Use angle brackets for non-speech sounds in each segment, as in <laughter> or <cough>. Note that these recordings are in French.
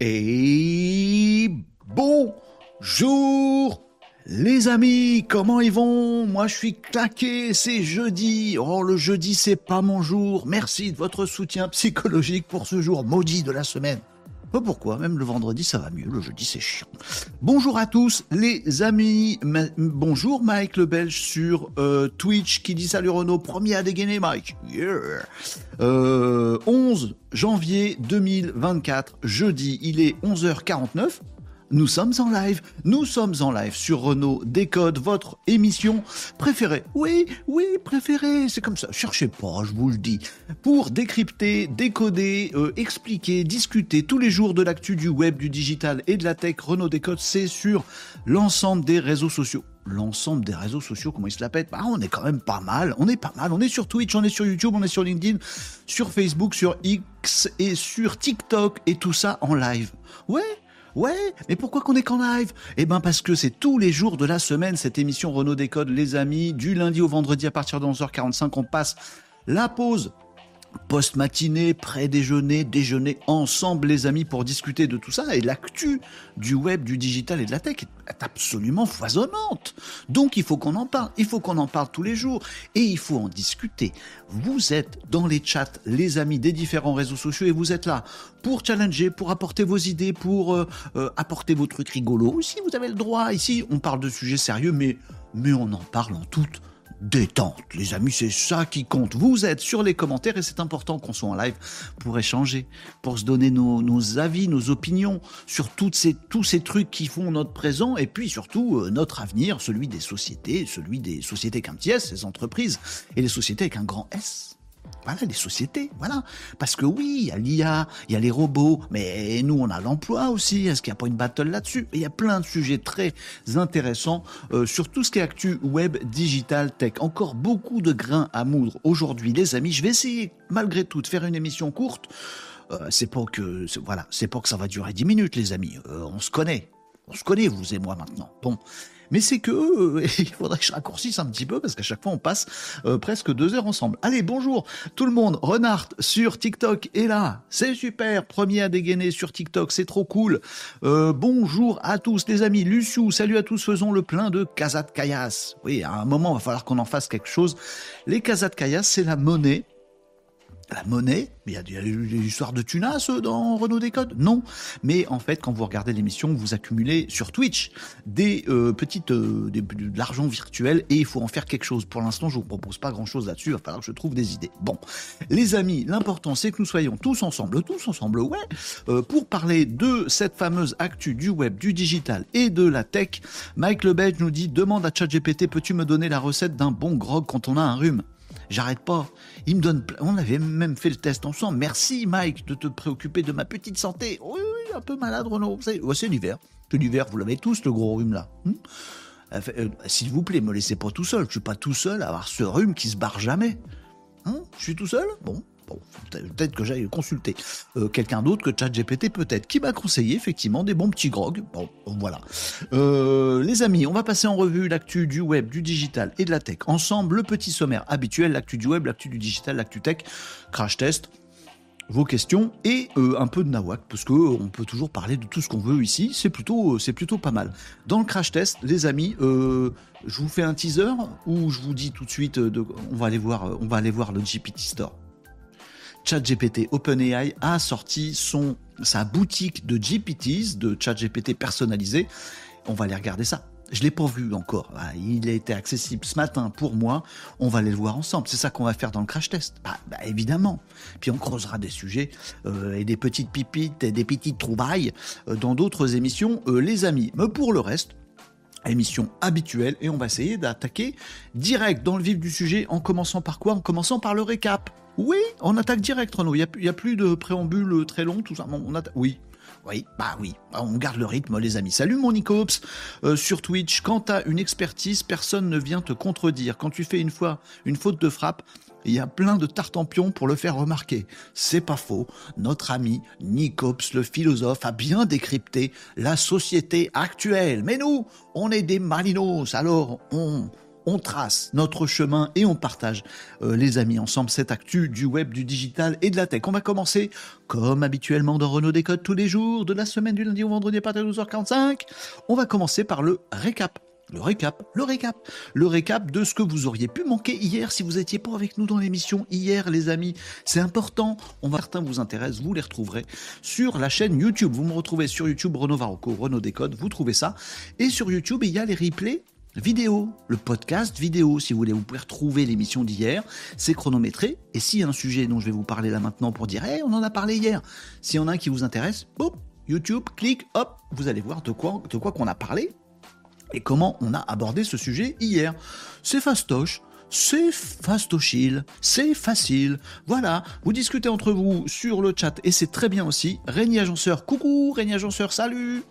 Et bonjour les amis, comment ils vont? Moi je suis claqué, c'est jeudi. Oh le jeudi c'est pas mon jour. Merci de votre soutien psychologique pour ce jour maudit de la semaine. Pas pourquoi, même le vendredi ça va mieux, le jeudi c'est chiant. Bonjour à tous les amis, bonjour Mike le Belge sur euh, Twitch qui dit salut Renaud, premier à dégainer Mike. Yeah. Euh, 11 janvier 2024, jeudi, il est 11h49. Nous sommes en live, nous sommes en live sur Renault Décode, votre émission préférée. Oui, oui, préférée, c'est comme ça, cherchez pas, je vous le dis. Pour décrypter, décoder, euh, expliquer, discuter tous les jours de l'actu du web, du digital et de la tech, Renault Décode, c'est sur l'ensemble des réseaux sociaux l'ensemble des réseaux sociaux, comment ils se la pètent? Bah, On est quand même pas mal, on est pas mal. On est sur Twitch, on est sur YouTube, on est sur LinkedIn, sur Facebook, sur X et sur TikTok et tout ça en live. Ouais, Ouais, mais pourquoi qu'on est qu'en live? Eh ben parce que c'est tous les jours de la semaine cette émission Renault Décode les amis, du lundi au vendredi à partir de 11h45 on passe la pause post-matinée, pré-déjeuner, déjeuner ensemble les amis pour discuter de tout ça et l'actu du web, du digital et de la tech est absolument foisonnante. Donc il faut qu'on en parle, il faut qu'on en parle tous les jours et il faut en discuter. Vous êtes dans les chats les amis des différents réseaux sociaux et vous êtes là pour challenger, pour apporter vos idées, pour euh, euh, apporter vos trucs rigolos. Si vous avez le droit, ici on parle de sujets sérieux mais mais on en parle en toute détente. Les amis, c'est ça qui compte. Vous êtes sur les commentaires et c'est important qu'on soit en live pour échanger, pour se donner nos, avis, nos opinions sur toutes ces, tous ces trucs qui font notre présent et puis surtout euh, notre avenir, celui des sociétés, celui des sociétés avec un petit S, les entreprises, et les sociétés avec un grand S. Voilà, les sociétés, voilà. Parce que oui, il y a l'IA, il y a les robots, mais nous, on a l'emploi aussi. Est-ce qu'il n'y a pas une battle là-dessus? Il y a plein de sujets très intéressants euh, sur tout ce qui est actu web, digital, tech. Encore beaucoup de grains à moudre aujourd'hui, les amis. Je vais essayer, malgré tout, de faire une émission courte. Euh, c'est pas que, voilà, c'est pas que ça va durer 10 minutes, les amis. Euh, on se connaît. On se connaît, vous et moi, maintenant. Bon mais c'est que euh, <laughs> il faudrait que je raccourcisse un petit peu parce qu'à chaque fois on passe euh, presque deux heures ensemble. Allez, bonjour tout le monde, Renard sur TikTok est là, c'est super, premier à dégainer sur TikTok, c'est trop cool. Euh, bonjour à tous les amis, Luciou, salut à tous, faisons le plein de Kazat Kayas. Oui, à un moment il va falloir qu'on en fasse quelque chose. Les Kazat Kayas, c'est la monnaie la monnaie, il y a des histoires de tunas dans Renault Décode Non. Mais en fait, quand vous regardez l'émission, vous accumulez sur Twitch des euh, petites, euh, de l'argent virtuel et il faut en faire quelque chose. Pour l'instant, je vous propose pas grand chose là-dessus. Il va falloir que je trouve des idées. Bon, les amis, l'important c'est que nous soyons tous ensemble, tous ensemble, ouais, euh, pour parler de cette fameuse actu du web, du digital et de la tech. Mike Lebedge nous dit demande à ChatGPT, peux-tu me donner la recette d'un bon grog quand on a un rhume? J'arrête pas. Il donne. On avait même fait le test ensemble. Merci, Mike, de te préoccuper de ma petite santé. Oui, oui, un peu malade, Renaud. C'est l'hiver. C'est l'hiver. Vous l'avez tous, le gros rhume là. Hmm euh, euh, s'il vous plaît, me laissez pas tout seul. Je suis pas tout seul à avoir ce rhume qui se barre jamais. Hein? Je suis tout seul? Bon, peut-être que j'aille consulter euh, quelqu'un d'autre que ChatGPT peut-être, qui m'a conseillé effectivement des bons petits grogs. Bon, voilà. Euh, les amis, on va passer en revue l'actu du web, du digital et de la tech. Ensemble, le petit sommaire habituel, l'actu du web, l'actu du digital, l'actu tech, crash test, vos questions et euh, un peu de nawak parce que on peut toujours parler de tout ce qu'on veut ici. C'est plutôt c'est plutôt pas mal. Dans le crash test, les amis, je vous fais un teaser ou je vous dis tout de suite, on va aller voir, on va aller voir le GPT Store. ChatGPT OpenAI a sorti son, sa boutique de GPTs, de ChatGPT personnalisé. On va aller regarder ça. Je l'ai pas vu encore. Ah, il a été accessible ce matin pour moi. On va aller le voir ensemble. C'est ça qu'on va faire dans le crash test. Bah, bah évidemment. Puis on creusera des sujets euh, et des petites pipites et des petites trouvailles euh, dans d'autres émissions, euh, les amis. Mais pour le reste, émission habituelle et on va essayer d'attaquer direct dans le vif du sujet en commençant par quoi? En commençant par le récap. Oui, on attaque direct, Renaud. Il n'y a, plus de préambule très long, tout ça. Oui, oui, bah oui, on garde le rythme, les amis. Salut mon Nicops euh, sur Twitch. Quand t'as une expertise, personne ne vient te contredire. Quand tu fais une fois une faute de frappe, il y a plein de tartempions pour le faire remarquer. C'est pas faux. Notre ami Nicops, le philosophe, a bien décrypté la société actuelle. Mais nous, on est des malinos, alors on, on trace notre chemin et on partage, euh, les amis, ensemble cette actu du web, du digital et de la tech. On va commencer, comme habituellement dans Renault Décode tous les jours, de la semaine du lundi au vendredi à partir de 12h45. On va commencer par le récap. Le récap, le récap, le récap de ce que vous auriez pu manquer hier si vous étiez pas avec nous dans l'émission hier, les amis. C'est important. On va certains vous intéressent, vous les retrouverez sur la chaîne YouTube. Vous me retrouvez sur YouTube Renault Varocco, Renault Décode, vous trouvez ça. Et sur YouTube, il y a les replays vidéo, le podcast vidéo, si vous voulez, vous pouvez retrouver l'émission d'hier, c'est chronométré, et s'il y a un sujet dont je vais vous parler là maintenant pour dire, hey, on en a parlé hier, s'il y en a un qui vous intéresse, boum, YouTube, clic, hop, vous allez voir de quoi, de quoi qu'on a parlé, et comment on a abordé ce sujet hier. C'est fastoche, c'est fastochile, c'est facile. Voilà, vous discutez entre vous sur le chat et c'est très bien aussi. Régnier Agenceur, coucou. Régnier Agenceur, salut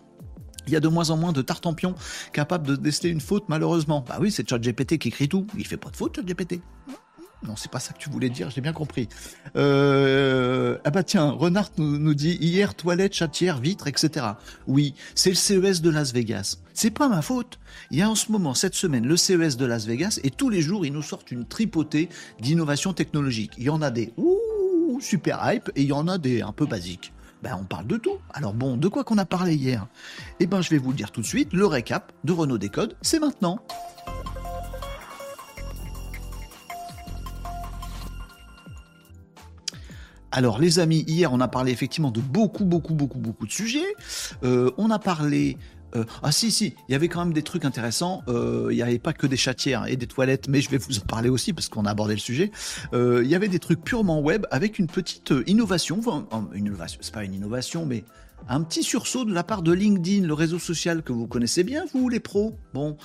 il y a de moins en moins de tartampions capables de déceler une faute, malheureusement. Bah oui, c'est ChatGPT qui écrit tout. Il fait pas de faute, ChatGPT. Non, c'est pas ça que tu voulais dire, j'ai bien compris. Euh... Ah bah tiens, Renard nous, dit hier toilette, chatière, vitre, etc. Oui, c'est le CES de Las Vegas. C'est pas ma faute. Il y a en ce moment, cette semaine, le CES de Las Vegas et tous les jours, ils nous sortent une tripotée d'innovations technologiques. Il y en a des ouh, super hype et il y en a des un peu basiques ben on parle de tout. Alors bon, de quoi qu'on a parlé hier? Eh ben je vais vous le dire tout de suite, le récap de Renault Décode, c'est maintenant. Alors les amis, hier on a parlé effectivement de beaucoup, beaucoup, beaucoup, beaucoup de sujets. Euh, on a parlé euh, ah si, si, il y avait quand même des trucs intéressants. Euh, il n'y avait pas que des chatières et des toilettes, mais je vais vous en parler aussi parce qu'on a abordé le sujet. Euh, il y avait des trucs purement web avec une petite innovation. Enfin, une innovation, c'est pas une innovation, mais un petit sursaut de la part de LinkedIn, le réseau social que vous connaissez bien, vous les pros. Bon,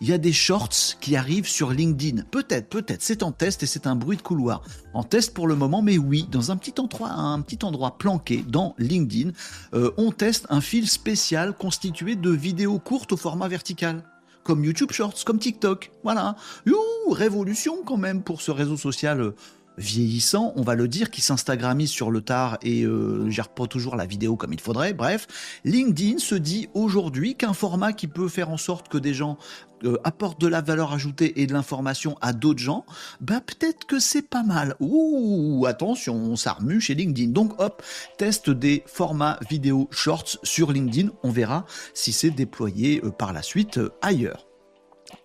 il y a des shorts qui arrivent sur LinkedIn. Peut-être, peut-être, c'est en test et c'est un bruit de couloir. En test pour le moment, mais oui, dans un petit endroit, un petit endroit planqué dans LinkedIn, euh, on teste un fil spécial constitué de vidéos courtes au format vertical comme YouTube Shorts, comme TikTok. Voilà. Youh, révolution quand même pour ce réseau social euh, vieillissant, on va le dire, qui s'instagrammise sur le tard et euh, gère pas toujours la vidéo comme il faudrait. Bref, LinkedIn se dit aujourd'hui qu'un format qui peut faire en sorte que des gens euh, apportent de la valeur ajoutée et de l'information à d'autres gens, bah peut-être que c'est pas mal. Ouh, attention, ça remue chez LinkedIn. Donc hop, teste des formats vidéo shorts sur LinkedIn. On verra si c'est déployé euh, par la suite ailleurs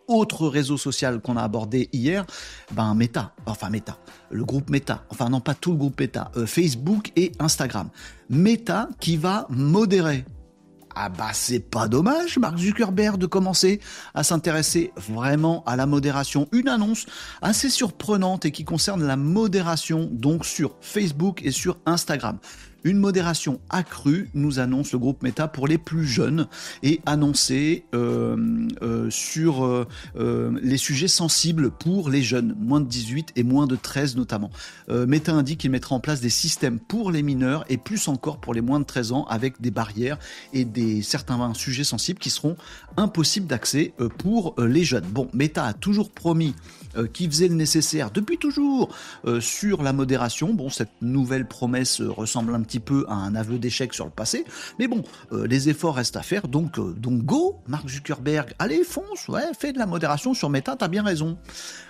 autre réseau social qu'on a abordé hier, ben Meta, enfin Meta, le groupe Meta, enfin non pas tout le groupe Meta, euh, Facebook et Instagram. Meta qui va modérer. Ah bah c'est pas dommage, Mark Zuckerberg, de commencer à s'intéresser vraiment à la modération. Une annonce assez surprenante et qui concerne la modération donc sur Facebook et sur Instagram. Une modération accrue, nous annonce le groupe Meta pour les plus jeunes et annoncée euh, euh, sur euh, les sujets sensibles pour les jeunes, moins de 18 et moins de 13 notamment. Meta indique qu'il mettra en place des systèmes pour les mineurs et plus encore pour les moins de 13 ans avec des barrières et des certains sujets sensibles qui seront impossibles d'accès pour les jeunes. Bon, Meta a toujours promis qu'il faisait le nécessaire depuis toujours sur la modération. Bon, cette nouvelle promesse ressemble un petit peu à un aveu d'échec sur le passé. Mais bon, euh, les efforts restent à faire. Donc, euh, donc go, Mark Zuckerberg, allez, fonce, ouais, fais de la modération sur Meta, t'as bien raison.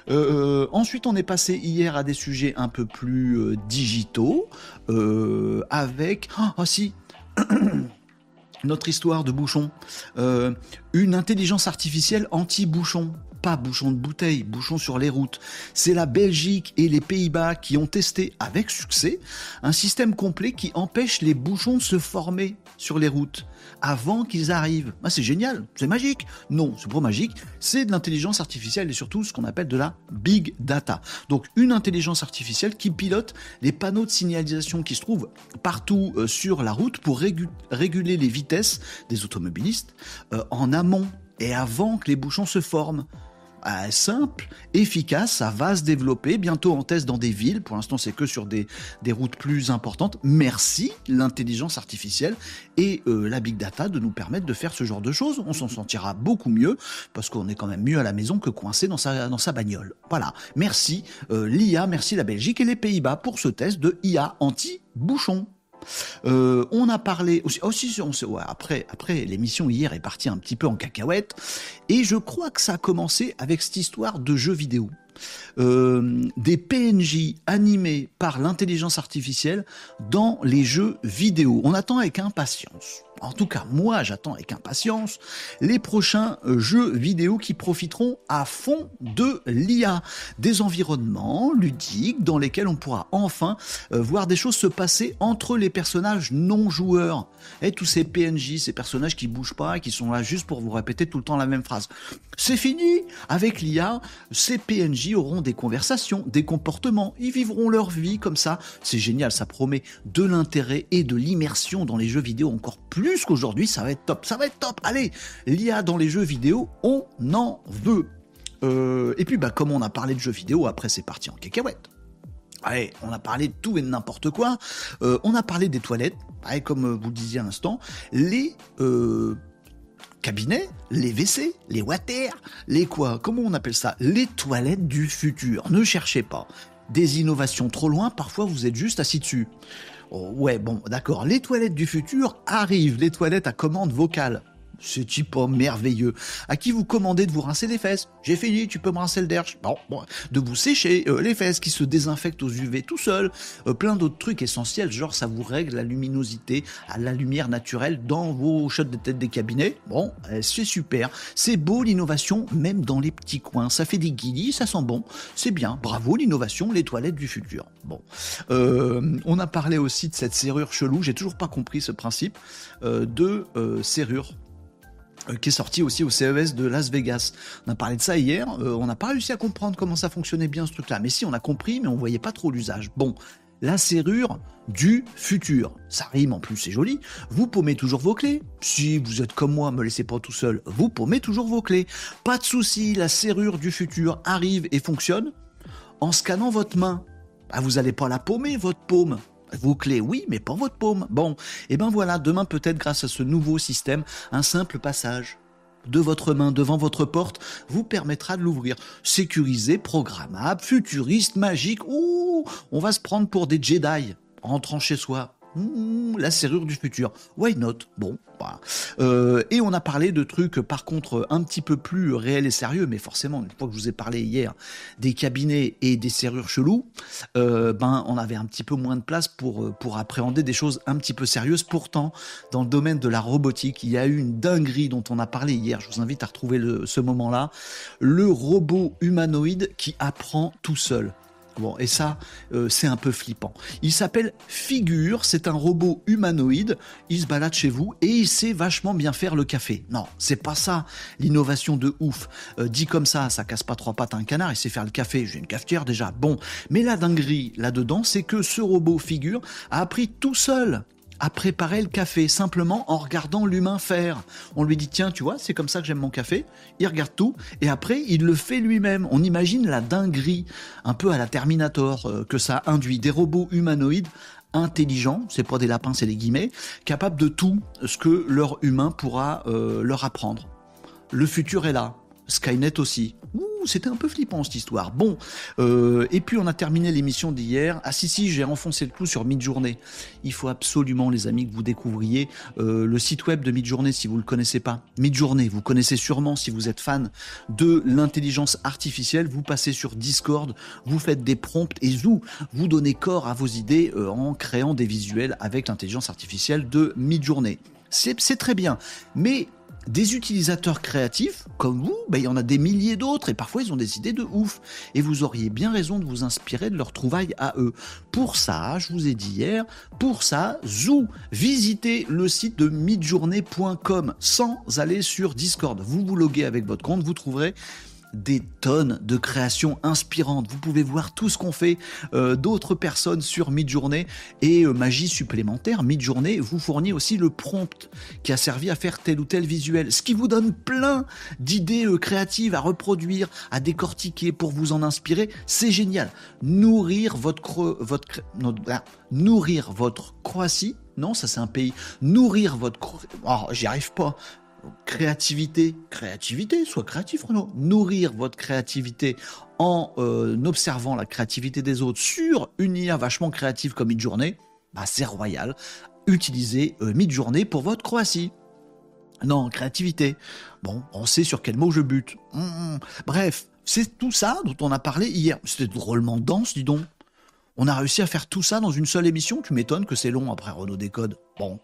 Euh, ensuite, on est passé hier à des sujets un peu plus digitaux, avec... Ah si <clears throat> notre histoire de bouchon. une intelligence artificielle anti-bouchon pas bouchon de bouteille, bouchon sur les routes. C'est la Belgique et les Pays-Bas qui ont testé avec succès un système complet qui empêche les bouchons de se former sur les routes avant qu'ils arrivent. Ah, c'est génial, c'est magique. Non, c'est pas magique, c'est de l'intelligence artificielle et surtout ce qu'on appelle de la big data. Donc une intelligence artificielle qui pilote les panneaux de signalisation qui se trouvent partout euh, sur la route pour réguler les vitesses des automobilistes euh, en amont et avant que les bouchons se forment. Ah, simple, efficace, ça va se développer, bientôt en test dans des villes, pour l'instant c'est que sur des, des, routes plus importantes. Merci l'intelligence artificielle et euh, la big data de nous permettre de faire ce genre de choses. On s'en sentira beaucoup mieux, parce qu'on est quand même mieux à la maison que coincé dans sa, dans sa bagnole. Voilà, merci euh, l'IA, merci la Belgique et les Pays-Bas pour ce test de IA anti-bouchon. Euh, on a parlé aussi, aussi on ouais, après, après l'émission hier est partie un petit peu en cacahuète, et je crois que ça a commencé avec cette histoire de jeux vidéo. Euh, des PNJ animés par l'intelligence artificielle dans les jeux vidéo. On attend avec impatience en tout cas moi j'attends avec impatience, les prochains euh, jeux vidéo qui profiteront à fond de l'IA. Des environnements ludiques dans lesquels on pourra enfin euh, voir des choses se passer entre les personnages non joueurs. Et tous ces PNJ, ces personnages qui bougent pas et qui sont là juste pour vous répéter tout le temps la même phrase. C'est fini Avec l'IA, ces PNJ auront des conversations, des comportements, ils vivront leur vie comme ça. C'est génial, ça promet de l'intérêt et de l'immersion dans les jeux vidéo encore plus qu'aujourd'hui, ça va être top. Ça va être top. Allez, l'IA dans les jeux vidéo, on en veut. Euh, et puis, bah, comme on a parlé de jeux vidéo, après c'est parti en cacahuète. Allez, on a parlé de tout et de n'importe quoi. Euh, on a parlé des toilettes. Allez, comme euh, vous le disiez à l'instant, les cabinets, les WC, les water, les quoi? Comment on appelle ça? Les toilettes du futur. Ne cherchez pas. Des innovations trop loin, parfois vous êtes juste assis dessus. Oh, ouais, bon, d'accord. Les toilettes du futur arrivent, les toilettes à commande vocale. C'est type merveilleux. À qui vous commandez de vous rincer les fesses J'ai fini, tu peux me rincer le derche. Bon, de vous sécher euh, les fesses qui se désinfectent aux UV tout seul. Euh, plein d'autres trucs essentiels, genre ça vous règle la luminosité à la lumière naturelle dans vos shots de tête des cabinets. Bon, euh, c'est super. C'est beau l'innovation, même dans les petits coins. Ça fait des guillis, ça sent bon. C'est bien. Bravo l'innovation, les toilettes du futur. Bon, on a parlé aussi de cette serrure chelou. J'ai toujours pas compris ce principe de serrure qui est sorti aussi au CES de Las Vegas. On a parlé de ça hier, euh, on n'a pas réussi à comprendre comment ça fonctionnait bien ce truc-là. Mais si, on a compris, mais on voyait pas trop l'usage. Bon, la serrure du futur. Ça rime en plus, c'est joli. Vous paumez toujours vos clés. Si vous êtes comme moi, me laissez pas tout seul, vous paumez toujours vos clés. Pas de souci, la serrure du futur arrive et fonctionne en scannant votre main. Bah, vous n'allez pas la paumer, votre paume. Vos clés, oui, mais pas votre paume. Bon, et eh ben voilà, demain peut-être grâce à ce nouveau système, un simple passage de votre main devant votre porte vous permettra de l'ouvrir. Sécurisé, programmable, futuriste, magique. Ouh, on va se prendre pour des Jedi rentrant chez soi. La serrure du futur. Why not? Bon. Euh, et on a parlé de trucs, par contre, un petit peu plus réels et sérieux, mais forcément, une fois que je vous ai parlé hier des cabinets et des serrures cheloues, euh, ben, on avait un petit peu moins de place pour, euh, pour appréhender des choses un petit peu sérieuses. Pourtant, dans le domaine de la robotique, il y a eu une dinguerie dont on a parlé hier. Je vous invite à retrouver ce moment-là. Le robot humanoïde qui apprend tout seul. Bon, et ça, euh, c'est un peu flippant. Il s'appelle Figure, c'est un robot humanoïde, il se balade chez vous et il sait vachement bien faire le café. Non, c'est pas ça l'innovation de ouf. Euh, dit comme ça, ça casse pas trois pattes à un canard, il sait faire le café, j'ai une cafetière déjà. Bon, mais la dinguerie là-dedans, c'est que ce robot Figure a appris tout seul à préparer le café simplement en regardant l'humain faire. On lui dit tiens, tu vois, c'est comme ça que j'aime mon café. Il regarde tout et après il le fait lui-même. On imagine la dinguerie, un peu à la Terminator, euh, que ça induit des robots humanoïdes intelligents, c'est pas des lapins, c'est des guillemets, capables de tout ce que leur humain pourra euh, leur apprendre. Le futur est là. Skynet aussi c'était un peu flippant cette histoire. Bon, euh, et puis on a terminé l'émission d'hier. Ah si si, j'ai enfoncé le clou sur Midjourney. Il faut absolument, les amis, que vous découvriez euh, le site web de Midjourney si vous le connaissez pas. Midjourney, vous connaissez sûrement si vous êtes fan de l'intelligence artificielle. Vous passez sur Discord, vous faites des prompts et vous, vous donnez corps à vos idées euh, en créant des visuels avec l'intelligence artificielle de Midjourney. C'est très bien. Mais des utilisateurs créatifs, comme vous, ben, il y en a des milliers d'autres et parfois ils ont des idées de ouf. Et vous auriez bien raison de vous inspirer de leurs trouvailles à eux. Pour ça, je vous ai dit hier, pour ça, zou, visitez le site de midjournée.com sans aller sur Discord. Vous vous loguez avec votre compte, vous trouverez des tonnes de créations inspirantes. Vous pouvez voir tout ce qu'on fait euh, d'autres personnes sur Midjourney et euh, magie supplémentaire. Midjourney vous fournit aussi le prompt qui a servi à faire tel ou tel visuel, ce qui vous donne plein d'idées euh, créatives à reproduire, à décortiquer pour vous en inspirer. C'est génial. Nourrir votre votre ah, nourrir votre Croatie. Non, ça c'est un pays. Nourrir votre... Oh, j'y arrive pas créativité, créativité, soit créatif Renaud, nourrir votre créativité en euh, observant la créativité des autres sur une IA vachement créative comme une journée, Bah, c'est royal. Utilisez euh, mid-journée pour votre Croatie. Non, créativité. Bon, on sait sur quel mot je bute. Hum, hum. Bref, c'est tout ça dont on a parlé hier. C'était drôlement dense, dis donc. On a réussi à faire tout ça dans une seule émission. Tu m'étonnes que c'est long après Renault Décode. Bon,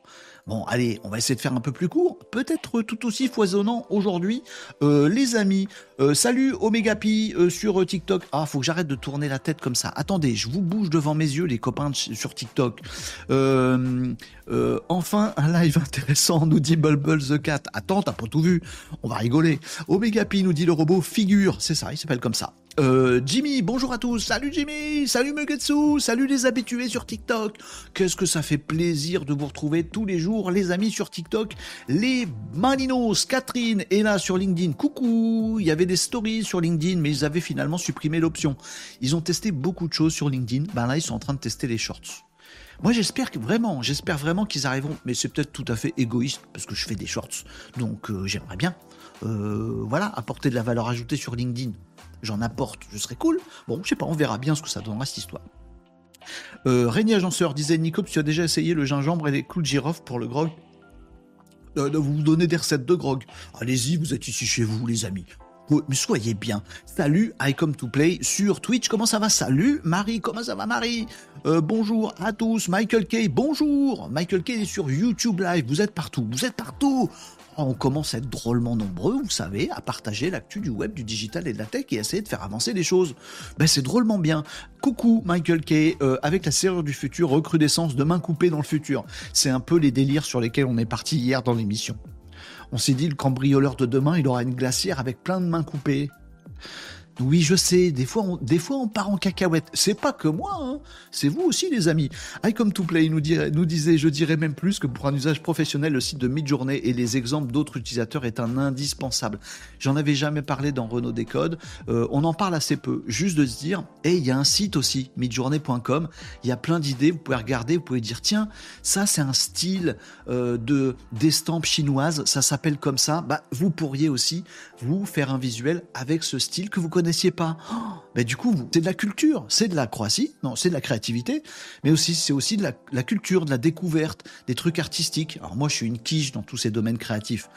Bon, allez, on va essayer de faire un peu plus court, peut-être tout aussi foisonnant aujourd'hui. Euh, les amis, euh, salut Omega Pi euh, sur TikTok. Ah, faut que j'arrête de tourner la tête comme ça. Attendez, je vous bouge devant mes yeux, les copains sur TikTok. enfin, un live intéressant, nous dit Bulbul the Cat. Attends, t'as pas tout vu. On va rigoler. Omega Pi nous dit le robot figure. C'est ça, il s'appelle comme ça. Euh, Jimmy, bonjour à tous. Salut Jimmy, salut Mugetsu, salut les habitués sur TikTok. Qu'est-ce que ça fait plaisir de vous retrouver tous les jours, les amis sur TikTok. Les Malinos, Catherine est là sur LinkedIn. Coucou, il y avait des stories sur LinkedIn, mais ils avaient finalement supprimé l'option. Ils ont testé beaucoup de choses sur LinkedIn. Ben là, ils sont en train de tester les shorts. Moi, j'espère que vraiment, j'espère vraiment qu'ils arriveront. Mais c'est peut-être tout à fait égoïste parce que je fais des shorts, donc euh, j'aimerais bien, euh, voilà, apporter de la valeur ajoutée sur LinkedIn j'en apporte, je serais cool. Bon, je sais pas, on verra bien ce que ça donnera cette histoire. Euh, Agenceur disait Nicops, tu as déjà essayé le gingembre et les clous de girofle pour le grog? Euh, Vous donner des recettes de grog. Allez-y, vous êtes ici chez vous, les amis. Mais soyez bien. Salut, I come to play sur Twitch. Comment ça va? Salut, Marie. Comment ça va, Marie? Euh, Bonjour à tous. Michael Kay, bonjour. Michael Kay est sur YouTube Live. Vous êtes partout. Vous êtes partout on commence à être drôlement nombreux, vous savez, à partager l'actu du web, du digital et de la tech et essayer de faire avancer les choses. Ben, c'est drôlement bien. Coucou Michael Kay, euh, avec la serrure du futur, recrudescence de main coupée dans le futur. C'est un peu les délires sur lesquels on est parti hier dans l'émission. On s'est dit, le cambrioleur de demain, il aura une glacière avec plein de mains coupées. Oui, je sais, des fois on, des fois on part en cacahuète. C'est pas que moi, hein. c'est vous aussi les amis. I Come to Play nous, nous disait, je dirais même plus que pour un usage professionnel, le site de Midjourney et les exemples d'autres utilisateurs est un indispensable. J'en avais jamais parlé dans Renault Décode, euh, on en parle assez peu. Juste de se dire, hey, il y a un site aussi, midjourney.com, il y a plein d'idées, vous pouvez regarder, vous pouvez dire, tiens, ça c'est un style euh, de d'estampe chinoise, ça s'appelle comme ça. Bah, vous pourriez aussi vous faire un visuel avec ce style que vous connaissez connaissiez pas. Oh, ben du coup, c'est de la culture, c'est de la Croatie, non, c'est de la créativité, mais aussi c'est aussi de la, culture, de la découverte, des trucs artistiques. Alors moi, je suis une quiche dans tous ces domaines créatifs,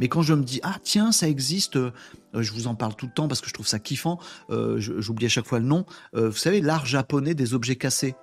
mais quand je me dis ah tiens, ça existe, euh, je vous en parle tout le temps parce que je trouve ça kiffant. Euh, j'oublie à chaque fois le nom. Euh, vous savez, l'art japonais des objets cassés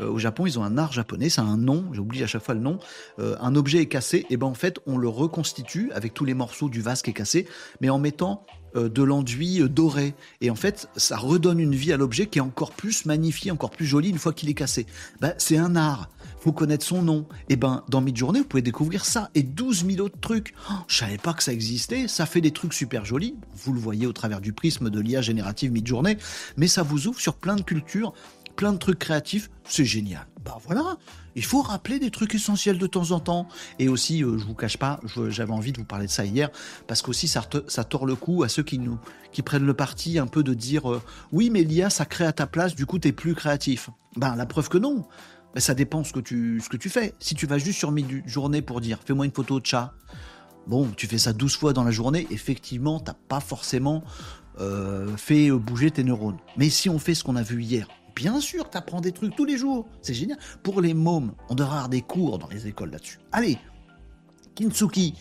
au Japon, ils ont un art japonais, ça a un nom, j'oublie à chaque fois le nom. un objet est cassé, et ben en fait, on le reconstitue avec tous les morceaux du vase qui est cassé, mais en mettant euh, de l'enduit euh, doré. Et en fait, ça redonne une vie à l'objet qui est encore plus magnifié, encore plus joli une fois qu'il est cassé. Ben, c'est un art. Faut connaître son nom. Et ben, dans Midjourney, vous pouvez découvrir ça et 12 000 autres trucs. Oh, je savais pas que ça existait. Ça fait des trucs super jolis. Vous le voyez au travers du prisme de l'IA générative Midjourney. Mais ça vous ouvre sur plein de cultures, plein de trucs créatifs. C'est génial. Bah voilà. Il faut rappeler des trucs essentiels de temps en temps. Et aussi, euh, je vous cache pas, j'avais envie de vous parler de ça hier, parce qu'aussi ça, tord le coup à ceux qui nous qui prennent le parti un peu de dire euh, oui, mais l'IA ça crée à ta place, du coup t'es plus créatif. Ben la preuve que non. Ben, ça dépend ce que tu ce que tu fais. Si tu vas juste sur mi-journée pour dire fais-moi une photo de chat, bon, tu fais ça 12 fois dans la journée, effectivement, t'as pas forcément euh, fait bouger tes neurones. Mais si on fait ce qu'on a vu hier, Bien sûr, tu apprends des trucs tous les jours. C'est génial. Pour les mômes, on devrait avoir des cours dans les écoles là-dessus. Allez, Kintsuki,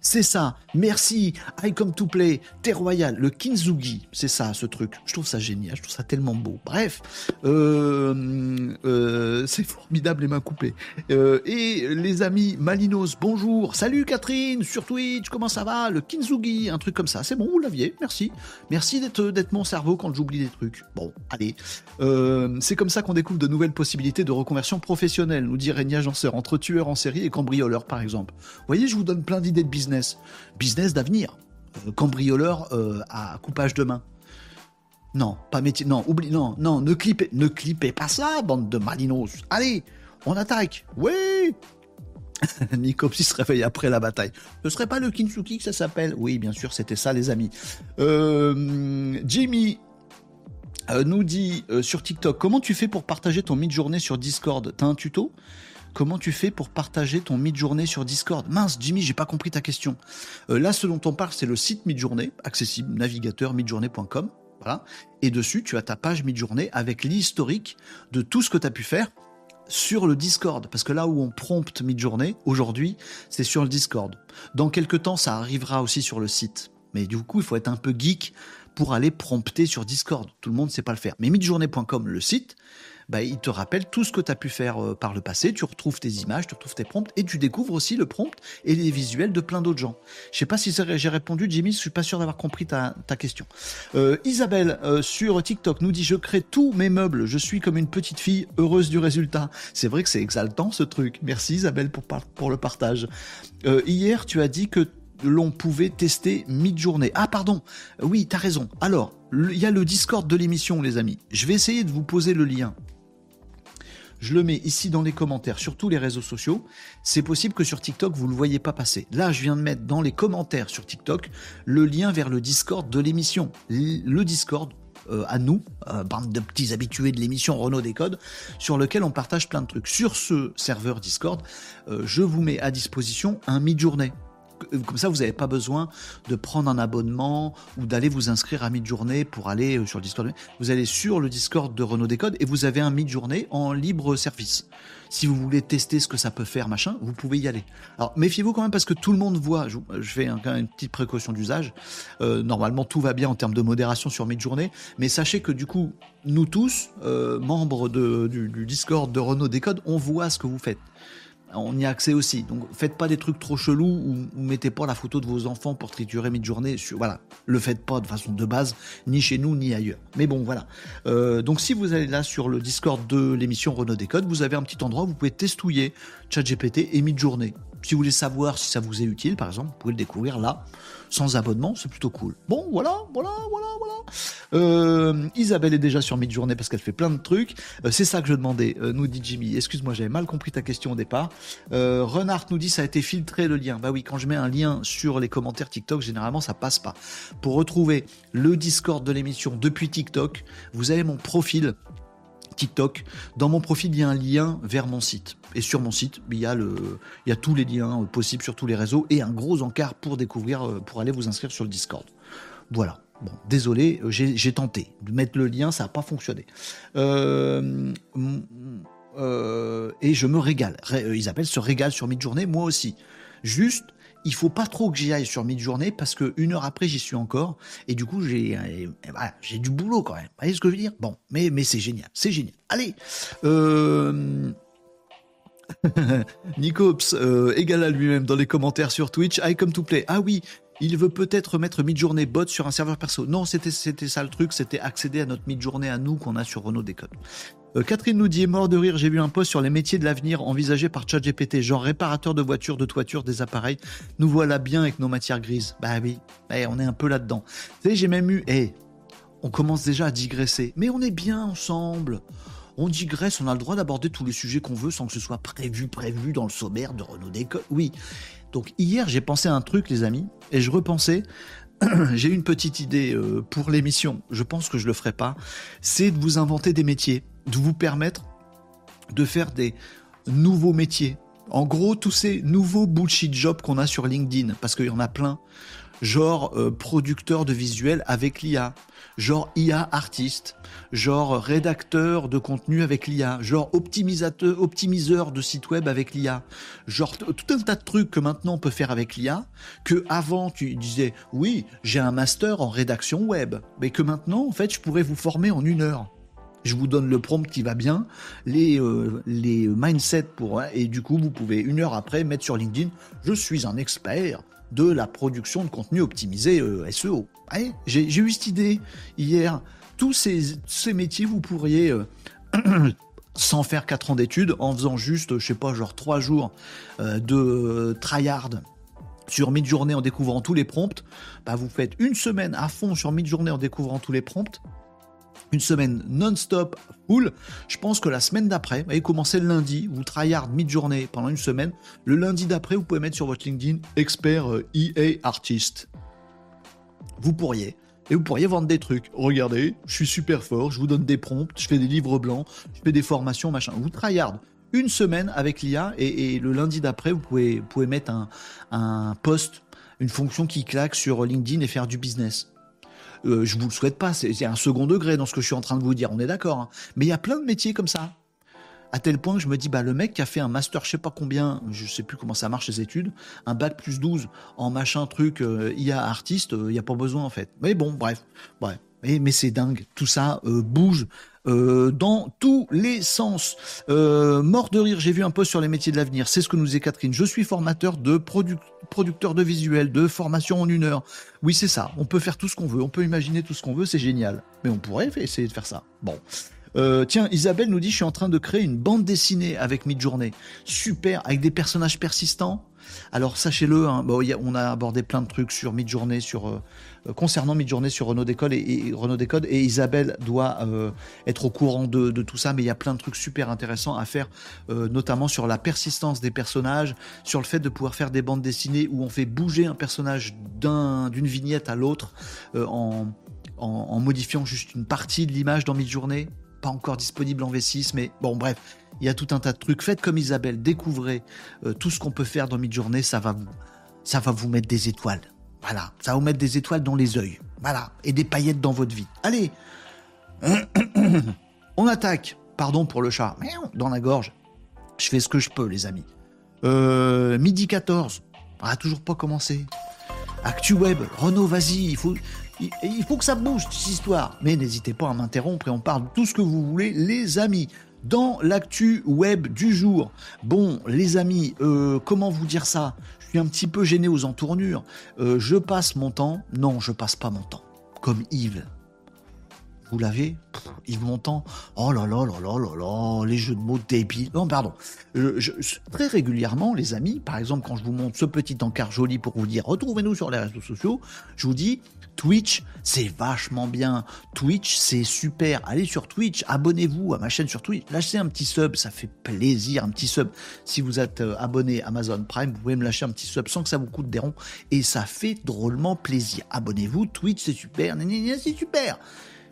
c'est ça. Merci. I come to play. Terre royale. Le Kinzugi. C'est ça, ce truc. Je trouve ça génial. Je trouve ça tellement beau. Bref. Euh, euh, c'est formidable les mains coupées. Euh, et les amis Malinos, bonjour. Salut Catherine sur Twitch. Comment ça va? Le Kinzugi. Un truc comme ça. C'est bon, vous l'aviez. Merci. Merci d'être mon cerveau quand j'oublie des trucs. Bon, allez. c'est comme ça qu'on découvre de nouvelles possibilités de reconversion professionnelle, nous dit Régnier Agenceur, entre tueurs en série et cambrioleurs, par exemple. Vous voyez, je vous donne plein d'idées de business business. d'avenir. Euh, cambrioleur euh, à coupage de main. Non, pas métier. Non, oublie. Non, non, ne clippez, ne pas ça, bande de malinos. Allez, on attaque. Oui. <laughs> Nicopsy se réveille après la bataille. Ce serait pas le Kinsuki que ça s'appelle? Oui, bien sûr, c'était ça, les amis. Euh, Jimmy nous dit sur TikTok comment tu fais pour partager ton mid-journée sur Discord? T'as un tuto? Comment tu fais pour partager ton mid-journée sur Discord? Mince, Jimmy, j'ai pas compris ta question. Euh, là, ce dont on parle, c'est le site mid-journée, accessible, navigateur midjournée.com. Voilà. Et dessus, tu as ta page mid-journée avec l'historique de tout ce que tu as pu faire sur le Discord, parce que là où on prompte mid-journée, aujourd'hui, c'est sur le Discord. Dans quelques temps, ça arrivera aussi sur le site. Mais du coup, il faut être un peu geek pour aller prompter sur Discord. Tout le monde ne sait pas le faire. Mais midjournée.com, le site, bah, il te rappelle tout ce que tu as pu faire euh, par le passé. Tu retrouves tes images, tu retrouves tes prompts et tu découvres aussi le prompt et les visuels de plein d'autres gens. Je sais pas si j'ai répondu, Jimmy, je suis pas sûr d'avoir compris ta, question. Euh, Isabelle euh, sur TikTok nous dit Je crée tous mes meubles, je suis comme une petite fille heureuse du résultat. C'est vrai que c'est exaltant ce truc. Merci Isabelle pour, pour le partage. hier, tu as dit que l'on pouvait tester mid-journée. Ah pardon, oui, t'as raison. Alors, il y a le Discord de l'émission, les amis. Je vais essayer de vous poser le lien. Je le mets ici dans les commentaires sur tous les réseaux sociaux. C'est possible que sur TikTok, vous ne le voyez pas passer. Là, je viens de mettre dans les commentaires sur TikTok le lien vers le Discord de l'émission. Le Discord euh, à nous, euh, bande de petits habitués de l'émission Renault Décode, sur lequel on partage plein de trucs. Sur ce serveur Discord, euh, je vous mets à disposition un mid-journée comme ça, vous n'avez pas besoin de prendre un abonnement ou d'aller vous inscrire à mid-journée pour aller euh, sur le Discord. Vous allez sur le Discord de Renault Décode et vous avez un mid-journée en libre service. Si vous voulez tester ce que ça peut faire, machin, vous pouvez y aller. Alors méfiez-vous quand même parce que tout le monde voit. Je, fais un, une petite précaution d'usage. Euh, normalement, tout va bien en termes de modération sur mid-journée, mais sachez que du coup, nous tous, euh, membres du, du Discord de Renault Décode, on voit ce que vous faites on y a accès aussi. Donc faites pas des trucs trop chelous ou, mettez pas la photo de vos enfants pour triturer mid-journée. Voilà, le faites pas de façon de base, ni chez nous ni ailleurs. Mais bon, voilà. Euh, donc si vous allez là sur le Discord de l'émission Renault Décode, vous avez un petit endroit où vous pouvez testouiller ChatGPT et mid-journée. Si vous voulez savoir si ça vous est utile, par exemple, vous pouvez le découvrir là, sans abonnement, c'est plutôt cool. Bon, voilà, voilà, voilà, voilà. Euh, Isabelle est déjà sur mid-journée parce qu'elle fait plein de trucs. Euh, c'est ça que je demandais, euh, nous dit Jimmy. Excuse-moi, j'avais mal compris ta question au départ. Renard nous dit ça a été filtré le lien. Bah oui, quand je mets un lien sur les commentaires TikTok, généralement ça passe pas. Pour retrouver le Discord de l'émission depuis TikTok, vous avez mon profil TikTok. Dans mon profil, il y a un lien vers mon site. Et sur mon site, il y a, tous les liens possibles sur tous les réseaux et un gros encart pour découvrir, euh, pour aller vous inscrire sur le Discord. Voilà. Bon, désolé, euh, j'ai tenté de mettre le lien, ça n'a pas fonctionné. Euh, et je me régale. Isabelle se régale sur Midjourney, moi aussi. Juste, il faut pas trop que j'y aille sur mid-journée parce que une heure après j'y suis encore et du coup j'ai euh, du boulot quand même. Vous voyez ce que je veux dire? Bon, mais c'est génial, c'est génial. Allez, euh... <laughs> Nicops euh, égal à lui-même dans les commentaires sur Twitch. I come to play. Ah oui, il veut peut-être mettre mid-journée bot sur un serveur perso. Non, c'était ça le truc, c'était accéder à notre mid-journée à nous qu'on a sur Renault Décode. Euh, Catherine nous dit mort de rire, j'ai vu un post sur les métiers de l'avenir envisagés par ChatGPT, genre réparateur de voitures, de toitures, des appareils. Nous voilà bien avec nos matières grises. Bah oui, eh, on est un peu là-dedans. Vous savez, j'ai même eu, eh, on commence déjà à digresser, mais on est bien ensemble. On digresse, on a le droit d'aborder tous les sujets qu'on veut sans que ce soit prévu, prévu dans le sommaire de Renault Décode. Oui. Donc hier, j'ai pensé à un truc, les amis, et je repensais <clears throat> j'ai une petite idée euh, pour l'émission. Je pense que je le ferai pas. C'est de vous inventer des métiers de vous permettre de faire des nouveaux métiers. En gros, tous ces nouveaux bullshit jobs qu'on a sur LinkedIn, parce qu'il y en a plein, genre euh, producteur de visuels avec l'IA, genre IA artiste, genre rédacteur de contenu avec l'IA, genre optimisateur, optimiseur de site web avec l'IA, genre tout un tas de trucs que maintenant on peut faire avec l'IA, que avant tu disais oui j'ai un master en rédaction web, mais que maintenant en fait je pourrais vous former en une heure. Je vous donne le prompt qui va bien, les, euh, les mindsets pour... Et du coup, vous pouvez une heure après mettre sur LinkedIn, je suis un expert de la production de contenu optimisé euh, SEO. J'ai eu cette idée hier. Tous ces, métiers, vous pourriez... Euh, <clears throat> sans faire 4 ans d'études, en faisant juste, je sais pas, genre 3 jours de tryhard sur mid-journée en découvrant tous les prompts, bah vous faites une semaine à fond sur mid-journée en découvrant tous les prompts, une semaine non-stop, full. Je pense que la semaine d'après, vous allez commencer le lundi, vous tryhard mid-journée pendant une semaine. Le lundi d'après, vous pouvez mettre sur votre LinkedIn expert EA euh, e artist. Vous pourriez. Et vous pourriez vendre des trucs. Regardez, je suis super fort, je vous donne des prompts, je fais des livres blancs, je fais des formations, machin. Vous tryhard une semaine avec l'IA et, le lundi d'après, vous pouvez, pouvez mettre un, un post, une fonction qui claque sur LinkedIn et faire du business. Euh, je vous le souhaite pas, c'est un second degré dans ce que je suis en train de vous dire, on est d'accord. Hein. Mais il y a plein de métiers comme ça. À tel point que je me dis, bah, le mec qui a fait un master, je sais pas combien, je sais plus comment ça marche les études, un bac plus 12 en machin truc euh, IA artiste, il n'y a pas besoin en fait. Mais bon, bref, bref. Mais, c'est dingue, tout ça bouge euh, dans tous les sens. Euh, mort de rire, j'ai vu un post sur les métiers de l'avenir. C'est ce que nous dit Catherine. Je suis formateur de producteur de visuels, de formation en une heure. Oui, c'est ça. On peut faire tout ce qu'on veut. On peut imaginer tout ce qu'on veut. C'est génial. Mais on pourrait essayer de faire ça. Bon. Euh, tiens, Isabelle nous dit, je suis en train de créer une bande dessinée avec Midjourney. Super, avec des personnages persistants. Alors sachez-le, hein, on a abordé plein de trucs sur Midjourney, sur concernant Midjourney sur Renault Décode et, Renault et Isabelle doit euh, être au courant de, tout ça, mais il y a plein de trucs super intéressants à faire, notamment sur la persistance des personnages, sur le fait de pouvoir faire des bandes dessinées où on fait bouger un personnage d'une vignette à l'autre en, en, modifiant juste une partie de l'image dans Midjourney. Pas encore disponible en V6, mais bon, bref, il y a tout un tas de trucs. Faites comme Isabelle, découvrez euh, tout ce qu'on peut faire dans Midjourney, ça va vous mettre des étoiles. Voilà, ça va vous mettre des étoiles dans les yeux. Voilà, et des paillettes dans votre vie. Allez, <coughs> on attaque. Pardon pour le chat, dans la gorge. Je fais ce que je peux, les amis. Euh, midi 14. On a toujours pas commencé. ActuWeb, Renault, vas-y, il faut, il, faut que ça bouge cette histoire. Mais n'hésitez pas à m'interrompre et on parle de tout ce que vous voulez, les amis dans l'actu web du jour. Bon, les amis, euh, comment vous dire ça? Je suis un petit peu gêné aux entournures. Euh, je passe mon temps. Non, je passe pas mon temps. Comme Yves. Vous l'avez? Yves Montand Oh là là là là là là, les jeux de mots débiles. Non, pardon. très régulièrement, les amis, par exemple, quand je vous montre ce petit encart joli pour vous dire retrouvez-nous sur les réseaux sociaux, je vous dis Twitch, c'est vachement bien. Twitch, c'est super. Allez sur Twitch, abonnez-vous à ma chaîne sur Twitch. Lâchez un petit sub, ça fait plaisir. Un petit sub. Si vous êtes euh, abonné Amazon Prime, vous pouvez me lâcher un petit sub sans que ça vous coûte des ronds. Et ça fait drôlement plaisir. Abonnez-vous, Twitch, c'est super. C'est super.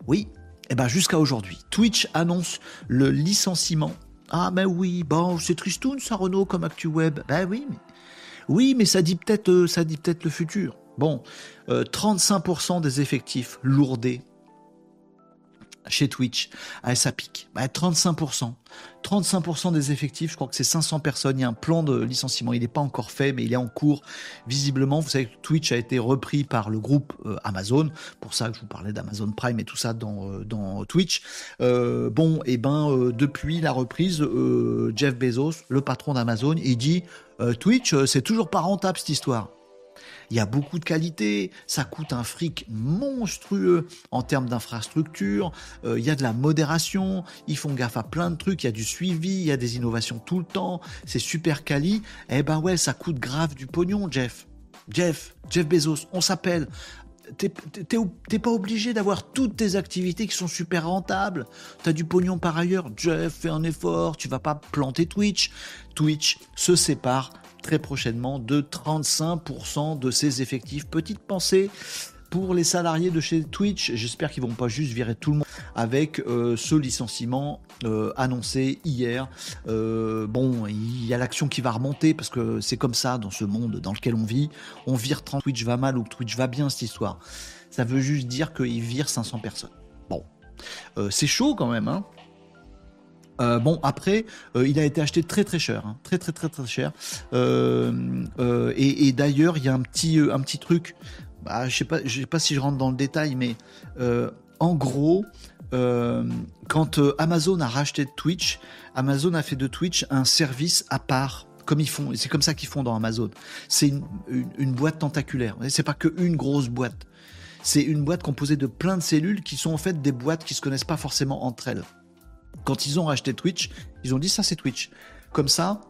Oui, et eh ben jusqu'à aujourd'hui, Twitch annonce le licenciement. Ah ben oui, bon, c'est tristoun ça Renault comme ActuWeb. Ben oui, mais oui, mais ça dit peut-être, euh, peut-être le futur. Bon, 35% euh, des effectifs lourdés chez Twitch. Ah, ça pique. 35%. 35% des effectifs, je crois que c'est 500 personnes. Il y a un plan de licenciement. Il n'est pas encore fait, mais il est en cours. Visiblement, vous savez que Twitch a été repris par le groupe euh, Amazon. Pour ça que je vous parlais d'Amazon Prime et tout ça dans, euh, Twitch. bon, et eh ben, depuis la reprise, Jeff Bezos, le patron d'Amazon, il dit Twitch, c'est toujours pas rentable cette histoire il y a beaucoup de qualité, ça coûte un fric monstrueux en termes d'infrastructure, euh, il y a de la modération, ils font gaffe à plein de trucs, il y a du suivi, il y a des innovations tout le temps, c'est super quali. Eh ben ouais, ça coûte grave du pognon, Jeff. Jeff, Jeff Bezos, on s'appelle. T'es pas obligé d'avoir toutes tes activités qui sont super rentables. T'as du pognon par ailleurs. Jeff, fais un effort. Tu vas pas planter Twitch. Twitch se sépare très prochainement de 35% de ses effectifs. Petite pensée pour les salariés de chez Twitch, j'espère qu'ils vont pas juste virer tout le monde avec euh, ce licenciement euh, annoncé hier. Euh, bon, il y a l'action qui va remonter parce que c'est comme ça dans ce monde dans lequel on vit. On vire 30 Twitch va mal ou Twitch va bien cette histoire. Ça veut juste dire qu'il vire 500 personnes. Bon, c'est chaud quand même, hein euh, bon, après, euh, il a été acheté très très cher, hein. très très très très cher. Euh, et, d'ailleurs, il y a un petit un petit truc. Bah, je sais pas, je sais pas si je rentre dans le détail, mais en gros, quand Amazon a racheté Twitch, Amazon a fait de Twitch un service à part comme ils font, c'est comme ça qu'ils font dans Amazon. C'est une, une, boîte tentaculaire. C'est pas que une grosse boîte. C'est une boîte composée de plein de cellules qui sont en fait des boîtes qui se connaissent pas forcément entre elles quand ils ont racheté Twitch, ils ont dit ça c'est Twitch. Comme ça,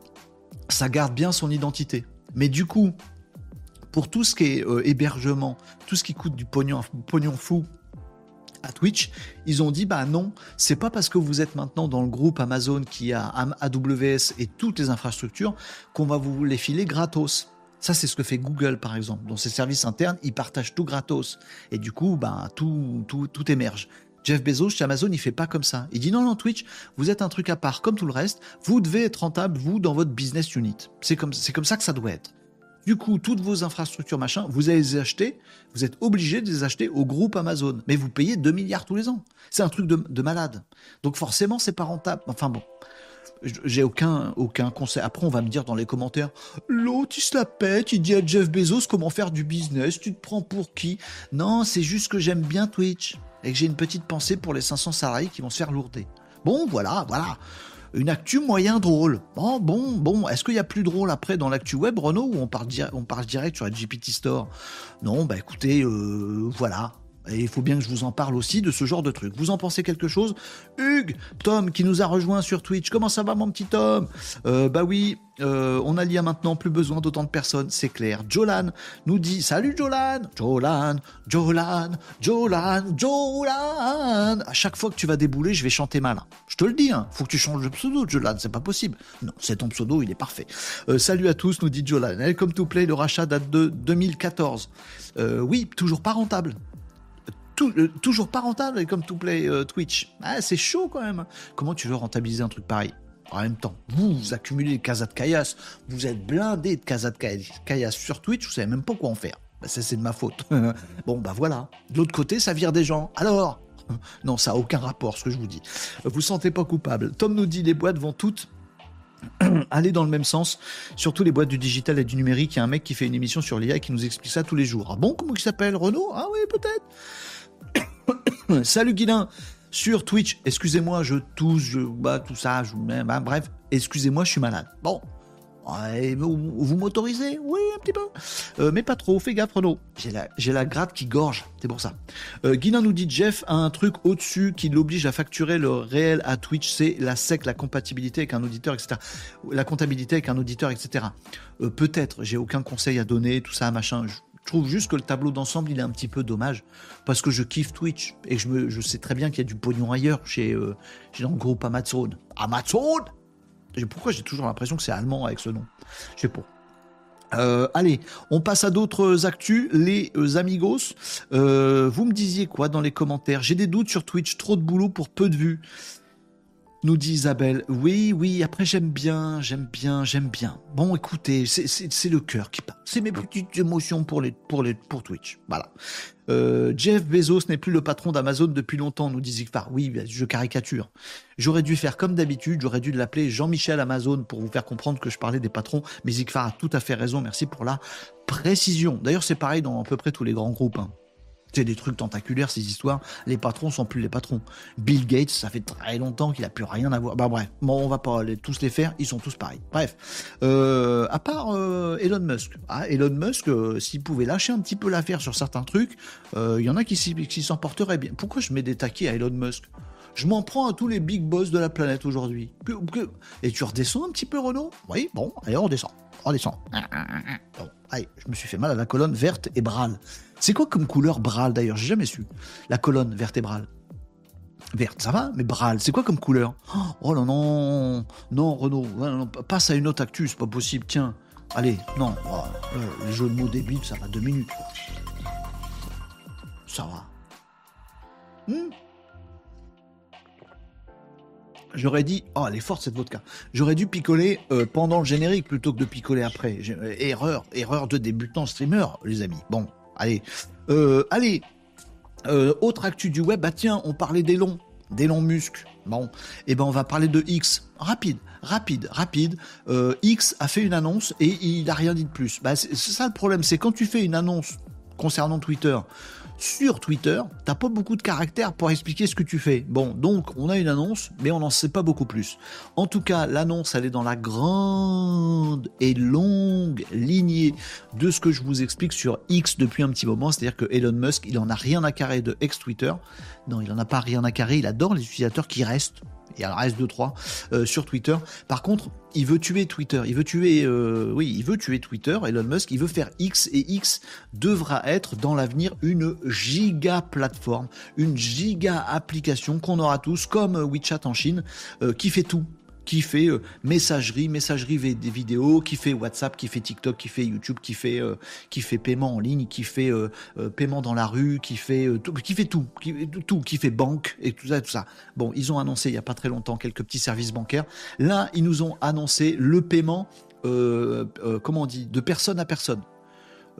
ça garde bien son identité. Mais du coup, pour tout ce qui est euh, hébergement, tout ce qui coûte du pognon, fou à Twitch, ils ont dit bah non, c'est pas parce que vous êtes maintenant dans le groupe Amazon qui a AWS et toutes les infrastructures qu'on va vous les filer gratos. Ça, c'est ce que fait Google, par exemple. Dans ses services internes, ils partagent tout gratos. Et du coup, bah, tout, tout, tout émerge. Jeff Bezos chez Amazon, il fait pas comme ça. Il dit non, non, Twitch, vous êtes un truc à part comme tout le reste. Vous devez être rentable, vous, dans votre business unit. C'est comme, ça que ça doit être. Du coup, toutes vos infrastructures, machin, vous allez les acheter, vous êtes obligé de les acheter au groupe Amazon. Mais vous payez 2 milliards tous les ans. C'est un truc de, malade. Donc forcément, c'est pas rentable. Enfin bon. j'ai aucun, aucun conseil. Après, on va me dire dans les commentaires, l'autre, il se la pète, il dit à Jeff Bezos comment faire du business, tu te prends pour qui? Non, c'est juste que j'aime bien Twitch et que j'ai une petite pensée pour les 500 salariés qui vont se faire lourder. Bon, voilà, voilà. Une actu moyen drôle. Bon, bon, bon. Est-ce qu'il y a plus drôle après dans l'actu web, Renault, ou on part, on part direct sur la GPT Store? Non, bah écoutez, euh, voilà. Et il faut bien que je vous en parle aussi de ce genre de truc. Vous en pensez quelque chose? Hugues, Tom qui nous a rejoint sur Twitch. Comment ça va mon petit Tom? Euh, Bah oui, euh, on a lien maintenant, plus besoin d'autant de personnes, c'est clair. Jolan nous dit Salut Jolan Jolan, Jolan, Jolan, Jolan À chaque fois que tu vas débouler, je vais chanter mal. Je te le dis, hein, faut que tu changes de pseudo, Jolan, c'est pas possible. Non, c'est ton pseudo, il est parfait. Euh, salut à tous, nous dit Jolan. Welcome to Play, le rachat date de 2014. oui, toujours pas rentable. Euh, toujours pas rentable comme to play euh, Twitch. Ah, c'est chaud quand même. Comment tu veux rentabiliser un truc pareil? En même temps, vous, vous accumulez les casas de caillasse, vous êtes blindé de casas de caillasse sur Twitch, vous savez même pas quoi en faire. Bah, ça, c'est de ma faute. <laughs> bon, bah voilà. De l'autre côté, ça vire des gens. Alors? <laughs> Non, ça a aucun rapport, ce que je vous dis. Vous sentez pas coupable. Tom nous dit les boîtes vont toutes <clears throat> aller dans le même sens, surtout les boîtes du digital et du numérique. Il y a un mec qui fait une émission sur l'IA qui nous explique ça tous les jours. Ah bon, comment il s'appelle? Renault Ah oui, peut-être. <coughs> Salut Guilin sur Twitch. Excusez-moi, je tousse, je bah, tout ça, je bah, bref, excusez-moi, je suis malade. Bon. vous, m'autorisez? Oui, un petit peu. Euh, mais pas trop, fais gaffe Renaud. J'ai la, la gratte qui gorge, c'est pour ça. Euh, nous dit Jeff a un truc au-dessus qui l'oblige à facturer le réel à Twitch, c'est la SEC, la compatibilité avec un auditeur, etc. La comptabilité avec un auditeur, etc. Euh, peut-être, j'ai aucun conseil à donner, tout ça, machin. Trouve juste que le tableau d'ensemble, il est un petit peu dommage parce que je kiffe Twitch et je, me, je sais très bien qu'il y a du pognon ailleurs chez, euh, dans le groupe Amazon. Amazon? Pourquoi j'ai toujours l'impression que c'est allemand avec ce nom? Je sais pas. Euh, allez, on passe à d'autres actus, les euh, amigos. Vous me disiez quoi dans les commentaires? J'ai des doutes sur Twitch, trop de boulot pour peu de vues nous dit Isabelle. Oui, oui, après j'aime bien, j'aime bien, j'aime bien. Bon, écoutez, c'est le cœur qui parle. C'est mes petites émotions pour, Twitch. Voilà. Euh, Jeff Bezos n'est plus le patron d'Amazon depuis longtemps, nous dit Zigfar. Oui, je caricature. J'aurais dû faire comme d'habitude, j'aurais dû l'appeler Jean-Michel Amazon pour vous faire comprendre que je parlais des patrons. Mais Zigfar a tout à fait raison, merci pour la précision. D'ailleurs, c'est pareil dans à peu près tous les grands groupes. Hein. C'est des trucs tentaculaires, ces histoires. Les patrons sont plus les patrons. Bill Gates, ça fait très longtemps qu'il a plus rien à voir. Bah bref, bon, on va pas tous les faire, ils sont tous pareils. Bref, euh, à part euh, Elon Musk. Ah, Elon Musk, euh, s'il pouvait lâcher un petit peu l'affaire sur certains trucs, il y en a qui, s'en porteraient bien. Pourquoi je mets des taquets à Elon Musk? Je m'en prends à tous les big boss de la planète aujourd'hui. Et tu redescends un petit peu, Renault Oui, bon, allez, on redescend. On redescend. Bon, allez, je me suis fait mal à la colonne verte et brâle. C'est quoi comme couleur Bral d'ailleurs? J'ai jamais su. La colonne vertébrale. Verte, ça va, mais Bral, c'est quoi comme couleur? Oh non, non, non, Renaud, passe à une autre actu, c'est pas possible, tiens. Allez, non, oh, le, jeu de mots débile, ça va deux minutes. Ça va. Hmm? J'aurais dit, oh, elle est forte cette vodka. J'aurais dû picoler euh, pendant le générique plutôt que de picoler après. Euh, erreur, erreur de débutant streamer, les amis. Bon, Allez, euh, allez. Euh, autre actu du web, bah tiens, on parlait des longs, des longs muscles. Bon, et eh ben on va parler de X. Rapide, rapide, rapide. Euh, X a fait une annonce et il n'a rien dit de plus. Bah, c'est ça le problème, c'est quand tu fais une annonce concernant Twitter sur Twitter, t'as pas beaucoup de caractères pour expliquer ce que tu fais. Bon, donc on a une annonce, mais on n'en sait pas beaucoup plus. En tout cas, l'annonce, elle est dans la grande et longue lignée de ce que je vous explique sur X depuis un petit moment, c'est-à-dire que Elon Musk, il en a rien à carrer de ex-Twitter. Non, il en a pas rien à carrer, il adore les utilisateurs qui restent il y en reste 2-3 euh, sur Twitter. Par contre, il veut tuer Twitter. Il veut tuer, euh, oui, il veut tuer Twitter. Elon Musk, il veut faire X et X devra être dans l'avenir une giga plateforme, une giga application qu'on aura tous, comme WeChat en Chine, euh, qui fait tout qui fait euh, messagerie, messagerie des vidéos, qui fait WhatsApp, qui fait TikTok, qui fait YouTube, qui fait euh, paiement en ligne, qui fait euh, paiement dans la rue, qui fait tout, qui fait tout, qui, tout, qui fait banque et tout ça, tout ça. Bon, ils ont annoncé il y a pas très longtemps quelques petits services bancaires. Là, ils nous ont annoncé le paiement, comment on dit, de personne à personne.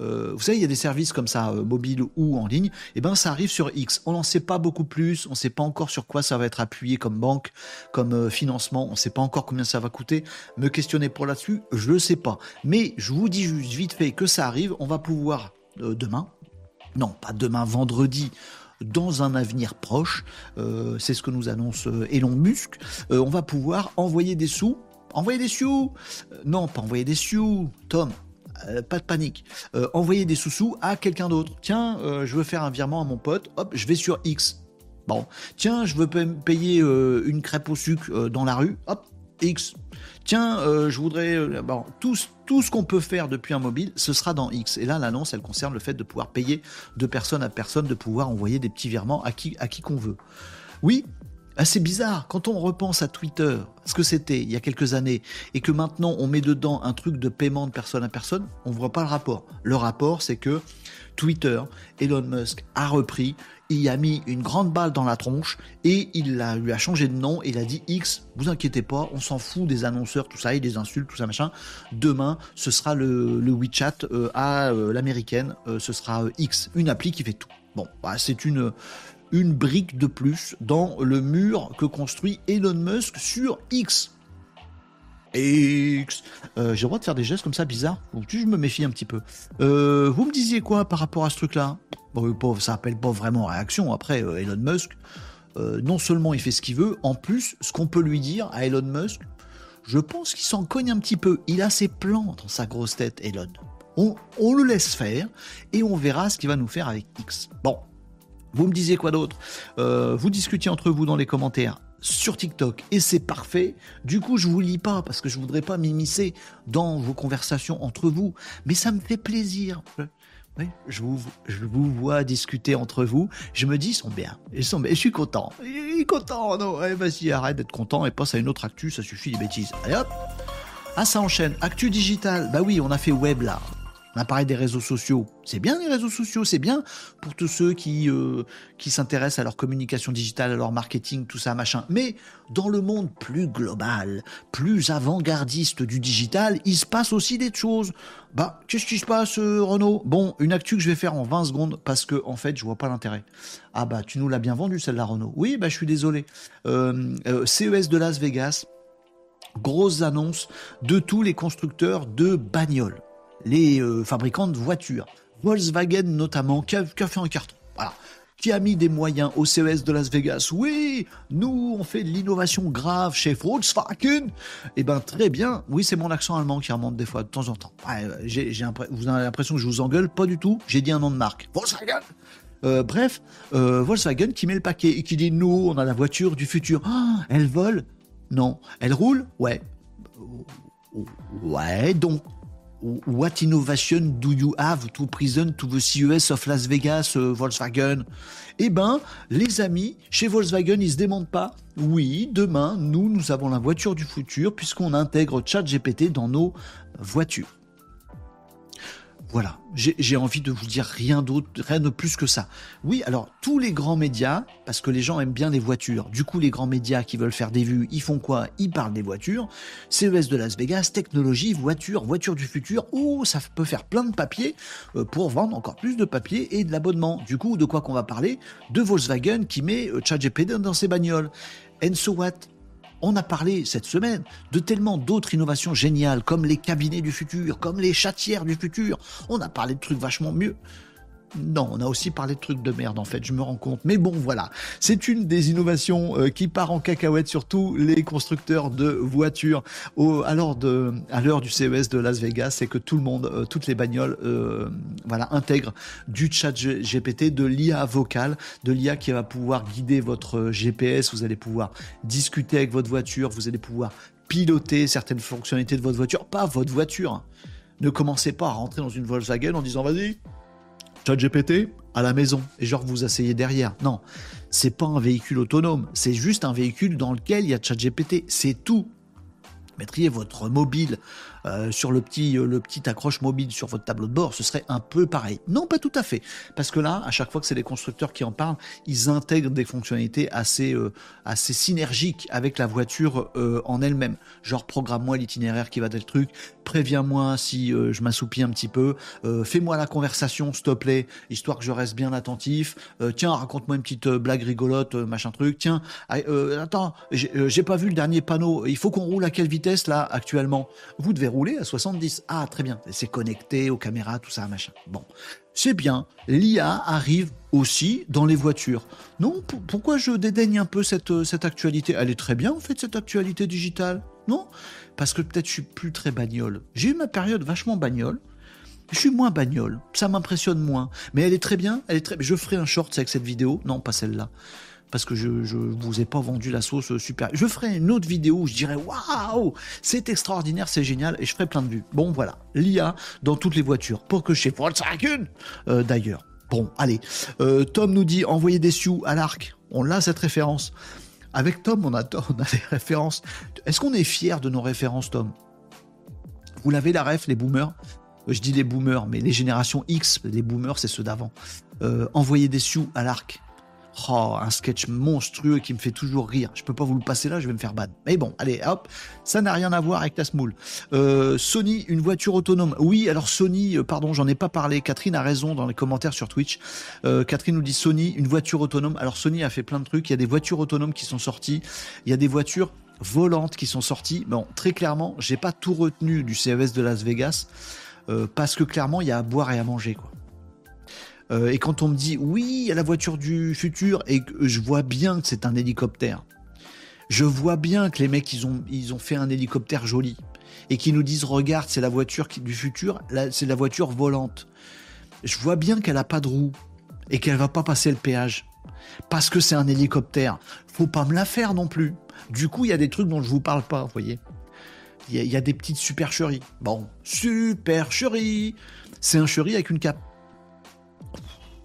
Euh, vous savez, il y a des services comme ça, euh, mobiles ou en ligne, et eh ben ça arrive sur X. On n'en sait pas beaucoup plus, on ne sait pas encore sur quoi ça va être appuyé comme banque, comme euh, financement, on ne sait pas encore combien ça va coûter. Me questionner pour là-dessus, je ne sais pas. Mais je vous dis juste vite fait que ça arrive, on va pouvoir demain, non pas demain, vendredi, dans un avenir proche, c'est ce que nous annonce Elon Musk, on va pouvoir envoyer des sous envoyer des sioux Non, pas envoyer des sioux, Tom. Euh, pas de panique. Euh, envoyer des sous-sous à quelqu'un d'autre. Tiens, euh, je veux faire un virement à mon pote. Hop, je vais sur X. Bon. Tiens, je veux payer une crêpe au sucre dans la rue. Hop, X. Tiens, je voudrais. bon, tout, tout ce qu'on peut faire depuis un mobile, ce sera dans X. Et là, l'annonce, elle concerne le fait de pouvoir payer de personne à personne, de pouvoir envoyer des petits virements à qui, à qui qu'on veut. Oui, assez bizarre. Quand on repense à Twitter, ce que c'était il y a quelques années, et que maintenant on met dedans un truc de paiement de personne à personne, on ne voit pas le rapport. Le rapport, c'est que Twitter, Elon Musk a repris, il a mis une grande balle dans la tronche et il a, lui a changé de nom et il a dit X, vous inquiétez pas, on s'en fout des annonceurs, tout ça, et des insultes, tout ça, machin. Demain, ce sera le, WeChat euh, à euh, l'américaine, euh, ce sera X, une appli qui fait tout. Bon, bah, c'est une, une brique de plus dans le mur que construit Elon Musk sur X. X. Euh, j'ai le droit de faire des gestes comme ça bizarres Je me méfie un petit peu. Euh, vous me disiez quoi par rapport à ce truc-là? Bon, Ça appelle pas vraiment réaction. Après, euh, Elon Musk, non seulement il fait ce qu'il veut, en plus, ce qu'on peut lui dire à Elon Musk, je pense qu'il s'en cogne un petit peu. Il a ses plans dans sa grosse tête, Elon. On, on le laisse faire et on verra ce qu'il va nous faire avec X. Bon, vous me disiez quoi d'autre? Euh, Vous discutiez entre vous dans les commentaires sur TikTok et c'est parfait. Du coup, je vous lis pas parce que je voudrais pas m'immiscer dans vos conversations entre vous, mais ça me fait plaisir. je vous, vois discuter entre vous. Je me dis, ils sont bien. Ils sont bien. Je suis content. Il est content. Non, vas-y, arrête d'être content et passe à une autre actu. Ça suffit les bêtises. Allez hop. Ah, ça enchaîne. Actu digital. Bah oui, on a fait web là. On a parlé des réseaux sociaux. C'est bien les réseaux sociaux, c'est bien pour tous ceux qui, euh, qui s'intéressent à leur communication digitale, à leur marketing, tout ça, machin. Mais dans le monde plus global, plus avant-gardiste du digital, il se passe aussi des choses. Bah, qu'est-ce qui se passe, euh, Renaud? Bon, une actu que je vais faire en 20 secondes parce que, en fait, je vois pas l'intérêt. Ah bah, tu nous l'as bien vendu celle-là, Renaud. Oui, bah, je suis désolé. Euh, CES de Las Vegas, grosse annonce de tous les constructeurs de bagnoles les euh, fabricants de voitures. Volkswagen notamment, qui a, fait un carton. Voilà. Qui a mis des moyens au CES de Las Vegas. Oui, nous, on fait de l'innovation grave chez Volkswagen. Eh ben, très bien. Oui, c'est mon accent allemand qui remonte des fois, de temps en temps. j'ai, vous avez l'impression que je vous engueule? Pas du tout. J'ai dit un nom de marque. Volkswagen euh, bref, euh, Volkswagen qui met le paquet et qui dit nous, on a la voiture du futur. Ah, elle vole? Non. Elle roule? Ouais. Ouais, donc What innovation do you have to present to the CES of Las Vegas, euh, Volkswagen? Eh ben, les amis, chez Volkswagen, ils se demandent pas. Oui, demain, nous, nous avons la voiture du futur puisqu'on intègre ChatGPT dans nos voitures. Voilà, j'ai envie de vous dire rien d'autre, rien de plus que ça. Oui, alors tous les grands médias, parce que les gens aiment bien les voitures, du coup les grands médias qui veulent faire des vues, ils font quoi? Ils parlent des voitures. CES de Las Vegas, technologie, voiture, voiture du futur, ou ça peut faire plein de papier euh, pour vendre encore plus de papier et de l'abonnement. Du coup, de quoi qu'on va parler? De Volkswagen qui met euh, ChatGPT dans ses bagnoles. And so what on a parlé cette semaine de tellement d'autres innovations géniales, comme les cabinets du futur, comme les chatières du futur. On a parlé de trucs vachement mieux. Non, on a aussi parlé de trucs de merde en fait, je me rends compte. Mais bon, voilà, c'est une des innovations euh, qui part en cacahuète sur tous les constructeurs de voitures au, à l'heure du CES de Las Vegas, c'est que tout le monde, euh, toutes les bagnoles, euh, voilà, intègrent du chat GPT, de l'IA vocale, de l'IA qui va pouvoir guider votre GPS. Vous allez pouvoir discuter avec votre voiture, vous allez pouvoir piloter certaines fonctionnalités de votre voiture, pas votre voiture. Hein. Ne commencez pas à rentrer dans une Volkswagen en disant vas-y, GPT à la maison et genre vous asseyez derrière. Non, c'est pas un véhicule autonome, c'est juste un véhicule dans lequel il y a ChatGPT, c'est tout. Mettriez votre mobile euh, sur le petit, euh, le petit accroche mobile sur votre tableau de bord, ce serait un peu pareil. Non, pas tout à fait. Parce que là, à chaque fois que c'est les constructeurs qui en parlent, ils intègrent des fonctionnalités assez, assez synergiques avec la voiture en elle-même. Genre, programme-moi l'itinéraire qui va être le truc, préviens-moi si je m'assoupis un petit peu, fais-moi la conversation, s'il te plaît, histoire que je reste bien attentif. tiens, raconte-moi une petite blague rigolote, machin truc. Tiens, attends, j'ai pas vu le dernier panneau. Il faut qu'on roule à quelle vitesse là actuellement? Vous devez rouler à 70. Ah, très bien. C'est connecté aux caméras, tout ça, machin. Bon. C'est bien. L'IA arrive aussi dans les voitures. Non, pourquoi je dédaigne un peu cette, cette actualité? Elle est très bien, en fait, cette actualité digitale. Non? Parce que peut-être je suis plus très bagnole. J'ai eu ma période vachement bagnole. Je suis moins bagnole, ça m'impressionne moins. Mais elle est très bien, elle est très. Je ferai un short avec cette vidéo, non pas celle-là parce que je, je vous ai pas vendu la sauce super. Je ferai une autre vidéo où je dirais waouh, c'est extraordinaire, c'est génial, et je ferai plein de vues. Bon voilà, l'IA dans toutes les voitures pour que chez Volkswagen euh, d'ailleurs. Bon, allez, euh, Tom nous dit envoyer des sioux à l'arc. On a cette référence. Avec Tom, on a, <laughs> on a des références. Est-ce qu'on est fier de nos références, Tom? Vous l'avez la ref, les boomers? Je dis les boomers, mais les générations X, les boomers, c'est ceux d'avant. Euh, envoyer des sioux à l'arc. Oh, un sketch monstrueux qui me fait toujours rire. Je peux pas vous le passer là, je vais me faire bad. Mais bon, allez, hop, ça n'a rien à voir avec la Smoule. Euh, Sony, une voiture autonome. Oui, alors Sony, euh, pardon, j'en ai pas parlé. Catherine a raison dans les commentaires sur Twitch. Euh, Catherine nous dit Sony, une voiture autonome. Alors Sony a fait plein de trucs. Il y a des voitures autonomes qui sont sorties. Il y a des voitures volantes qui sont sorties. Bon, très clairement, j'ai pas tout retenu du CES de Las Vegas parce que clairement, il y a à boire et à manger, quoi. Euh, et quand on me dit oui, il la voiture du futur et que je vois bien que c'est un hélicoptère, je vois bien que les mecs ils ont, fait un hélicoptère joli et qui nous disent regarde, c'est la voiture du futur, c'est la voiture volante. Je vois bien qu'elle a pas de roue et qu'elle va pas passer le péage parce que c'est un hélicoptère. Faut pas me la faire non plus. Du coup, il y a des trucs dont je vous parle pas, vous voyez. Il y, y, a des petites supercheries. Bon, supercherie. C'est un chéri avec une cape.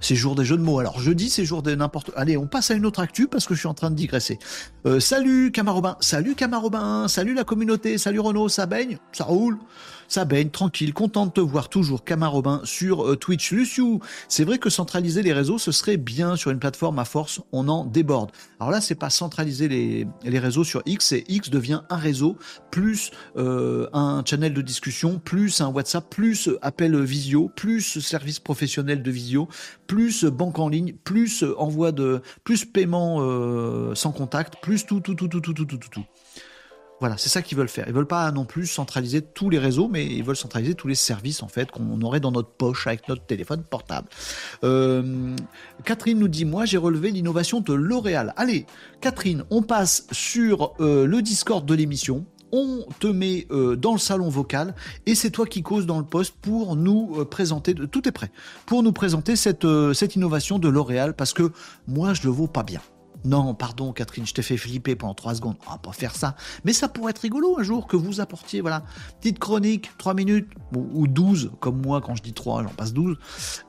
C'est jour des jeux de mots. Alors jeudi, c'est jour des n'importe. Allez, on passe à une autre actu parce que je suis en train de digresser. Euh, salut Camarobin, salut Camarobin, salut la communauté, salut Renaud, ça baigne, ça roule ça baigne, tranquille, content de te voir toujours, Camarobin, sur euh, Twitch. Luciou, c'est vrai que centraliser les réseaux, ce serait bien sur une plateforme à force, on en déborde. Alors là, c'est pas centraliser les, réseaux sur X, c'est X devient un réseau, plus euh, un channel de discussion, plus un WhatsApp, plus appel visio, plus service professionnel de visio, banque en ligne, plus envoi de, plus paiement euh, sans contact, plus tout, tout, tout, tout, tout, tout, tout, tout. tout. Voilà, c'est ça qu'ils veulent faire. Ils veulent pas non plus centraliser tous les réseaux, mais ils veulent centraliser tous les services en fait qu'on aurait dans notre poche avec notre téléphone portable. Euh, Catherine nous dit moi j'ai relevé l'innovation de L'Oréal. Allez, Catherine, on passe sur euh, le Discord de l'émission on te met euh, dans le salon vocal et c'est toi qui causes dans le poste pour nous présenter, tout est prêt, pour nous présenter cette, cette innovation de L'Oréal parce que moi je le vaux pas bien. Non, pardon, Catherine, je t'ai fait flipper pendant trois secondes. On va pas faire ça. Mais ça pourrait être rigolo un jour que vous apportiez, voilà, petite chronique, trois minutes, ou, douze, comme moi, quand je dis trois, j'en passe douze.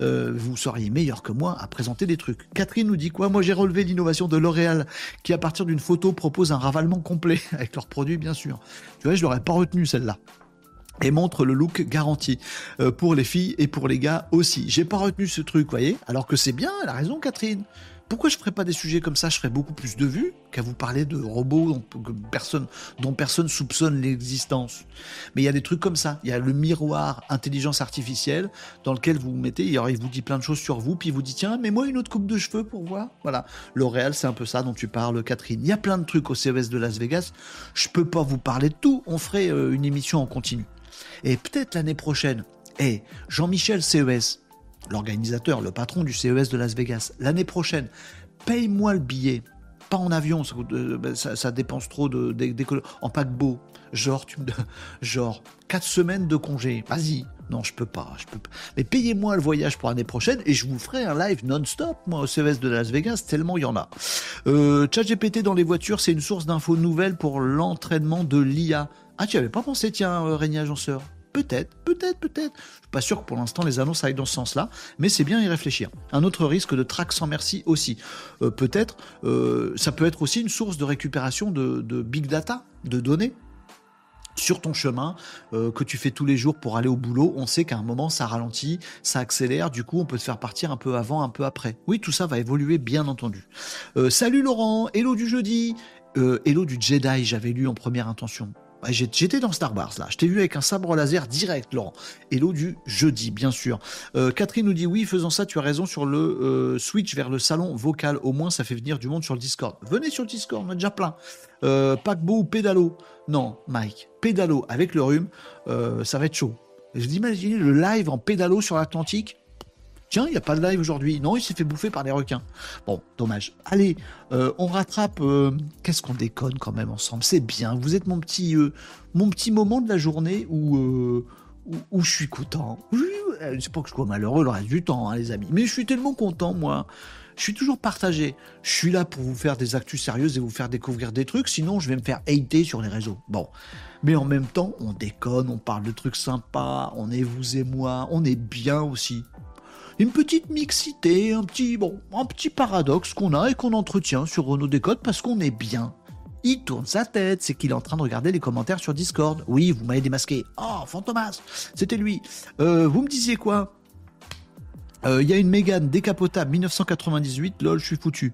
Euh, vous seriez meilleur que moi à présenter des trucs. Catherine nous dit quoi? Moi, j'ai relevé l'innovation de L'Oréal, qui à partir d'une photo propose un ravalement complet, <laughs> avec leurs produits, bien sûr. Tu vois, je l'aurais pas retenu celle-là et montre le look garanti euh, pour les filles et pour les gars aussi. J'ai pas retenu ce truc, voyez, alors que c'est bien, elle a raison Catherine. Pourquoi je ferais pas des sujets comme ça? Je ferais beaucoup plus de vues qu'à vous parler de robots dont personne, dont personne soupçonne l'existence. Mais il y a des trucs comme ça. Il y a le miroir intelligence artificielle dans lequel vous vous mettez. Il vous dit plein de choses sur vous, puis il vous dit tiens, mets-moi une autre coupe de cheveux pour voir. Voilà. L'Oréal, c'est un peu ça dont tu parles, Catherine. Il y a plein de trucs au CES de Las Vegas. Je peux pas vous parler de tout. On ferait euh, une émission en continu. Et peut-être l'année prochaine. Eh, Jean-Michel CES, l'organisateur, le patron du CES de Las Vegas, l'année prochaine, paye-moi le billet. Pas en avion, ça, euh, ben, dépense trop de, en paquebot. Genre, tu <laughs> genre, 4 semaines de congé. Vas-y. Non, je peux pas, je peux pas. Mais payez-moi le voyage pour l'année prochaine et je vous ferai un live non-stop, moi, au CES de Las Vegas, tellement il y en a. Euh, ChatGPT dans les voitures, c'est une source d'infos nouvelles pour l'entraînement de l'IA. Ah, tu avais pas pensé, tiens, euh, Régnier Agenceur? Peut-être, peut-être, peut-être. Je suis pas sûr que pour l'instant les annonces aillent dans ce sens-là, mais c'est bien y réfléchir. Un autre risque de track sans merci aussi. Euh, peut-être, euh, ça peut être aussi une source de récupération de, big data, de données. sur ton chemin euh, que tu fais tous les jours pour aller au boulot, on sait qu'à un moment ça ralentit, ça accélère, du coup on peut te faire partir un peu avant, un peu après. Oui, tout ça va évoluer bien entendu. Salut Laurent, hello du jeudi, hello du Jedi, j'avais lu en première intention. J'étais dans Star Wars là. Je t'ai vu avec un sabre laser direct, Laurent. Hello du jeudi, bien sûr. Euh, Catherine nous dit oui, faisant ça, tu as raison sur le euh, switch vers le salon vocal. Au moins, ça fait venir du monde sur le Discord. Venez sur le Discord, on a déjà plein. Euh, paquebot ou pédalo? Non, Mike. Pédalo avec le rhume, euh, ça va être chaud. Je imaginer le live en pédalo sur l'Atlantique? Tiens, il n'y a pas de live aujourd'hui. Non, il s'est fait bouffer par les requins. Bon, dommage. Allez, euh, on rattrape. Euh, qu'est-ce qu'on déconne quand même ensemble? C'est bien. Vous êtes mon petit, euh, mon petit moment de la journée où, où, je suis content. C'est pas que je sois malheureux le reste du temps, hein, les amis. Mais je suis tellement content, moi. Je suis toujours partagé. Je suis là pour vous faire des actus sérieuses et vous faire découvrir des trucs. Sinon, je vais me faire hater sur les réseaux. Bon. Mais en même temps, on déconne, on parle de trucs sympas, on est vous et moi, on est bien aussi une petite mixité, un petit, bon, un petit paradoxe qu'on a et qu'on entretient sur Renault Décode parce qu'on est bien. Il tourne sa tête, c'est qu'il est en train de regarder les commentaires sur Discord. Oui, vous m'avez démasqué. Oh, Fantomas, c'était lui. Euh, vous me disiez quoi? Euh, Il y a une Mégane décapotable 1998, lol, je suis foutu.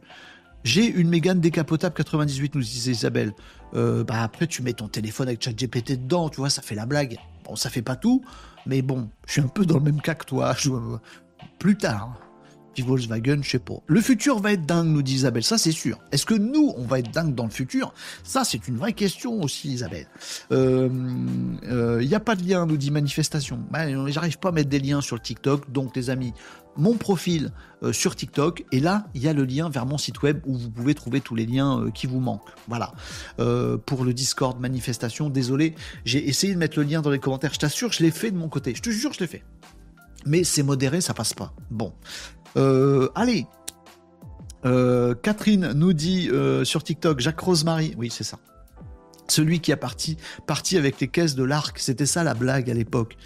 J'ai une Mégane décapotable 98, nous disait Isabelle. Euh, bah après, tu mets ton téléphone avec ChatGPT dedans, tu vois, ça fait la blague. Bon, ça fait pas tout, mais bon, je suis un peu dans le même cas que toi. <laughs> plus tard. Puis Volkswagen, je sais pas. Le futur va être dingue, nous dit Isabelle, ça c'est sûr. Est-ce que nous, on va être dingue dans le futur? Ça, c'est une vraie question aussi, Isabelle. Il euh, n'y euh, a pas de lien, nous dit Manifestation. Ben, J'arrive pas à mettre des liens sur le TikTok, donc les amis, mon profil euh, sur TikTok, et là, il y a le lien vers mon site web où vous pouvez trouver tous les liens qui vous manquent. Voilà. pour le Discord Manifestation, désolé, j'ai essayé de mettre le lien dans les commentaires. Je t'assure, je l'ai fait de mon côté. Je te jure, je l'ai fait mais c'est modéré, ça passe pas. Bon. Euh, allez. Euh, Catherine nous dit euh, sur TikTok, Jacques Rosemary, oui c'est ça. Celui qui a parti, parti avec les caisses de l'arc, c'était ça la blague à l'époque.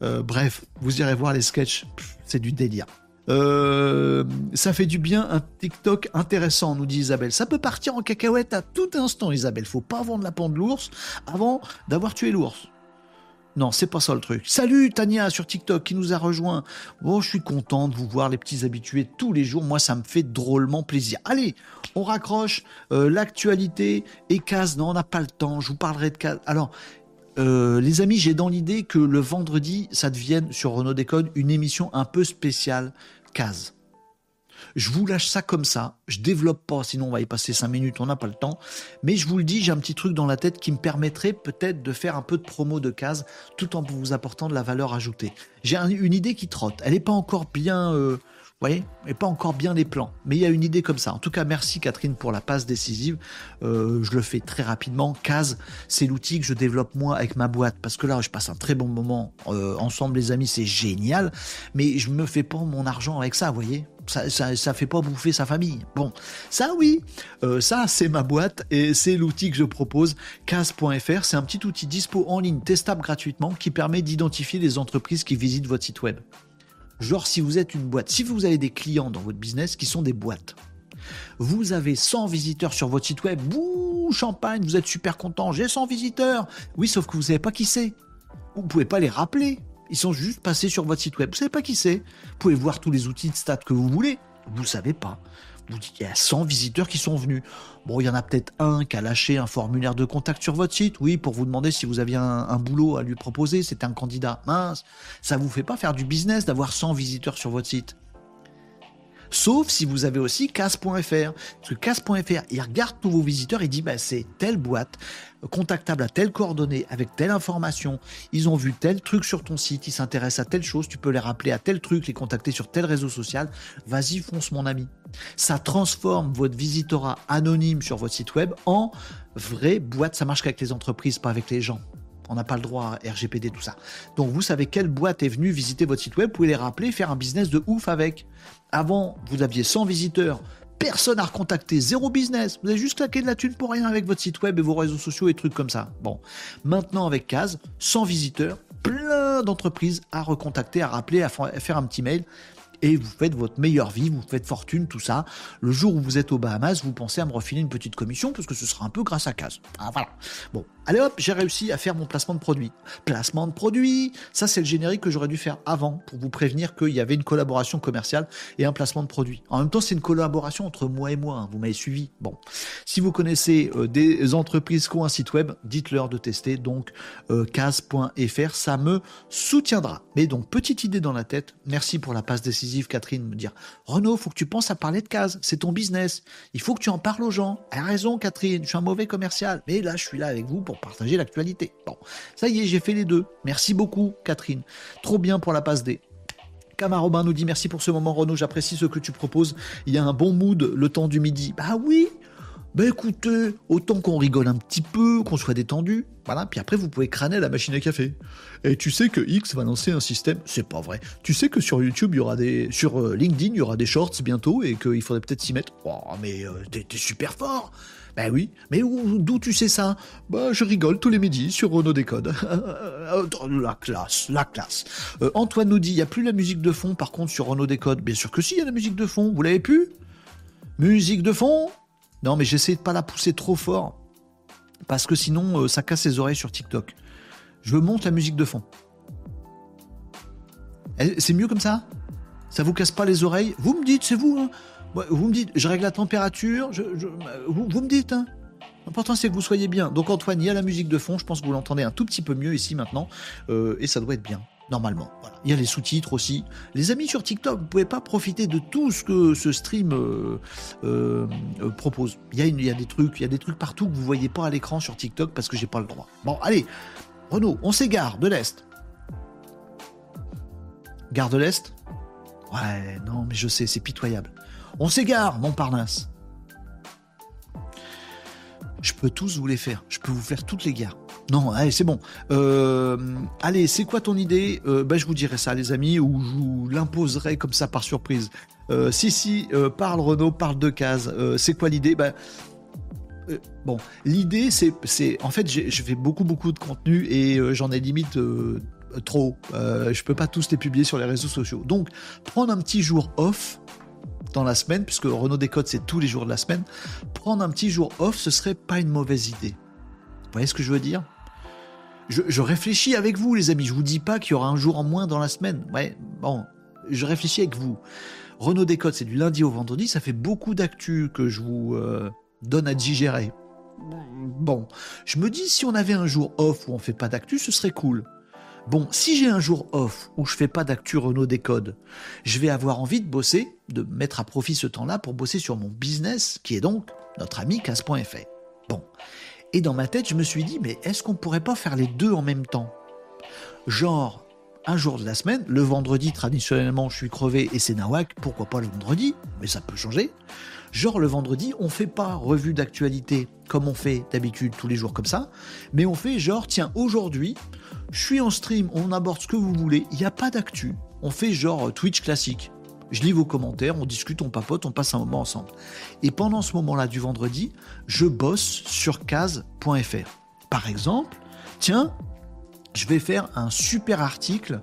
bref, vous irez voir les sketchs, c'est du délire. ça fait du bien un TikTok intéressant, nous dit Isabelle. Ça peut partir en cacahuète à tout instant, Isabelle. Faut pas vendre la peau de l'ours avant d'avoir tué l'ours. Non, c'est pas ça le truc. Salut Tania sur TikTok qui nous a rejoint. Bon, je suis content de vous voir les petits habitués tous les jours. Moi, ça me fait drôlement plaisir. Allez, on raccroche euh, l'actualité et case. Non, on n'a pas le temps. Je vous parlerai de case. Alors, euh, les amis, j'ai dans l'idée que le vendredi, ça devienne sur Renault Décode une émission un peu spéciale case. Je vous lâche ça comme ça. Je développe pas, sinon on va y passer 5 minutes, on n'a pas le temps. Mais je vous le dis, j'ai un petit truc dans la tête qui me permettrait peut-être de faire un peu de promo de case tout en vous apportant de la valeur ajoutée. J'ai une idée qui trotte. Elle n'est pas encore bien. Euh, voyez, et pas encore bien les plans, mais il y a une idée comme ça. En tout cas, merci Catherine pour la passe décisive. Euh, je le fais très rapidement. Case, c'est l'outil que je développe moi avec ma boîte, parce que là, je passe un très bon moment euh, ensemble, les amis, c'est génial. Mais je me fais pas mon argent avec ça, vous voyez. Ça, ça, fait pas bouffer sa famille. Bon, ça oui, euh, ça c'est ma boîte et c'est l'outil que je propose, case.fr. C'est un petit outil dispo en ligne, testable gratuitement, qui permet d'identifier les entreprises qui visitent votre site web. Genre si vous êtes une boîte, si vous avez des clients dans votre business qui sont des boîtes, vous avez 100 visiteurs sur votre site web, bouh, champagne, vous êtes super content, j'ai 100 visiteurs. Oui, sauf que vous savez pas qui c'est. Vous pouvez pas les rappeler. Ils sont juste passés sur votre site web. Vous savez pas qui c'est. Vous pouvez voir tous les outils de stats que vous voulez. Vous savez pas. Vous dites qu'il y a 100 visiteurs qui sont venus. Bon, il y en a peut-être un qui a lâché un formulaire de contact sur votre site, oui, pour vous demander si vous aviez un, boulot à lui proposer. C'était un candidat. Mince, ça vous fait pas faire du business d'avoir 100 visiteurs sur votre site. Sauf si vous avez aussi casse.fr. Parce que casse.fr, il regarde tous vos visiteurs et dit bah, c'est telle boîte, contactable à telle coordonnée, avec telle information. Ils ont vu tel truc sur ton site, ils s'intéressent à telle chose, tu peux les rappeler à tel truc, les contacter sur tel réseau social. Vas-y, fonce mon ami. Ça transforme votre visitorat anonyme sur votre site web en vraie boîte. Ça marche qu'avec les entreprises, pas avec les gens. On n'a pas le droit à RGPD, tout ça. Donc vous savez quelle boîte est venue visiter votre site web, vous pouvez les rappeler, faire un business de ouf avec. Avant, vous aviez 100 visiteurs, personne à recontacter, zéro business. Vous avez juste claqué de la thune pour rien avec votre site web et vos réseaux sociaux et trucs comme ça. Bon, maintenant avec Case, 100 visiteurs, plein d'entreprises à recontacter, à rappeler, à faire un petit mail et vous faites votre meilleure vie, vous faites fortune, tout ça. Le jour où vous êtes aux Bahamas, vous pensez à me refiler une petite commission parce que ce sera un peu grâce à Case. Ah, voilà. Bon, allez hop, j'ai réussi à faire mon placement de produit. Placement de produit, ça c'est le générique que j'aurais dû faire avant pour vous prévenir qu'il y avait une collaboration commerciale et un placement de produit. En même temps, c'est une collaboration entre moi et moi. Hein. vous m'avez suivi. Bon, si vous connaissez euh, des entreprises qui ont un site web, dites-leur de tester donc euh, case.fr, ça me soutiendra. Mais donc petite idée dans la tête. Merci pour la passe décisive, Catherine, me dire Renaud, faut que tu penses à parler de case. C'est ton business. Il faut que tu en parles aux gens. Elle a raison, Catherine. Je suis un mauvais commercial, mais là, je suis là avec vous pour partager l'actualité. Bon, ça y est, j'ai fait les deux. Merci beaucoup, Catherine. Trop bien pour la passe D. Camarobin nous dit merci pour ce moment Renaud, j'apprécie ce que tu proposes. Il y a un bon mood le temps du midi. Bah oui, ben écoutez, autant qu'on rigole un petit peu, qu'on soit détendu, voilà, puis après vous pouvez crâner la machine à café. Et tu sais que X va lancer un système, c'est pas vrai. Tu sais que sur YouTube, il y aura des, sur euh, LinkedIn, il y aura des shorts bientôt et qu'il faudrait peut-être s'y mettre. Oh, mais euh, t'es, super fort. Ben oui, mais d'où tu sais ça? Bah je rigole tous les midis sur Renault Décode. <laughs> la classe, la classe. Euh, Antoine nous dit, il n'y a plus la musique de fond par contre sur Renault Décode. Bien sûr que si, il y a la musique de fond. Vous l'avez pu? Musique de fond? Non, mais j'essaie de pas la pousser trop fort parce que sinon euh, ça casse les oreilles sur TikTok. Je monte la musique de fond. C'est mieux comme ça? Ça vous casse pas les oreilles? Vous me dites, c'est vous. Hein vous me dites, je règle la température. vous, me dites. Hein L'important c'est que vous soyez bien. Donc Antoine, il y a la musique de fond. Je pense que vous l'entendez un tout petit peu mieux ici maintenant, euh, et ça doit être bien normalement. Il y a les sous-titres aussi. Les amis sur TikTok, vous pouvez pas profiter de tout ce que ce stream euh, euh, propose. Il y, a des trucs, il y a des trucs partout que vous voyez pas à l'écran sur TikTok parce que j'ai pas le droit. Bon, allez, Renaud, on s'égare de l'Est. Gare de l'Est? Ouais, non, mais je sais, c'est pitoyable. On s'égare, Montparnasse. Je peux tous vous les faire. Je peux vous faire toutes les gares. Non, allez, c'est bon. Euh, allez, c'est quoi ton idée? Euh, ben, Je vous dirai ça, les amis, ou je vous l'imposerai comme ça par surprise. Euh, si, si, parle Renault, parle de cases. c'est quoi l'idée? Ben, Bon, l'idée, c'est, En fait, je fais beaucoup, beaucoup de contenu et j'en ai limite trop. je peux pas tous les publier sur les réseaux sociaux. Donc, prendre un petit jour off dans la semaine, puisque Renault Décode, c'est tous les jours de la semaine, prendre un petit jour off, ce serait pas une mauvaise idée. Vous voyez ce que je veux dire? Je, réfléchis avec vous, les amis. Je vous dis pas qu'il y aura un jour en moins dans la semaine. Ouais, bon, je réfléchis avec vous. Renault Décode, c'est du lundi au vendredi. Ça fait beaucoup d'actu que je vous euh, donne à digérer. Bon, je me dis si on avait un jour off où on fait pas d'actu, ce serait cool. Bon, si j'ai un jour off où je fais pas d'actu Renault Décode, je vais avoir envie de bosser, de mettre à profit ce temps-là pour bosser sur mon business, qui est donc notre ami casse.fr. Bon, et dans ma tête, je me suis dit, mais est-ce qu'on pourrait pas faire les deux en même temps? Genre, un jour de la semaine, le vendredi, traditionnellement, je suis crevé et c'est nawak, pourquoi pas le vendredi? Mais ça peut changer. Genre, le vendredi, on fait pas revue d'actualité comme on fait d'habitude tous les jours comme ça, mais on fait genre, tiens, aujourd'hui, je suis en stream, on aborde ce que vous voulez, il n'y a pas d'actu. On fait genre Twitch classique je lis vos commentaires, on discute, on papote, on passe un moment ensemble. Et pendant ce moment-là du vendredi, je bosse sur case.fr. Par exemple, tiens, je vais faire un super article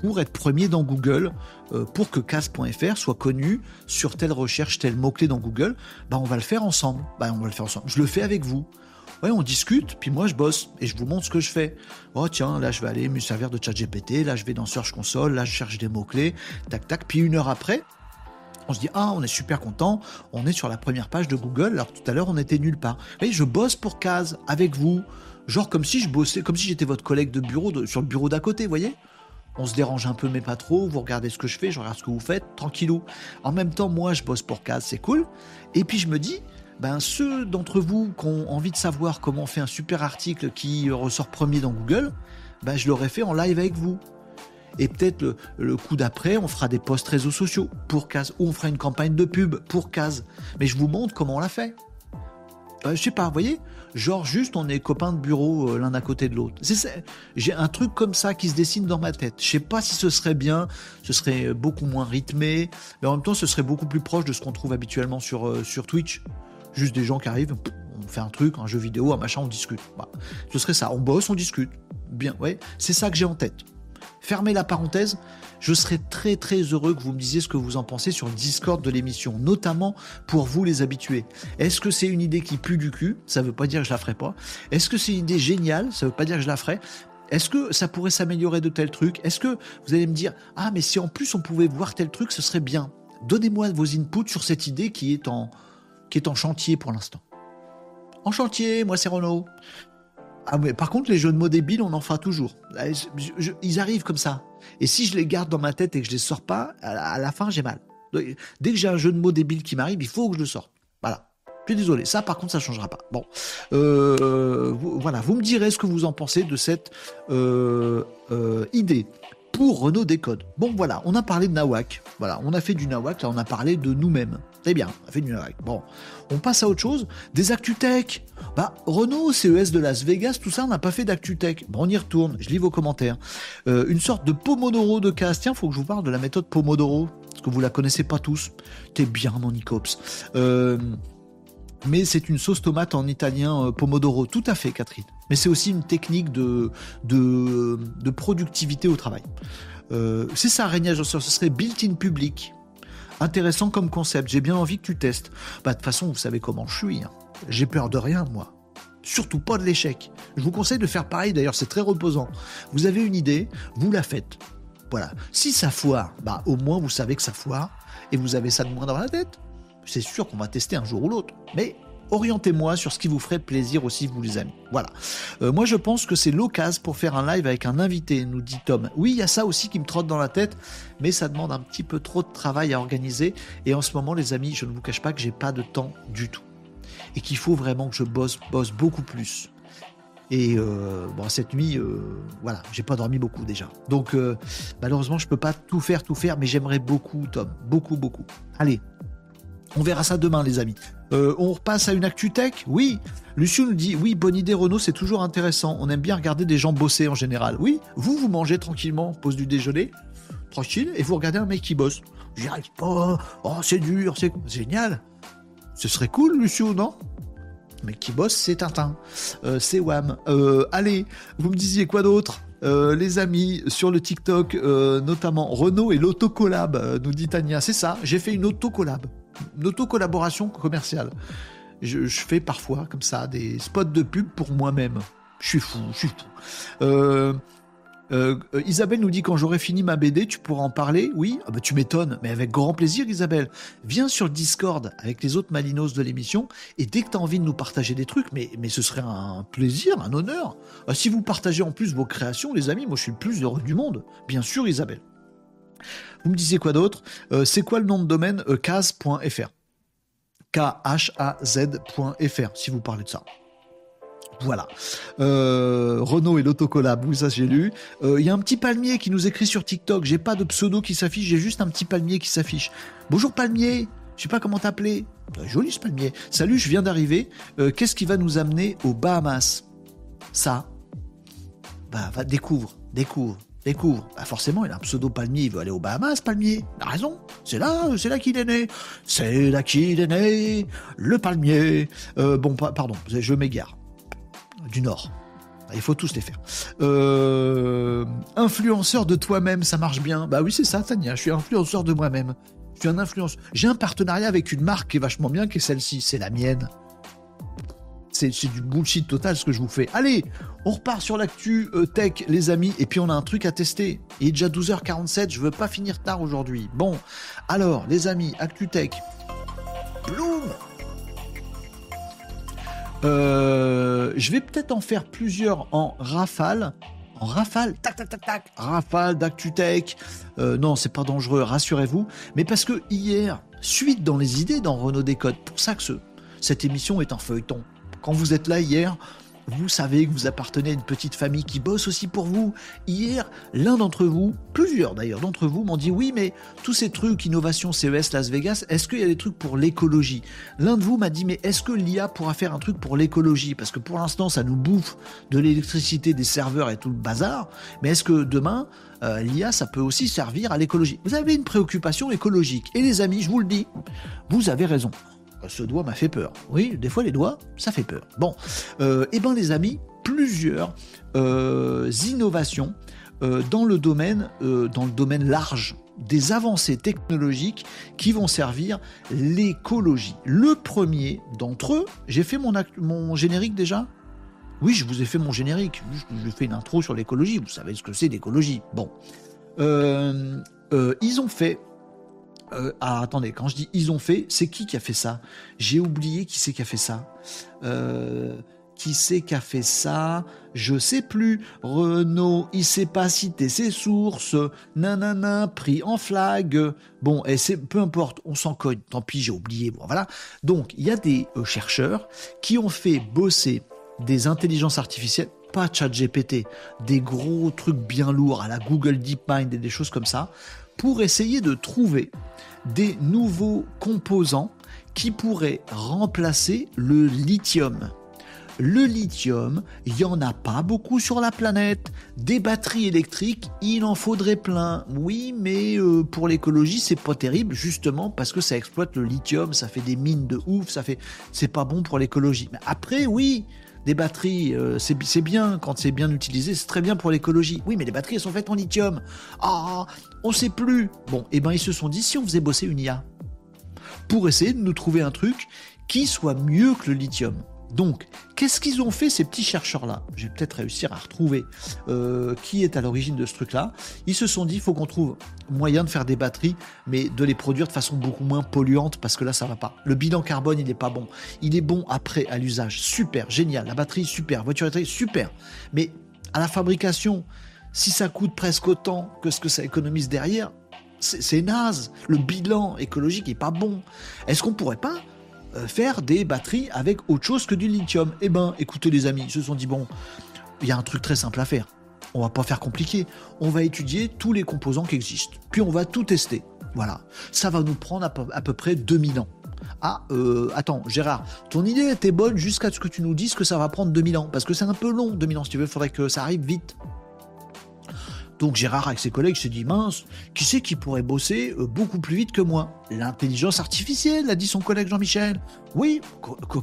pour être premier dans Google, euh, pour que case.fr soit connu sur telle recherche, tel mot-clé dans Google. Bah, on va le faire ensemble. Bah, on va le faire ensemble. Je le fais avec vous ouais, on discute, puis moi je bosse et je vous montre ce que je fais. Oh tiens, là je vais aller me servir de chat GPT, là je vais dans Search Console, là je cherche des mots-clés, tac tac, puis une heure après, on se dit ah on est super content, on est sur la première page de Google, alors tout à l'heure on était nulle part. Vous je bosse pour Case avec vous, genre comme si je bossais, comme si j'étais votre collègue de bureau sur le bureau d'à côté, vous voyez? On se dérange un peu mais pas trop, vous regardez ce que je fais, je regarde ce que vous faites, tranquillou. En même temps, moi je bosse pour Case, c'est cool. Et puis je me dis, ben, ceux d'entre vous qui ont envie de savoir comment on fait un super article qui ressort premier dans Google, ben, je l'aurais fait en live avec vous. Et peut-être le, coup d'après, on fera des posts réseaux sociaux pour Case, ou on fera une campagne de pub pour Case. Mais je vous montre comment on l'a fait. Euh, je sais pas, vous voyez? Genre juste on est copains de bureau euh, l'un à côté de l'autre. J'ai un truc comme ça qui se dessine dans ma tête. Je sais pas si ce serait bien, ce serait beaucoup moins rythmé, mais en même temps ce serait beaucoup plus proche de ce qu'on trouve habituellement sur, euh, sur Twitch. Juste des gens qui arrivent, on fait un truc, un jeu vidéo, un machin, on discute. Ce serait ça. On bosse, on discute. Bien, ouais. C'est ça que j'ai en tête. fermez la parenthèse. Je serais très très heureux que vous me disiez ce que vous en pensez sur le Discord de l'émission, notamment pour vous les habitués. Est-ce que c'est une idée qui pue du cul? Ça veut pas dire que je la ferai pas. Est-ce que c'est une idée géniale? Ça veut pas dire que je la ferai. Est-ce que ça pourrait s'améliorer de tel truc Est-ce que vous allez me dire ah mais si en plus on pouvait voir tel truc, ce serait bien. Donnez-moi vos inputs sur cette idée qui est en qui est en chantier pour l'instant. En chantier, moi c'est Renault. Ah par contre les jeux de mots débiles, on en fera toujours. ils arrivent comme ça. Et si je les garde dans ma tête et que je les sors pas, à la, fin, j'ai mal. Dès que j'ai un jeu de mots débile qui m'arrive, il faut que je le sorte. Voilà. Je suis désolé. Ça, par contre, ça changera pas. Bon, euh, voilà. Vous me direz ce que vous en pensez de cette euh, euh, idée pour Renault Décode. Bon, voilà. On a parlé de Nawak. Voilà. On a fait du Nawak. Là, on a parlé de nous-mêmes. Très bien. On fait. Bon. On passe à autre chose. Des ActuTech. Bah, Renault, CES de Las Vegas, tout ça, on n'a pas fait d'ActuTech. Bon, on y retourne. Je lis vos commentaires. Euh, une sorte de Pomodoro de casse. Tiens, faut que je vous parle de la méthode Pomodoro. Parce que vous la connaissez pas tous. T'es bien, mon Icops. Euh, mais c'est une sauce tomate en italien euh, Pomodoro. Tout à fait, Catherine. Mais c'est aussi une technique de, de, productivité au travail. c'est ça, Régnage Ce serait built-in public. Intéressant comme concept. J'ai bien envie que tu testes. Bah, de toute façon, vous savez comment je suis. Hein. J'ai peur de rien, moi. Surtout pas de l'échec. Je vous conseille de faire pareil, d'ailleurs, c'est très reposant. Vous avez une idée, vous la faites. Voilà. Si ça foire, bah, au moins vous savez que ça foire et vous avez ça de moins dans la tête. C'est sûr qu'on va tester un jour ou l'autre. Mais orientez-moi sur ce qui vous ferait plaisir aussi, vous les amis. Voilà. Euh, moi, je pense que c'est l'occasion pour faire un live avec un invité, nous dit Tom. Oui, il y a ça aussi qui me trotte dans la tête, mais ça demande un petit peu trop de travail à organiser. Et en ce moment, les amis, je ne vous cache pas que j'ai pas de temps du tout. Et qu'il faut vraiment que je bosse, bosse beaucoup plus. Et euh, bon, cette nuit, euh, voilà, j'ai pas dormi beaucoup déjà. Donc, malheureusement, je peux pas tout faire, tout faire, mais j'aimerais beaucoup, Tom. Beaucoup, beaucoup. Allez, on verra ça demain, les amis. Euh, on repasse à une actu tech Oui. Lucius nous dit Oui, bonne idée, Renault, c'est toujours intéressant. On aime bien regarder des gens bosser en général. Oui, vous, vous mangez tranquillement, pause du déjeuner, tranquille, et vous regardez un mec qui bosse. J'y arrive pas. Oh, c'est dur, c'est génial. Ce serait cool, Lucius, non? Mais qui bosse, c'est Tintin. Euh, c'est Wam. Euh, allez, vous me disiez quoi d'autre? Les amis, sur le TikTok, notamment Renault et l'autocollab, nous dit Tania. C'est ça, j'ai fait une autocollab auto-collaboration commerciale. Je, fais parfois comme ça des spots de pub pour moi-même. Je suis fou, je suis fou. Euh, euh, Isabelle nous dit quand j'aurai fini ma BD, tu pourras en parler. Oui, ah bah, tu m'étonnes, mais avec grand plaisir, Isabelle. Viens sur Discord avec les autres Malinos de l'émission et dès que tu as envie de nous partager des trucs, mais, mais ce serait un plaisir, un honneur. Ah, si vous partagez en plus vos créations, les amis, moi je suis le plus heureux du monde. Bien sûr, Isabelle. Vous me disiez quoi d'autre? Euh, C'est quoi le nom de domaine euh, Kaz.fr. K-H-A-Z.fr, si vous parlez de ça. Voilà. Euh, Renault et l'autocollab, oui, ça j'ai lu. Il y a un petit palmier qui nous écrit sur TikTok. J'ai pas de pseudo qui s'affiche, j'ai juste un petit palmier qui s'affiche. Bonjour palmier, je sais pas comment t'appeler. Joli ce palmier. Salut, je viens d'arriver. Qu'est-ce qui va nous amener aux Bahamas? Ça? Bah, va découvre, découvre découvre, bah forcément, il a un pseudo palmier, il veut aller aux Bahamas, palmier. Il a raison. C'est là, c'est là qu'il est né. C'est là qu'il est né, le palmier. Euh, bon, pardon, je m'égare. Du Nord. Il faut tous les faire. Euh, influenceur de toi-même, ça marche bien. Bah oui, c'est ça, Tania. Je suis influenceur de moi-même. Je suis un influenceur. J'ai un partenariat avec une marque qui est vachement bien, qui est celle-ci. C'est la mienne. C'est du bullshit total ce que je vous fais. Allez, on repart sur l'actu euh, tech, les amis, et puis on a un truc à tester. Il est déjà 12h47, je veux pas finir tard aujourd'hui. Bon, alors, les amis, actu tech. Bloom euh, Je vais peut-être en faire plusieurs en rafale. En rafale, tac, tac, tac, tac, rafale d'actu tech. Euh, non, c'est pas dangereux, rassurez-vous. Mais parce que hier, suite dans les idées dans Renault Décode, pour ça que ce, cette émission est un feuilleton. Quand vous êtes là hier, vous savez que vous appartenez à une petite famille qui bosse aussi pour vous. Hier, l'un d'entre vous, plusieurs d'ailleurs d'entre vous, m'ont dit oui, mais tous ces trucs, innovation CES Las Vegas, est-ce qu'il y a des trucs pour l'écologie? L'un de vous m'a dit mais est-ce que l'IA pourra faire un truc pour l'écologie? Parce que pour l'instant, ça nous bouffe de l'électricité, des serveurs et tout le bazar. Mais est-ce que demain, euh, l'IA, ça peut aussi servir à l'écologie? Vous avez une préoccupation écologique. Et les amis, je vous le dis, vous avez raison ce doigt m'a fait peur. Oui, des fois les doigts, ça fait peur. Bon, euh, eh ben les amis, plusieurs euh, innovations euh, dans le domaine, dans le domaine large des avancées technologiques qui vont servir l'écologie. Le premier d'entre eux, j'ai fait mon, mon générique déjà? Oui, je vous ai fait mon générique. Je, fais une intro sur l'écologie. Vous savez ce que c'est l'écologie. Bon. Ils ont fait ah, attendez, quand je dis ils ont fait, c'est qui qui a fait ça? J'ai oublié qui c'est qui a fait ça. Euh, qui c'est qui a fait ça? Je sais plus. Renault, il sait pas citer ses sources. Nanana, pris en flag. Bon, et c'est peu importe, on s'en cogne. Tant pis, j'ai oublié. Bon, voilà. Donc, il y a des euh, chercheurs qui ont fait bosser des intelligences artificielles pas ChatGPT, des gros trucs bien lourds à la Google DeepMind et des choses comme ça, pour essayer de trouver des nouveaux composants qui pourraient remplacer le lithium. Le lithium, il n'y en a pas beaucoup sur la planète. Des batteries électriques, il en faudrait plein. Oui, mais euh, pour l'écologie, c'est pas terrible, justement parce que ça exploite le lithium, ça fait des mines de ouf, ça fait, c'est pas bon pour l'écologie. Mais après, oui, des batteries, euh, c'est bien quand c'est bien utilisé, c'est très bien pour l'écologie. Oui, mais les batteries, elles sont faites en lithium. Ah, on sait plus. Bon, et eh ben ils se sont dit si on faisait bosser une IA pour essayer de nous trouver un truc qui soit mieux que le lithium. Donc, qu'est-ce qu'ils ont fait ces petits chercheurs-là? Je vais peut-être réussir à retrouver euh, qui est à l'origine de ce truc-là. Ils se sont dit, il faut qu'on trouve moyen de faire des batteries, mais de les produire de façon beaucoup moins polluante, parce que là, ça va pas. Le bilan carbone, il n'est pas bon. Il est bon après, à l'usage. Super, génial. La batterie, super. Voiture électrique, super. Mais à la fabrication, si ça coûte presque autant que ce que ça économise derrière, c'est naze. Le bilan écologique est pas bon. Est-ce qu'on pourrait pas euh, faire des batteries avec autre chose que du lithium? Eh ben, écoutez les amis, ils se sont dit bon, il y a un truc très simple à faire. On va pas faire compliqué. On va étudier tous les composants qui existent. Puis on va tout tester. Voilà. Ça va nous prendre à peu, près 2000 ans. Ah, euh, attends, Gérard, ton idée était bonne jusqu'à ce que tu nous dises que ça va prendre 2000 ans. Parce que c'est un peu long, 2000 ans. Si tu veux, il faudrait que ça arrive vite. Donc Gérard, avec ses collègues, s'est dit mince, qui c'est qui pourrait bosser euh, beaucoup plus vite que moi? L'intelligence artificielle, a dit son collègue Jean-Michel. Oui,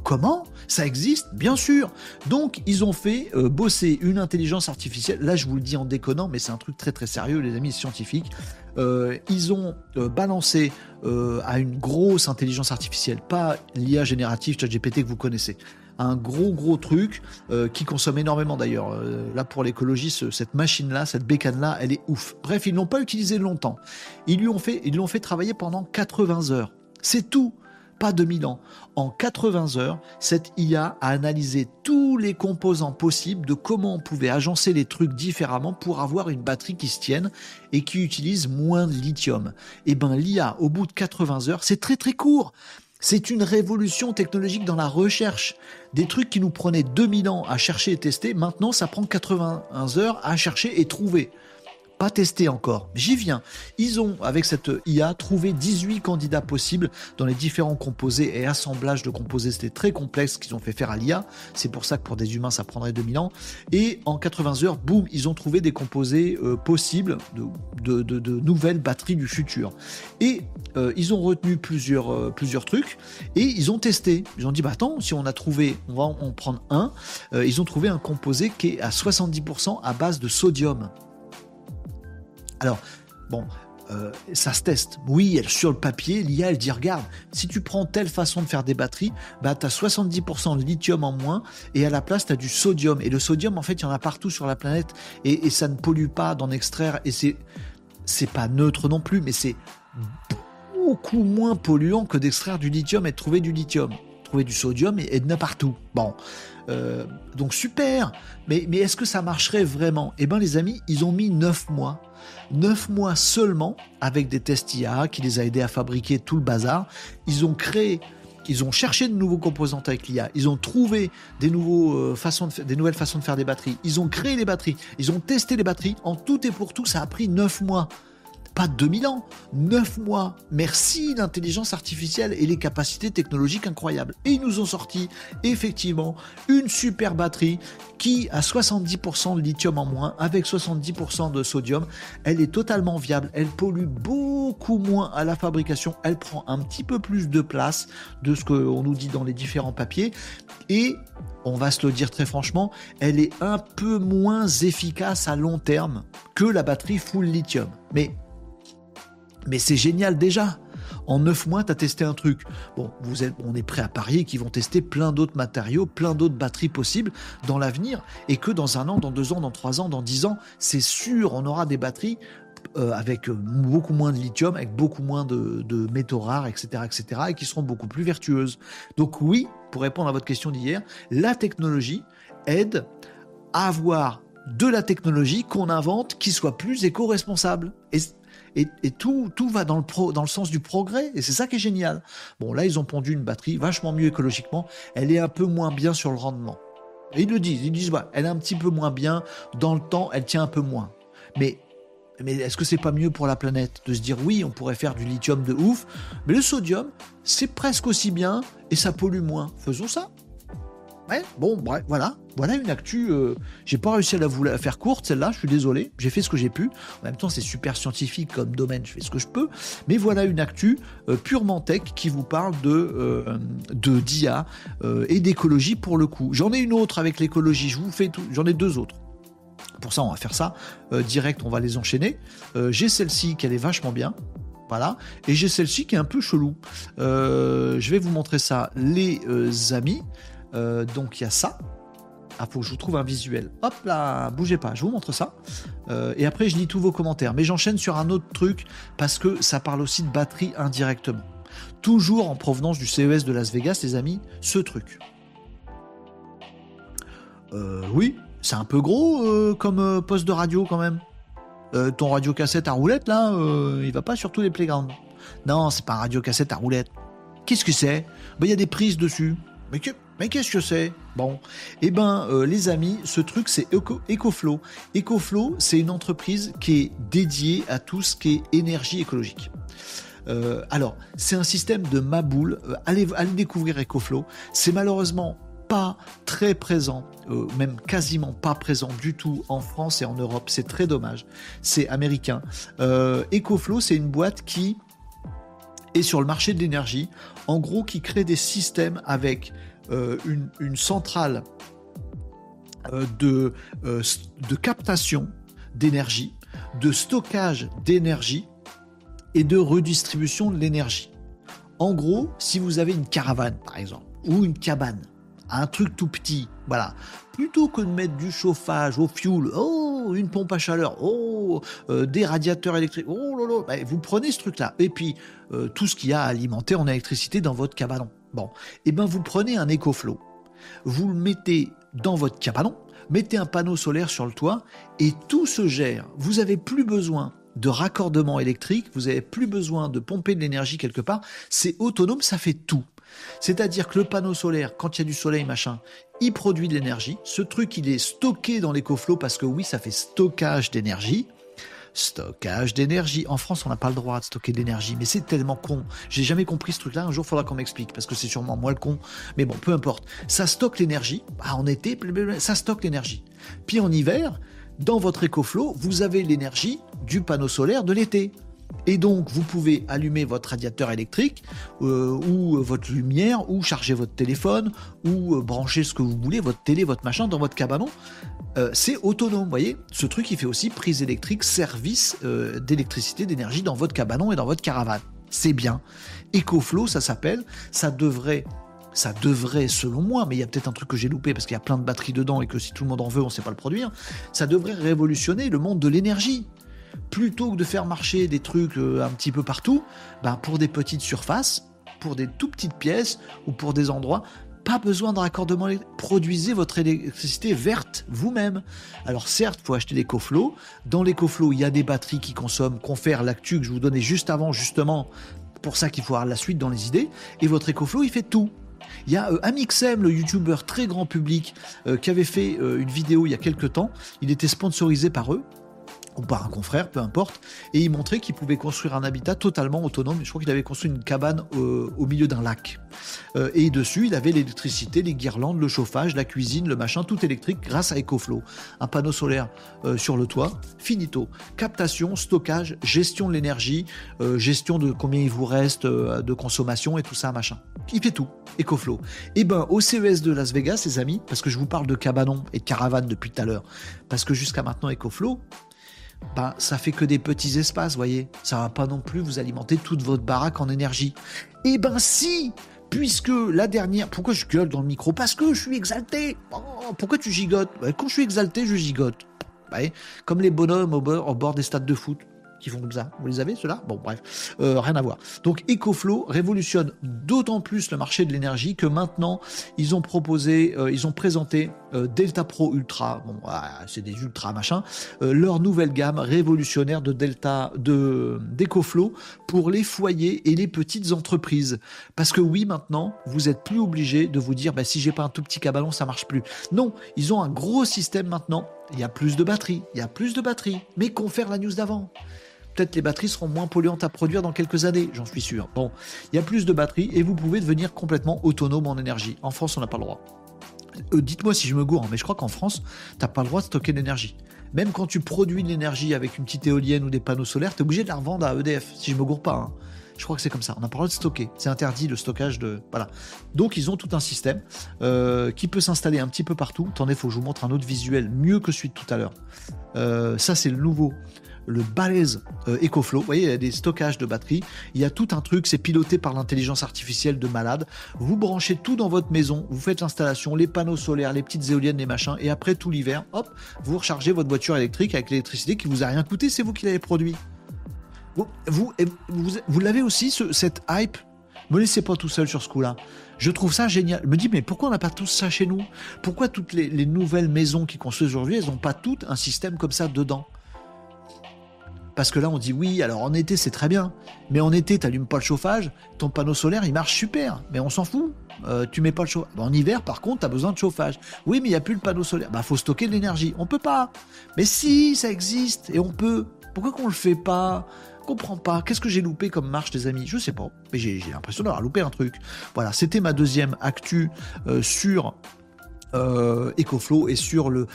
comment? Ça existe, bien sûr. Donc ils ont fait euh, bosser une intelligence artificielle. Là, je vous le dis en déconnant, mais c'est un truc très très sérieux, les amis scientifiques. Euh, ils ont balancé à une grosse intelligence artificielle, pas l'IA générative ChatGPT que vous connaissez, un gros gros truc euh, qui consomme énormément d'ailleurs. Euh, là pour l'écologie, cette machine-là, cette bécane-là, elle est ouf. Bref, ils l'ont pas utilisé longtemps. Ils lui ont fait, ils l'ont fait travailler pendant 80 heures. C'est tout pas 2000 ans. En 80 heures, cette IA a analysé tous les composants possibles de comment on pouvait agencer les trucs différemment pour avoir une batterie qui se tienne et qui utilise moins de lithium. Et eh ben l'IA, au bout de 80 heures, c'est très très court. C'est une révolution technologique dans la recherche. Des trucs qui nous prenaient 2000 ans à chercher et tester, maintenant ça prend 81 heures à chercher et trouver pas testé encore. J'y viens. Ils ont, avec cette IA, trouvé 18 candidats possibles dans les différents composés et assemblages de composés. C'était très complexe qu'ils ont fait faire à l'IA. C'est pour ça que pour des humains, ça prendrait 2000 ans. Et en 80 heures, boum, ils ont trouvé des composés euh, possibles de, nouvelles batteries du futur. Et euh, ils ont retenu plusieurs, euh, plusieurs trucs et ils ont testé. Ils ont dit, bah attends, si on a trouvé, on va en prendre un. ils ont trouvé un composé qui est à 70% à base de sodium. Alors, bon, euh, ça se teste. Oui, sur le papier, l'IA, elle dit regarde, si tu prends telle façon de faire des batteries, bah, tu as 70% de lithium en moins et à la place, tu as du sodium. Et le sodium, en fait, il y en a partout sur la planète et, ça ne pollue pas d'en extraire. Et c'est, c'est pas neutre non plus, mais c'est beaucoup moins polluant que d'extraire du lithium et de trouver du lithium. Trouver du sodium et, de de partout. Bon. Euh, donc super, mais, mais est-ce que ça marcherait vraiment? Eh bien les amis, ils ont mis 9 mois 9 mois seulement avec des tests IA qui les a aidés à fabriquer tout le bazar. Ils ont créé ils ont cherché de nouveaux composants avec l'IA, ils ont trouvé euh, des nouvelles façons de faire des batteries, ils ont créé les batteries, ils ont testé les batteries, en tout et pour tout, ça a pris 9 mois. Pas 2000 ans, 9 mois. Merci l'intelligence artificielle et les capacités technologiques incroyables. Et ils nous ont sorti effectivement une super batterie qui a 70% de lithium en moins avec 70% de sodium. Elle est totalement viable, elle pollue beaucoup moins à la fabrication, elle prend un petit peu plus de place de ce qu'on nous dit dans les différents papiers et on va se le dire très franchement, elle est un peu moins efficace à long terme que la batterie full lithium. Mais mais c'est génial déjà. En 9 mois, tu as testé un truc. Bon, on est prêt à parier qu'ils vont tester plein d'autres matériaux, plein d'autres batteries possibles dans l'avenir, et que dans un an, dans deux ans, dans trois ans, dans dix ans, c'est sûr, on aura des batteries euh, avec beaucoup moins de lithium, avec beaucoup moins de, de, métaux rares, etc., etc., et qui seront beaucoup plus vertueuses. Donc oui, pour répondre à votre question d'hier, la technologie aide à avoir de la technologie qu'on invente qui soit plus éco-responsable. Et et, tout, tout va dans le, sens du progrès, et c'est ça qui est génial. Bon, là, ils ont pondu une batterie vachement mieux écologiquement, elle est un peu moins bien sur le rendement. Et ils le disent, ils disent, elle est un petit peu moins bien, dans le temps, elle tient un peu moins. Mais mais est-ce que c'est pas mieux pour la planète de se dire oui, on pourrait faire du lithium de ouf, mais le sodium, c'est presque aussi bien et ça pollue moins. Faisons ça. Ouais, bon, bref, voilà. Voilà une actu. Euh, j'ai pas réussi à la, vous faire courte, celle-là, je suis désolé. J'ai fait ce que j'ai pu. En même temps, c'est super scientifique comme domaine, je fais ce que je peux. Mais voilà une actu euh, purement tech qui vous parle de, euh, de d'IA et d'écologie pour le coup. J'en ai une autre avec l'écologie, je vous fais tout. J'en ai deux autres. Pour ça, on va faire ça direct, on va les enchaîner. j'ai celle-ci qui est vachement bien. Voilà. Et j'ai celle-ci qui est un peu chelou. je vais vous montrer ça, les amis. Euh, donc il y a ça. Ah, faut que je vous trouve un visuel. Hop là, bougez pas, je vous montre ça. Euh, et après, je lis tous vos commentaires. Mais j'enchaîne sur un autre truc parce que ça parle aussi de batterie indirectement. Toujours en provenance du CES de Las Vegas, les amis, ce truc. Euh, oui, c'est un peu gros comme poste de radio quand même. ton radio cassette à roulette là, il va pas sur tous les playgrounds. Non, c'est pas un radio cassette à roulette. Qu'est-ce que c'est? Ben, Il y a des prises dessus. Mais que mais qu'est-ce que c'est? Bon, eh ben euh, les amis, ce truc c'est EcoFlow. EcoFlow, c'est une entreprise qui est dédiée à tout ce qui est énergie écologique. Euh, alors, c'est un système de maboule. Euh, allez, allez découvrir EcoFlow. C'est malheureusement pas très présent, même quasiment pas présent du tout en France et en Europe. C'est très dommage. C'est américain. EcoFlow, c'est une boîte qui est sur le marché de l'énergie. En gros, qui crée des systèmes avec euh, une, centrale euh, de, euh, de captation d'énergie, de stockage d'énergie et de redistribution de l'énergie. En gros, si vous avez une caravane, par exemple, ou une cabane, un truc tout petit, voilà, plutôt que de mettre du chauffage au fuel, oh, une pompe à chaleur, oh, des radiateurs électriques, oh bah, vous prenez ce truc-là, et puis tout ce qu'il y a à alimenter en électricité dans votre cabanon. Bon, eh ben vous prenez un EcoFlow, vous le mettez dans votre cabanon, mettez un panneau solaire sur le toit et tout se gère. Vous n'avez plus besoin de raccordement électrique, vous n'avez plus besoin de pomper de l'énergie quelque part, c'est autonome, ça fait tout. C'est-à-dire que le panneau solaire, quand il y a du soleil, machin, il produit de l'énergie. Ce truc, il est stocké dans l'EcoFlow parce que oui, ça fait stockage d'énergie stockage d'énergie. En France, on n'a pas le droit de stocker de l'énergie, mais c'est tellement con. J'ai jamais compris ce truc-là. Un jour, il faudra qu'on m'explique, parce que c'est sûrement moi le con. Mais bon, peu importe. Ça stocke l'énergie. Ah, en été, ça stocke l'énergie. Puis en hiver, dans votre EcoFlow, vous avez l'énergie du panneau solaire de l'été. Et donc, vous pouvez allumer votre radiateur électrique euh, ou votre lumière ou charger votre téléphone ou brancher ce que vous voulez, votre télé, votre machin dans votre cabanon. Euh, c'est autonome, vous voyez. Ce truc, il fait aussi prise électrique, service d'électricité, d'énergie dans votre cabanon et dans votre caravane. C'est bien. EcoFlow, ça s'appelle. Ça devrait ça devrait, selon moi, mais il y a peut-être un truc que j'ai loupé parce qu'il y a plein de batteries dedans et que si tout le monde en veut, on ne sait pas le produire, ça devrait révolutionner le monde de l'énergie plutôt que de faire marcher des trucs euh, un petit peu partout, ben pour des petites surfaces, pour des tout petites pièces ou pour des endroits, pas besoin de raccordement Produisez votre électricité verte vous-même. Alors certes, il faut acheter l'écoflow. Dans l'écoflow, il y a des batteries qui consomment, confèrent l'actu que je vous donnais juste avant, justement. Pour ça qu'il faut avoir la suite dans les idées. Et votre écoflow, il fait tout. Il y a euh, Amixem, le youtubeur très grand public, euh, qui avait fait une vidéo il y a quelques temps. Il était sponsorisé par eux ou par un confrère, peu importe, et il montrait qu'il pouvait construire un habitat totalement autonome. Je crois qu'il avait construit une cabane au, milieu d'un lac. Euh, et dessus, il avait l'électricité, les guirlandes, le chauffage, la cuisine, le machin, tout électrique grâce à EcoFlow. Un panneau solaire euh, sur le toit, finito. Captation, stockage, gestion de l'énergie, euh, gestion de combien il vous reste de consommation et tout ça, machin. Il fait tout, EcoFlow. Et eh ben, au CES de Las Vegas, les amis, parce que je vous parle de cabanon et de caravane depuis tout à l'heure, parce que jusqu'à maintenant, EcoFlow, ben, ça fait que des petits espaces, voyez. Ça va pas non plus vous alimenter toute votre baraque en énergie. Eh ben si Puisque la dernière... Pourquoi je gueule dans le micro? Parce que je suis exalté oh, Pourquoi tu gigotes? Ben, Quand je suis exalté, je gigote. Comme les bonhommes au bord des stades de foot qui font comme ça. Vous les avez, ceux-là? Bon, bref, euh, rien à voir. Donc EcoFlow révolutionne d'autant plus le marché de l'énergie que maintenant, ils ont proposé, euh, ils ont présenté euh, Delta Pro Ultra, bon, c'est des ultra machin, leur nouvelle gamme révolutionnaire de Delta, de d'EcoFlow pour les foyers et les petites entreprises. Parce que oui, maintenant, vous êtes plus obligé de vous dire, bah, si j'ai pas un tout petit cabalon, ça marche plus. Non, ils ont un gros système maintenant. Il y a plus de batteries, il y a plus de batteries, mais qu'on faire la news d'avant? Peut-être les batteries seront moins polluantes à produire dans quelques années, j'en suis sûr. Bon, il y a plus de batteries et vous pouvez devenir complètement autonome en énergie. En France, on n'a pas le droit. Euh, dites-moi si je me gourre, hein, mais je crois qu'en France, tu n'as pas le droit de stocker l'énergie. Même quand tu produis de l'énergie avec une petite éolienne ou des panneaux solaires, tu es obligé de la revendre à EDF, si je me gourre pas. Hein. Je crois que c'est comme ça. On n'a pas le droit de stocker. C'est interdit le stockage de. Voilà. Donc ils ont tout un système euh, qui peut s'installer un petit peu partout. Attendez, il faut que je vous montre un autre visuel mieux que celui de tout à l'heure. Euh, ça, c'est le nouveau le balèze euh, EcoFlow. Vous voyez, il y a des stockages de batteries. Il y a tout un truc, c'est piloté par l'intelligence artificielle de malade. Vous branchez tout dans votre maison, vous faites l'installation, les panneaux solaires, les petites éoliennes, les machins, et après tout l'hiver, hop, vous rechargez votre voiture électrique avec l'électricité qui vous a rien coûté, c'est vous qui l'avez produit. Vous, l'avez aussi, cette hype? Me laissez pas tout seul sur ce coup-là. Je trouve ça génial. Je me dis, mais pourquoi on n'a pas tous ça chez nous? Pourquoi toutes les, nouvelles maisons qui construisent aujourd'hui, elles n'ont pas toutes un système comme ça dedans? Parce que là, on dit oui, alors en été, c'est très bien. Mais en été, tu n'allumes pas le chauffage, ton panneau solaire, il marche super. Mais on s'en fout. Euh, tu mets pas le chauffage. En hiver, par contre, tu besoin de chauffage. Oui, mais il n'y a plus le panneau solaire. Bah, faut stocker de l'énergie. On peut pas. Mais si, ça existe. Et on peut. Pourquoi qu'on le fait pas? Comprends pas. Qu'est-ce que j'ai loupé comme marche, les amis? Je sais pas. Mais j'ai l'impression d'avoir loupé un truc. Voilà, c'était ma deuxième actu euh, sur euh, EcoFlow et sur le,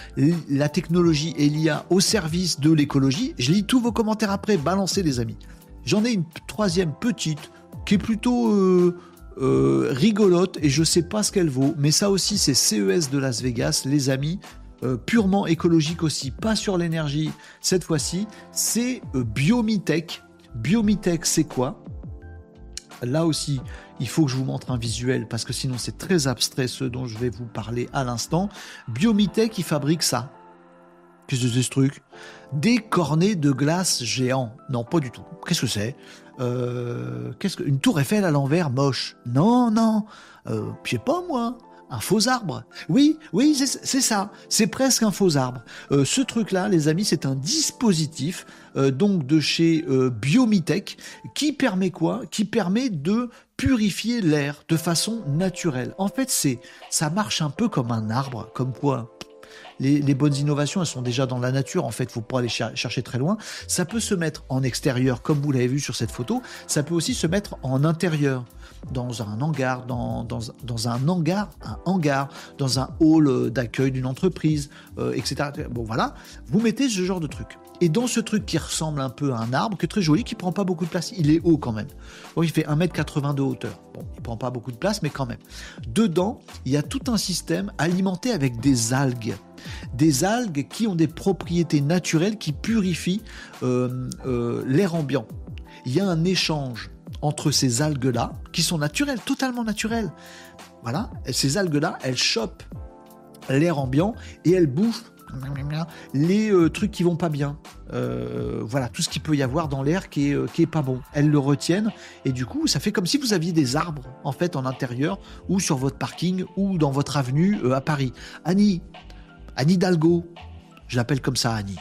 la technologie et l'IA au service de l'écologie. Je lis tous vos commentaires après, balancez les amis. J'en ai une troisième petite qui est plutôt euh, euh, rigolote et je sais pas ce qu'elle vaut, mais ça aussi c'est CES de Las Vegas, les amis. purement écologique aussi, pas sur l'énergie cette fois-ci, c'est Biomitech. Biomitech, c'est quoi? Là aussi, il faut que je vous montre un visuel parce que sinon c'est très abstrait ce dont je vais vous parler à l'instant. Biomitech, qui fabrique ça. Qu'est-ce que c'est ce truc? Des cornets de glace géants. Non, pas du tout. Qu'est-ce que c'est? Euh, Qu'est-ce que une tour Eiffel à l'envers moche Non, non. Euh, pas moi un faux arbre. Oui, oui, c'est ça. C'est presque un faux arbre. Euh, ce truc-là, les amis, c'est un dispositif euh, donc de chez euh, Biomitech qui permet quoi? Qui permet de purifier l'air de façon naturelle. En fait, c'est ça marche un peu comme un arbre, comme quoi les, bonnes innovations, elles sont déjà dans la nature. En fait, il faut pas aller chercher très loin. Ça peut se mettre en extérieur, comme vous l'avez vu sur cette photo. Ça peut aussi se mettre en intérieur, dans un hangar, dans, un hangar, un hangar, dans un hall d'accueil d'une entreprise, euh, etc. Bon, voilà. Vous mettez ce genre de truc. Et dans ce truc qui ressemble un peu à un arbre, qui est très joli, qui prend pas beaucoup de place, il est haut quand même. il fait 1m80 de hauteur. Bon, il prend pas beaucoup de place, mais quand même. Dedans, il y a tout un système alimenté avec des algues des algues qui ont des propriétés naturelles qui purifient euh, euh, l'air ambiant. Il y a un échange entre ces algues-là, qui sont naturelles, totalement naturelles. Voilà, ces algues-là, elles chopent l'air ambiant et elles bouffent les euh, trucs qui vont pas bien. voilà, tout ce qu'il peut y avoir dans l'air qui est, qui est pas bon. Elles le retiennent et du coup, ça fait comme si vous aviez des arbres en fait en intérieur ou sur votre parking ou dans votre avenue à Paris. Annie, Annie Dalgo, je l'appelle comme ça Annie.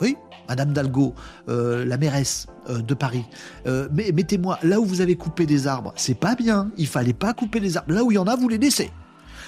Oui, Madame Dalgo, euh, la mairesse euh, de Paris. Euh, mettez-moi là où vous avez coupé des arbres, c'est pas bien. Il fallait pas couper les arbres. Là où il y en a, vous les laissez.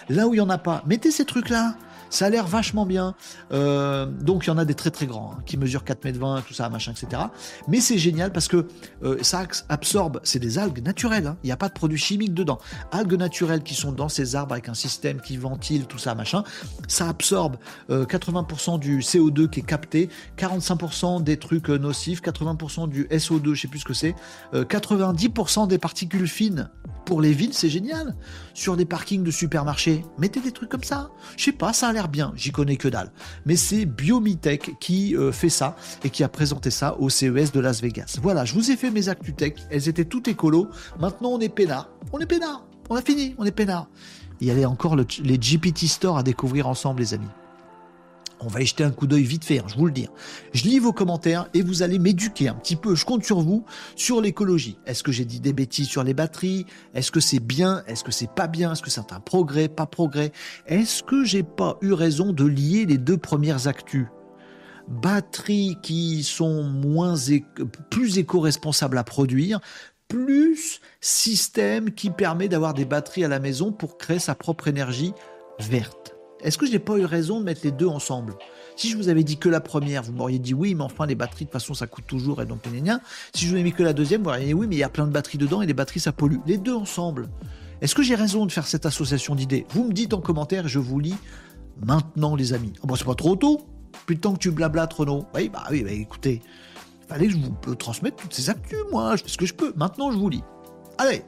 Là où il y en a pas, mettez ces trucs-là. Ça a l'air vachement bien. Euh, donc, il y en a des très très grands hein, qui mesurent 4 mètres 20, tout ça, machin, etc. Mais c'est génial parce que euh, ça absorbe, c'est des algues naturelles. hein. Il n'y a pas de produits chimiques dedans. Algues naturelles qui sont dans ces arbres avec un système qui ventile, tout ça, machin. Ça absorbe euh, 80% du CO2 qui est capté, 45% des trucs euh, nocifs, 80% du SO2, je sais plus ce que c'est, euh, 90% des particules fines. Pour les villes, c'est génial. Sur des parkings de supermarchés, mettez des trucs comme ça. Je sais pas, ça a l'air bien. J'y connais que dalle. Mais c'est Biomitech qui euh, fait ça et qui a présenté ça au CES de Las Vegas. Voilà, je vous ai fait mes ActuTech. Elles étaient toutes écolo. Maintenant, on est peinard. On est peinard. On a fini. On est peinard. Il y avait encore le- les GPT Store à découvrir ensemble, les amis. On va y jeter un coup d'œil vite fait, hein, je vous le dis. Je lis vos commentaires et vous allez m'éduquer un petit peu. Je compte sur vous sur l'écologie. Est-ce que j'ai dit des bêtises sur les batteries? Est-ce que c'est bien? Est-ce que c'est pas bien? Est-ce que c'est un progrès? Pas progrès? Est-ce que j'ai pas eu raison de lier les deux premières actus? Batteries qui sont plus éco-responsables à produire, plus système qui permet d'avoir des batteries à la maison pour créer sa propre énergie verte. Est-ce que je n'ai pas eu raison de mettre les deux ensemble? Si je vous avais dit que la première, vous m'auriez dit oui, mais enfin les batteries de toute façon ça coûte toujours et donc gna. Si je vous avais mis que la deuxième, vous auriez dit oui, mais il y a plein de batteries dedans et les batteries ça pollue. Les deux ensemble. Est-ce que j'ai raison de faire cette association d'idées? Vous me dites en commentaire je vous lis maintenant les amis. Bah, c'est pas trop tôt. Plus de temps que tu blablates Renaud. Oui, bah oui, bah écoutez, fallait que je vous peux transmettre toutes ces actus, moi, je fais ce que je peux. Maintenant je vous lis. Allez,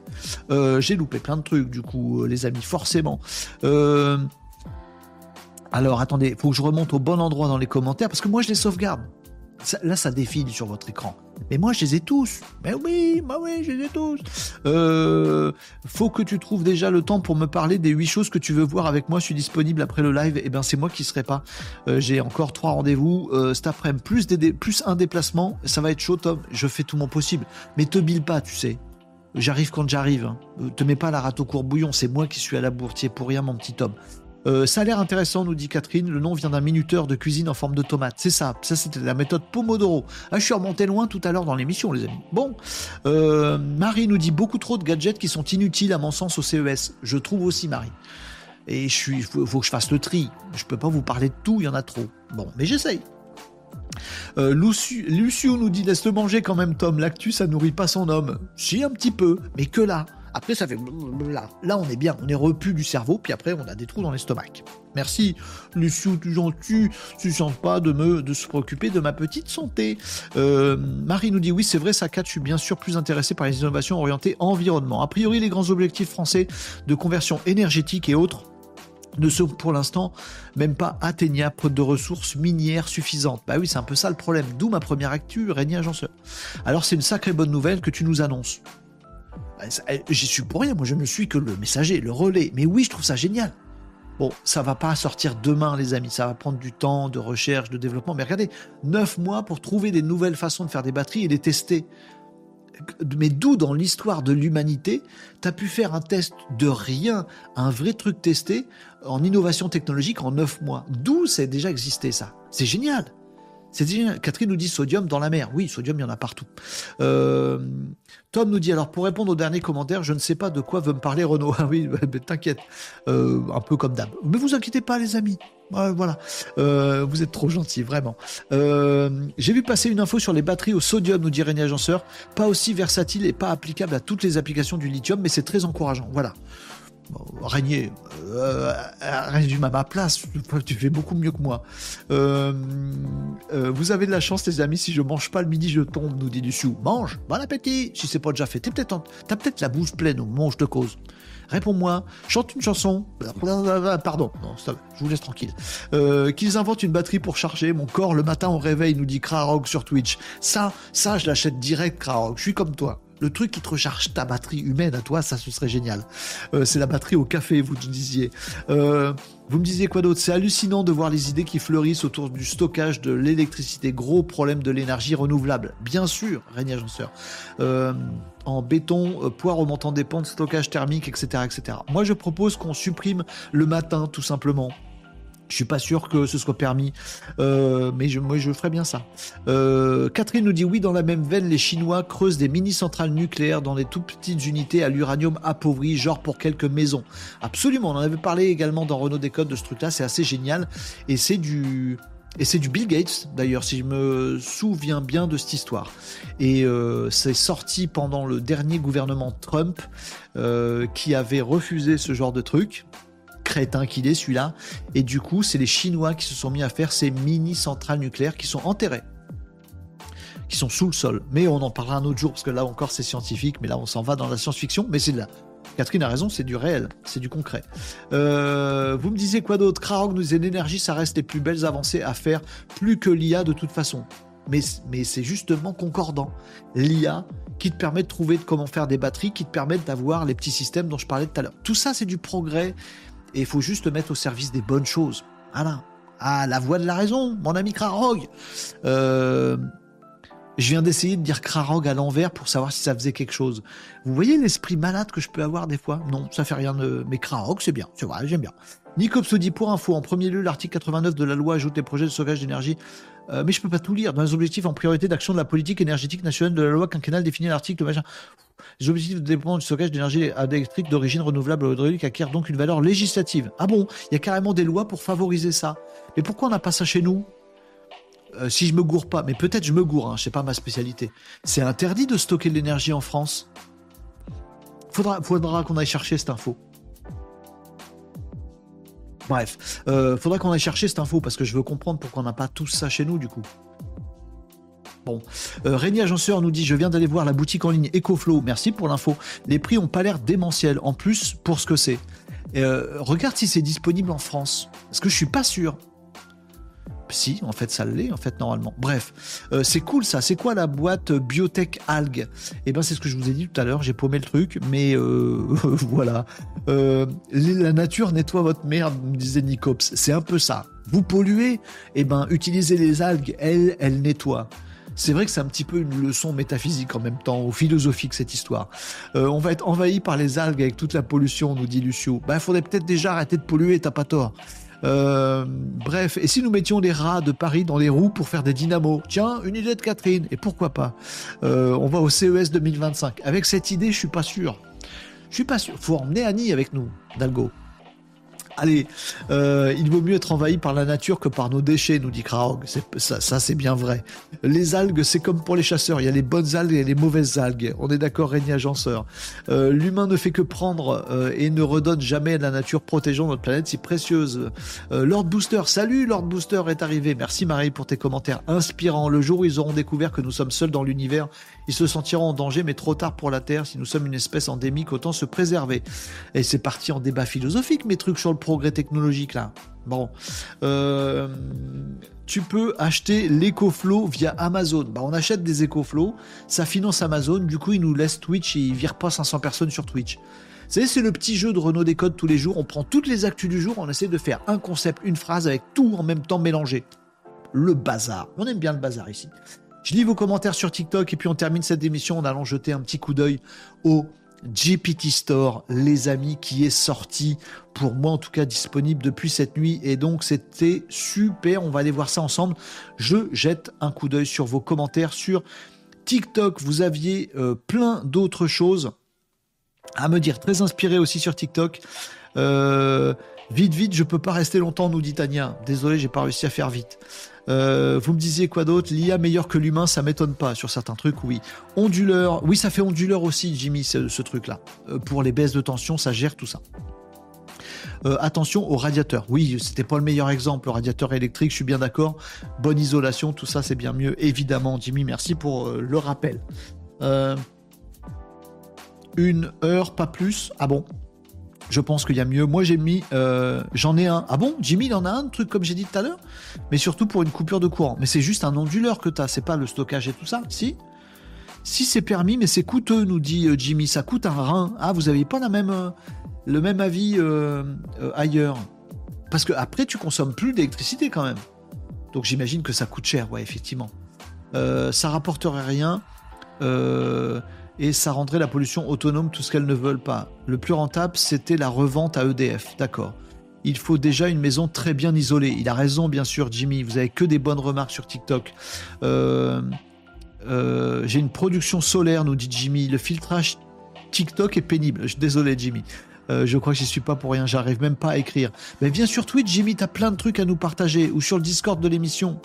Euh, j'ai loupé plein de trucs du coup, euh, les amis, forcément. Euh, alors attendez, faut que je remonte au bon endroit dans les commentaires parce que moi je les sauvegarde. Là, ça défile sur votre écran. Mais moi, je les ai tous. Mais oui, bah oui, je les ai tous. Euh, faut que tu trouves déjà le temps pour me parler des huit choses que tu veux voir avec moi. Je suis disponible après le live. Et ben, c'est moi qui serai pas. Euh, J'ai encore trois rendez-vous euh, cet plus, un déplacement. Ça va être chaud, Tom. Je fais tout mon possible. Mais te bile pas, tu sais. J'arrive quand j'arrive. hein. Euh, Te mets pas la rate au courbouillon. C'est moi qui suis à la bourtier pour rien, mon petit Tom. Euh, ça a l'air intéressant, nous dit Catherine. Le nom vient d'un minuteur de cuisine en forme de tomate. C'est ça. Ça, c'était la méthode Pomodoro. Ah, je suis remonté loin tout à l'heure dans l'émission, les amis. Bon. Euh, Marie nous dit beaucoup trop de gadgets qui sont inutiles, à mon sens, au CES. Je trouve aussi, Marie. Et je suis, faut, que je fasse le tri. Je peux pas vous parler de tout, il y en a trop. Bon, mais j'essaye. Euh, Luciu nous dit laisse-le manger quand même, Tom. L'actu, ça nourrit pas son homme. Si, un petit peu, mais que là. Après, ça fait là. Là, on est bien. On est repu du cerveau, puis après, on a des trous dans l'estomac. Merci, Luciu, tu gentil. Tu sens pas de me de se préoccuper de ma petite santé. Euh, Marie nous dit oui, c'est vrai, ça je suis bien sûr plus intéressé par les innovations orientées environnement. A priori, les grands objectifs français de conversion énergétique et autres ne sont pour l'instant même pas atteignables de ressources minières suffisantes. Bah oui, c'est un peu ça le problème. D'où ma première actu, Régnier Agenceur. Alors c'est une sacrée bonne nouvelle que tu nous annonces. Ça- eh, J'y suis pour rien, moi je ne suis que le messager, le relais. Mais oui, je trouve ça génial. Bon, ça va pas sortir demain, les amis. Ça va prendre du temps de recherche, de développement. Mais regardez, neuf mois pour trouver des nouvelles façons de faire des batteries et les tester. Mais d'où dans l'histoire de l'humanité, tu as pu faire un test de rien, un vrai truc testé en innovation technologique en neuf mois? D'où c'est déjà existé ça? C'est génial Catherine nous dit sodium dans la mer. Oui, sodium, il y en a partout. Euh, Tom nous dit alors pour répondre au dernier commentaire, je ne sais pas de quoi veut me parler Renaud. <laughs> Ah oui, t'inquiète, Euh, un peu comme d'hab. Mais vous inquiétez pas, les amis. Voilà, Euh, vous êtes trop gentils, vraiment. J'ai vu passer une info sur les batteries au sodium, nous dit René Agenceur. Pas aussi versatile et pas applicable à toutes les applications du lithium, mais c'est très encourageant. Voilà. Bon, Régnier, euh, résume à ma place, tu fais beaucoup mieux que moi. Euh, euh, vous avez de la chance, les amis, si je mange pas le midi, je tombe, nous dit. Mange, bon appétit, si c'est pas déjà fait. T'as peut-être la bouche pleine au moment où je te cause. Réponds-moi, chante une chanson. Pardon, non, stop, je vous laisse tranquille. Euh, Qu'ils inventent une batterie pour charger mon corps le matin au réveil, nous dit Krarog sur Twitch. Ça, ça, je l'achète direct, Krarog. Je suis comme toi. Le truc qui te recharge ta batterie humaine à toi, ça, ce serait génial. Euh, c'est la batterie au café, vous nous disiez. Euh, vous me disiez quoi d'autre? C'est hallucinant de voir les idées qui fleurissent autour du stockage de l'électricité. Gros problème de l'énergie renouvelable. Bien sûr, Régnier Agenceur. Euh, en béton, euh, poids remontant des pentes, stockage thermique, etc., etc. Moi, je propose qu'on supprime le matin, tout simplement. Je suis pas sûr que ce soit permis, euh, mais je, moi je ferais bien ça. Euh, Catherine nous dit oui, dans la même veine, les Chinois creusent des mini-centrales nucléaires dans des tout petites unités à l'uranium appauvri, genre pour quelques maisons. Absolument, on en avait parlé également dans Renault Décode de ce truc-là, c'est assez génial. Et c'est du... Et c'est du Bill Gates, d'ailleurs, si je me souviens bien de cette histoire. Et euh, c'est sorti pendant le dernier gouvernement Trump, qui avait refusé ce genre de truc crétin qu'il est celui-là. Et du coup, c'est les Chinois qui se sont mis à faire ces mini centrales nucléaires qui sont enterrées, qui sont sous le sol. Mais on en parlera un autre jour parce que là encore c'est scientifique, mais là on s'en va dans la science-fiction. Mais c'est là. Catherine a raison, c'est du réel, c'est du concret. Euh, vous me disiez quoi d'autre? Krarog nous disait l'énergie, ça reste les plus belles avancées à faire, plus que l'IA de toute façon. Mais, mais c'est justement concordant. L'IA qui te permet de trouver comment faire des batteries, qui te permettent d'avoir les petits systèmes dont je parlais tout à l'heure. Tout ça, c'est du progrès et il faut juste mettre au service des bonnes choses. Voilà. Ah, la voix de la raison, mon ami Krarog. Euh, je viens d'essayer de dire Krarog à l'envers pour savoir si ça faisait quelque chose. Vous voyez l'esprit malade que je peux avoir des fois? Non, ça fait rien de... Mais Krarog, c'est bien, c'est vrai, j'aime bien. Nicops dit pour info, en premier lieu, l'article 89 de la loi ajoute les projets de stockage d'énergie. Euh, mais je peux pas tout lire. Dans les objectifs en priorité d'action de la politique énergétique nationale de la loi quinquennale définit l'article machin. Les objectifs de développement du stockage d'énergie électrique d'origine renouvelable ou hydraulique acquièrent donc une valeur législative. Ah bon? Il y a carrément des lois pour favoriser ça. Mais pourquoi on n'a pas ça chez nous? Euh, Si je me gourre pas, mais peut-être je me gourre, hein, sais pas ma spécialité. C'est interdit de stocker de l'énergie en France. Faudra, faudra qu'on aille chercher cette info. Bref, euh, faudra qu'on aille chercher cette info parce que je veux comprendre pourquoi on n'a pas tout ça chez nous du coup. Bon, euh, Régnier Agenceur nous dit Je viens d'aller voir la boutique en ligne EcoFlow. Merci pour l'info. Les prix ont pas l'air démentiels. En plus, pour ce que c'est. Euh, regarde si c'est disponible en France. Parce que je suis pas sûr? Si, en fait, ça l'est, en fait, normalement. Bref, euh, c'est cool ça. C'est quoi la boîte Biotech Algue Eh ben, c'est ce que je vous ai dit tout à l'heure. J'ai paumé le truc, mais euh, <laughs> voilà. Euh, la nature nettoie votre merde, me disait Nicops. C'est un peu ça. Vous polluez Eh ben, utilisez les algues. Elles, elles nettoient. C'est vrai que c'est un petit peu une leçon métaphysique en même temps, ou philosophique cette histoire. on va être envahi par les algues avec toute la pollution, nous dit Lucio. Il faudrait peut-être déjà arrêter de polluer, t'as pas tort. Euh, bref, et si nous mettions des rats de Paris dans les roues pour faire des dynamos Tiens, une idée de Catherine, et pourquoi pas euh, On va au CES 2025. Avec cette idée, je suis pas sûr. Je suis pas sûr. Faut emmener Annie avec nous, Dalgo. Allez, euh, il vaut mieux être envahi par la nature que par nos déchets, nous dit Kraog. Ça, c'est bien vrai. Les algues, c'est comme pour les chasseurs. Il y a les bonnes algues et les mauvaises algues. On est d'accord, Régnier Agenceur. Euh, L'humain ne fait que prendre euh, et ne redonne jamais à la nature, protégeant notre planète si précieuse. Euh, Lord Booster, salut Lord Booster est arrivé. Merci Marie pour tes commentaires inspirants. Le jour où ils auront découvert que nous sommes seuls dans l'univers, ils se sentiront en danger, mais trop tard pour la Terre. Si nous sommes une espèce endémique, autant se préserver. Et c'est parti en débat philosophique, mes trucs sur le progrès technologique là. Bon, euh, tu peux acheter l'EcoFlow via Amazon. Bah, on achète des EcoFlow, ça finance Amazon, du coup, ils nous laissent Twitch et ils virent pas 500 personnes sur Twitch. Vous c'est le petit jeu de Renault Décode tous les jours. On prend toutes les actus du jour, on essaie de faire un concept, une phrase avec tout en même temps mélangé. Le bazar. On aime bien le bazar ici. Je lis vos commentaires sur TikTok et puis on termine cette émission en allant jeter un petit coup d'œil au GPT Store, les amis, qui est sorti, pour moi en tout cas disponible depuis cette nuit. Et donc c'était super, on va aller voir ça ensemble. Je jette un coup d'œil sur vos commentaires sur TikTok. Vous aviez euh, plein d'autres choses à me dire, très inspiré aussi sur TikTok. Euh, vite, vite, je peux pas rester longtemps, nous dit Tania. Désolé, j'ai pas réussi à faire vite. Euh, vous me disiez quoi d'autre? L'IA meilleur que l'humain, ça m'étonne pas. Sur certains trucs, oui. Onduleur, oui, ça fait onduleur aussi, Jimmy, ce, truc-là. Euh, pour les baisses de tension, ça gère tout ça. Euh, attention au radiateur. Oui, c'était pas le meilleur exemple, le radiateur électrique, je suis bien d'accord. Bonne isolation, tout ça, c'est bien mieux, évidemment. Jimmy, merci pour le rappel. une heure, pas plus. Ah bon? Je pense qu'il y a mieux. Moi, j'ai mis, euh, j'en ai un. Ah bon, Jimmy, il en a un, truc comme j'ai dit tout à l'heure, mais surtout pour une coupure de courant. Mais c'est juste un onduleur que tu as, c'est pas le stockage et tout ça, si? Si c'est permis, mais c'est coûteux, nous dit euh, Jimmy. Ça coûte un rein. Ah, vous n'avez pas la même, euh, le même avis ailleurs? Parce que après, tu consommes plus d'électricité quand même. Donc j'imagine que ça coûte cher, ouais, effectivement. ça rapporterait rien. Euh, et ça rendrait la pollution autonome tout ce qu'elles ne veulent pas. Le plus rentable, c'était la revente à EDF, d'accord. il faut déjà une maison très bien isolée. Il a raison, bien sûr, Jimmy. Vous avez que des bonnes remarques sur TikTok. Euh, euh, j'ai une production solaire, nous dit Jimmy. Le filtrage TikTok est pénible. Désolé, Jimmy. Euh, je crois que j'y suis pas pour rien. J'arrive même pas à écrire. Mais viens sur Twitch, Jimmy. T'as plein de trucs à nous partager ou sur le Discord de l'émission.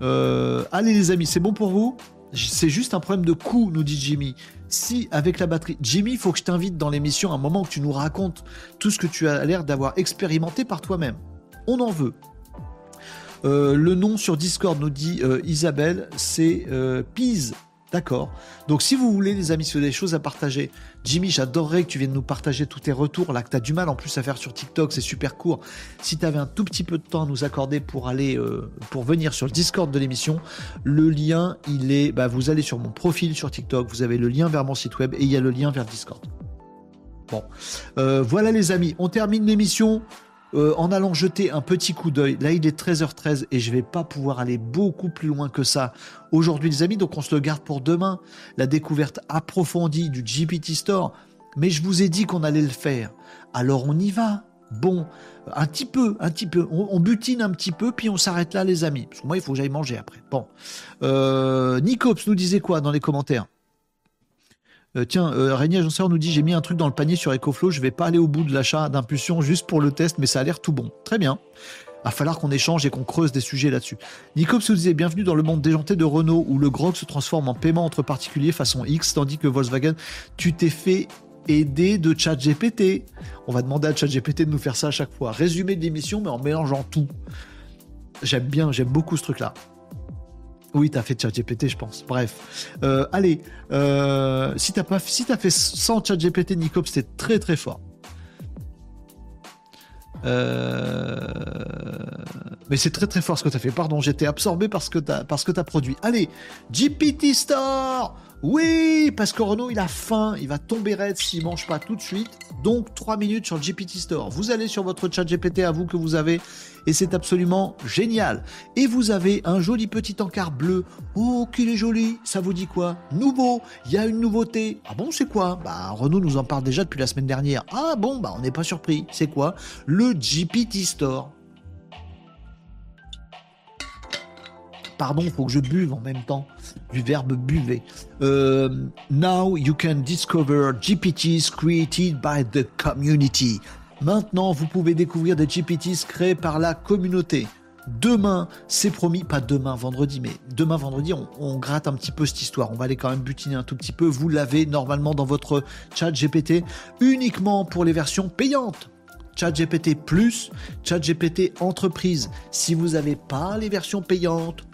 allez, les amis, c'est bon pour vous? C'est juste un problème de coût, nous dit Jimmy si avec la batterie, Jimmy, il faut que je t'invite dans l'émission un moment où tu nous racontes tout ce que tu as l'air d'avoir expérimenté par toi-même. On en veut. Euh, le nom sur Discord nous dit euh, Isabelle, c'est euh. D'accord. Donc si vous voulez, les amis, si vous avez des choses à partager, Jimmy, j'adorerais que tu viennes nous partager tous tes retours, là que tu as du mal en plus à faire sur TikTok, c'est super court. Si tu avais un tout petit peu de temps à nous accorder pour aller, euh, pour venir sur le Discord de l'émission, le lien, il est, bah, vous allez sur mon profil sur TikTok, vous avez le lien vers mon site web et il y a le lien vers Discord. Bon, euh, voilà les amis, on termine l'émission. Euh, en allant jeter un petit coup d'œil, là il est 13h13 et je vais pas pouvoir aller beaucoup plus loin que ça aujourd'hui les amis, donc on se le garde pour demain, la découverte approfondie du GPT Store, mais je vous ai dit qu'on allait le faire, alors on y va. Bon, un petit peu, un petit peu, on, butine un petit peu, puis on s'arrête là les amis, parce que moi il faut que j'aille manger après. Bon, euh, Nicops nous disait quoi dans les commentaires? Euh, tiens, euh, Régnier Agenceur nous dit j'ai mis un truc dans le panier sur EcoFlow, je vais pas aller au bout de l'achat d'impulsion juste pour le test, mais ça a l'air tout bon. Très bien. Va falloir qu'on échange et qu'on creuse des sujets là-dessus. Nicops nous disait bienvenue dans le monde déjanté de Renault où le grog se transforme en paiement entre particuliers façon X, tandis que Volkswagen, tu t'es fait aider de ChatGPT. On va demander à ChatGPT de nous faire ça à chaque fois. Résumé de l'émission, mais en mélangeant tout. J'aime bien, j'aime beaucoup ce truc-là. Oui, t'as fait ChatGPT, je pense. Bref. Euh, allez, euh, si t'as si fait sans ChatGPT, Nicops, c'est très très fort. Euh, mais c'est très très fort ce que tu as fait. Pardon, j'étais absorbé que tu as, parce que as produit. Allez, GPT Store Oui, parce que Renault, il a faim, il va tomber raide s'il mange pas tout de suite. Donc, 3 minutes sur GPT Store. Vous allez sur votre chat GPT à vous que vous avez et c'est absolument génial. Et vous avez un joli petit encart bleu. Oh, qu'il est joli Ça vous dit quoi? Nouveau Il y a une nouveauté. Ah bon, c'est quoi? Bah, Renault nous en parle déjà depuis la semaine dernière. Ah bon, bah, on n'est pas surpris. C'est quoi? Le GPT Store. Pardon, faut que je buve en même temps du verbe buver. Euh, now you can discover GPTs created by the community. Maintenant, vous pouvez découvrir des GPTs créés par la communauté. Demain, c'est promis, pas demain vendredi, mais demain vendredi, on, gratte un petit peu cette histoire. On va aller quand même butiner un tout petit peu. Vous l'avez normalement dans votre chat GPT uniquement pour les versions payantes. Chat GPT Plus, Chat GPT Entreprise. Si vous n'avez pas les versions payantes,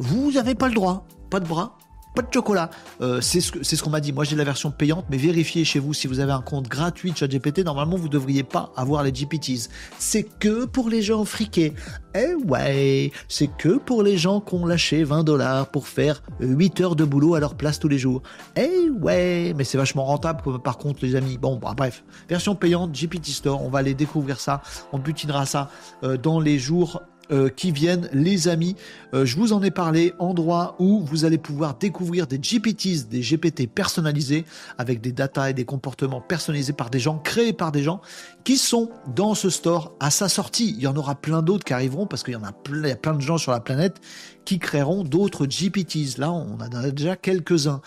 vous n'avez pas le droit. Pas de bras, pas de chocolat. Euh, c'est ce, qu'on m'a dit. Moi, j'ai la version payante, mais vérifiez chez vous si vous avez un compte gratuit de ChatGPT. Normalement, vous ne devriez pas avoir les GPTs. C'est que pour les gens friqués. Eh ouais, c'est que pour les gens qui ont lâché 20 dollars pour faire 8 heures de boulot à leur place tous les jours. Eh ouais, mais c'est vachement rentable par contre, les amis. Bon, bah, bref, version payante, GPT Store. On va aller découvrir ça. On butinera ça euh, dans les jours euh, qui viennent, les amis. Euh, je vous en ai parlé, endroit où vous allez pouvoir découvrir des GPTs, des GPT personnalisés, avec des data et des comportements personnalisés par des gens, créés par des gens, qui sont dans ce store à sa sortie. Il y en aura plein d'autres qui arriveront, parce qu'il y en a plein, a plein de gens sur la planète qui créeront d'autres GPTs. Là, on en a déjà quelques-uns.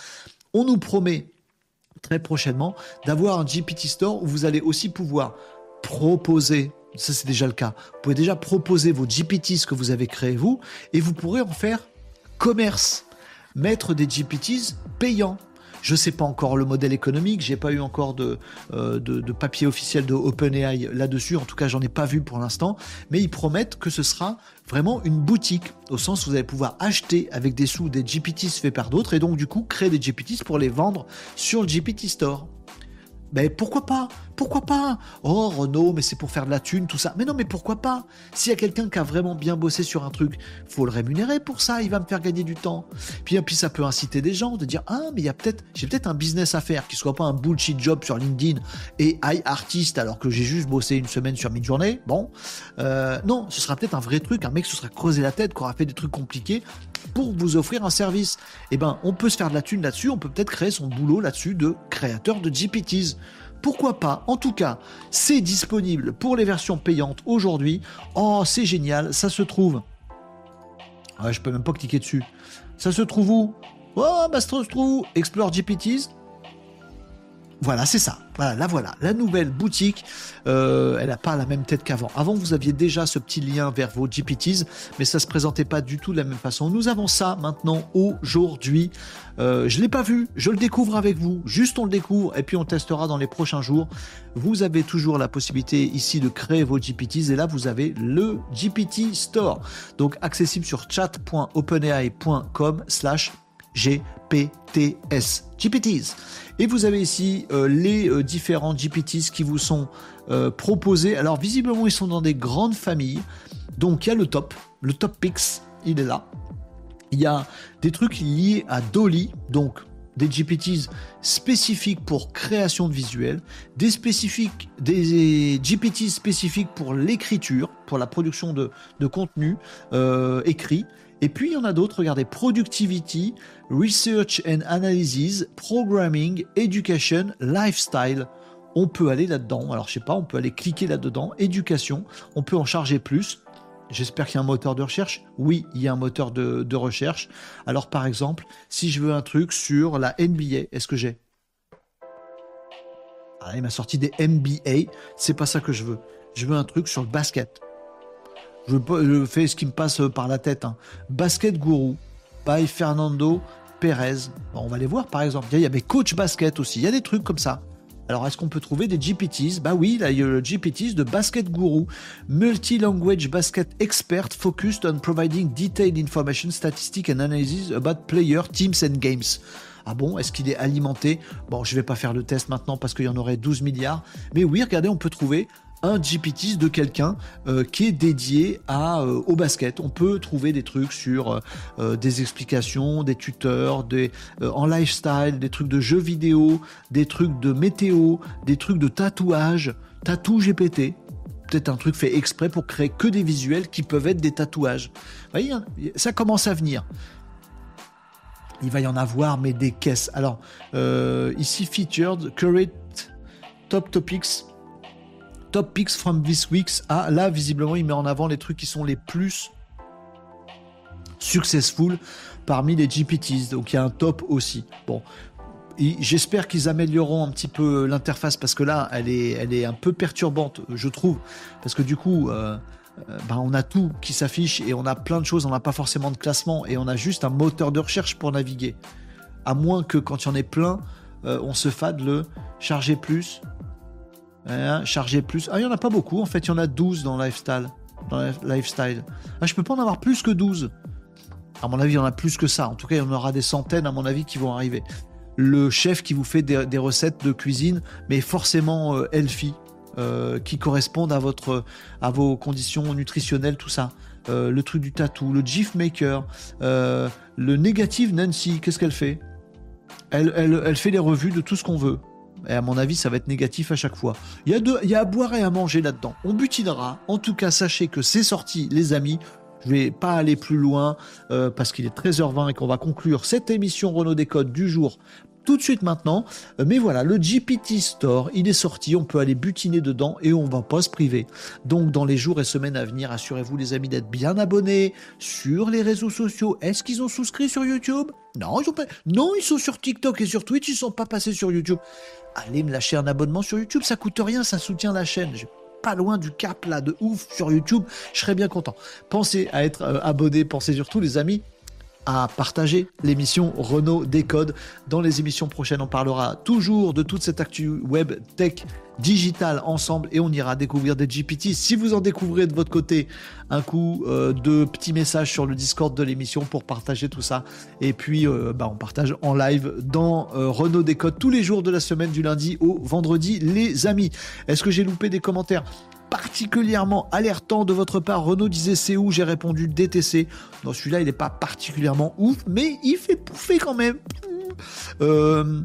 On nous promet très prochainement d'avoir un GPT Store où vous allez aussi pouvoir proposer ça c'est déjà le cas. Vous pouvez déjà proposer vos GPTs que vous avez créés vous, et vous pourrez en faire commerce. Mettre des GPTs payants. Je ne sais pas encore le modèle économique, j'ai pas eu encore de, euh, de, papier officiel de OpenAI là-dessus, en tout cas j'en ai pas vu pour l'instant, mais ils promettent que ce sera vraiment une boutique, au sens où vous allez pouvoir acheter avec des sous des GPTs faits par d'autres, et donc du coup créer des GPTs pour les vendre sur le GPT Store. Mais pourquoi pas? Pourquoi pas? Oh Renault, mais c'est pour faire de la thune, tout ça. Mais non, mais pourquoi pas? S'il y a quelqu'un qui a vraiment bien bossé sur un truc, faut le rémunérer pour ça, il va me faire gagner du temps. Puis, puis ça peut inciter des gens de dire Ah, mais il y a peut-être, j'ai peut-être un business à faire qui soit pas un bullshit job sur LinkedIn et high artiste alors que j'ai juste bossé une semaine sur mid-journée. Bon, euh, non, ce sera peut-être un vrai truc, un mec se sera creusé la tête, qui aura fait des trucs compliqués pour vous offrir un service. Eh ben, on peut se faire de la thune là-dessus, on peut peut-être créer son boulot là-dessus de créateur de GPTs. pourquoi pas? En tout cas, c'est disponible pour les versions payantes aujourd'hui. Oh, c'est génial, ça se trouve. Ouais, je peux même pas cliquer dessus. Ça se trouve où? Oh, bah, ça se trouve Explore GPTs. Voilà, c'est ça. Voilà, la voilà. La nouvelle boutique, euh, elle n'a pas la même tête qu'avant. Avant, vous aviez déjà ce petit lien vers vos GPTs, mais ça se présentait pas du tout de la même façon. Nous avons ça maintenant aujourd'hui. Euh, je l'ai pas vu, je le découvre avec vous. Juste on le découvre et puis on testera dans les prochains jours. Vous avez toujours la possibilité ici de créer vos GPTs et là vous avez le GPT Store. Donc accessible sur chat.openai.com slash GPTS. GPTs. Et vous avez ici euh, les euh, différents GPTs qui vous sont euh, proposés. Alors visiblement, ils sont dans des grandes familles. Donc il y a le top, le top Pix, il est là. Il y a des trucs liés à Dolly, donc des GPTs spécifiques pour création de visuels, des spécifiques, des GPTs spécifiques pour l'écriture, pour la production de, de contenu écrit, et puis il y en a d'autres, regardez, Productivity, Research and Analysis, Programming, Education, Lifestyle. On peut aller là-dedans. Alors je sais pas, on peut aller cliquer là-dedans. Éducation, on peut en charger plus. J'espère qu'il y a un moteur de recherche. Oui, il y a un moteur de, recherche. Alors par exemple, si je veux un truc sur la NBA, est-ce que j'ai? Ah, Il m'a sorti des MBA. C'est pas ça que je veux. Je veux un truc sur le basket. Je, fais ce qui me passe par la tête. Hein. Basket Guru by Fernando Perez. on va les voir par exemple. Il y avait Coach Basket aussi. Il y a des trucs comme ça. Alors, est-ce qu'on peut trouver des GPTs Bah oui, là, il y a le GPTs de Basket Guru, Multi-Language Basket Expert focused on providing detailed information, statistics and analysis about player, teams and games. Ah bon, est-ce qu'il est alimenté? Bon, je vais pas faire le test maintenant parce qu'il y en aurait 12 milliards. Mais oui, regardez, on peut trouver un GPT de quelqu'un euh, qui est dédié à, euh, au basket. On peut trouver des trucs sur euh, des explications, des tuteurs, des, en lifestyle, des trucs de jeux vidéo, des trucs de météo, des trucs de tatouage, tatou GPT. Peut-être un truc fait exprès pour créer que des visuels qui peuvent être des tatouages. Vous voyez, hein, ça commence à venir. Il va y en avoir, mais des caisses. Alors, ici, featured, curate, top topics, Top Picks from this week. Ah, là, visiblement, il met en avant les trucs qui sont les plus successful parmi les GPTs. Donc, il y a un top aussi. Bon. J'espère qu'ils amélioreront un petit peu l'interface parce que là, elle est, elle est un peu perturbante, je trouve. Parce que du coup, euh, euh, ben, on a tout qui s'affiche et on a plein de choses. On n'a pas forcément de classement et on a juste un moteur de recherche pour naviguer. À moins que quand il y en ait plein, euh, on se fade le charger plus, Hein, charger plus. Ah, il n'y en a pas beaucoup. En fait, il y en a 12 dans Lifestyle. Dans Lifestyle. Ah, je peux pas en avoir plus que 12. À mon avis, il y en a plus que ça. En tout cas, il y en aura des centaines, à mon avis, qui vont arriver. Le chef qui vous fait des, recettes de cuisine, mais forcément euh, healthy, euh, qui correspondent à, votre, à vos conditions nutritionnelles, tout ça. Euh, le truc du tatou, le GIF Maker, le négatif Nancy, qu'est-ce qu'elle fait? Elle, elle, elle fait les revues de tout ce qu'on veut. Et à mon avis, ça va être négatif à chaque fois. Il y a, il y a à boire et à manger là-dedans. On butinera. En tout cas, sachez que c'est sorti, les amis. Je vais pas aller plus loin euh, parce qu'il est 13h20 et qu'on va conclure cette émission Renault Décode du jour tout de suite maintenant. Euh, mais voilà, le GPT Store, il est sorti, on peut aller butiner dedans et on va pas se priver. Donc dans les jours et semaines à venir, assurez-vous les amis d'être bien abonnés sur les réseaux sociaux. Est-ce qu'ils ont souscrit sur YouTube? Non, ils. Non, ils sont sur TikTok et sur Twitch, ils sont pas passés sur YouTube. Allez me lâcher un abonnement sur YouTube, ça coûte rien, ça soutient la chaîne pas loin du cap là de ouf sur YouTube, je serais bien content. Pensez à être euh, abonné, pensez surtout les amis à partager l'émission Renault Décode. Dans les émissions prochaines, on parlera toujours de toute cette actu web tech digital ensemble et on ira découvrir des GPT. Si vous en découvrez de votre côté, un coup euh, de petits messages sur le Discord de l'émission pour partager tout ça. Et puis, euh, bah, on partage en live dans euh, Renault Décode tous les jours de la semaine du lundi au vendredi, les amis. Est-ce que j'ai loupé des commentaires? Particulièrement alertant de votre part. Renault disait c'est où? J'ai répondu DTC. Non, celui-là, il n'est pas particulièrement ouf, mais il fait pouffer quand même. Euh,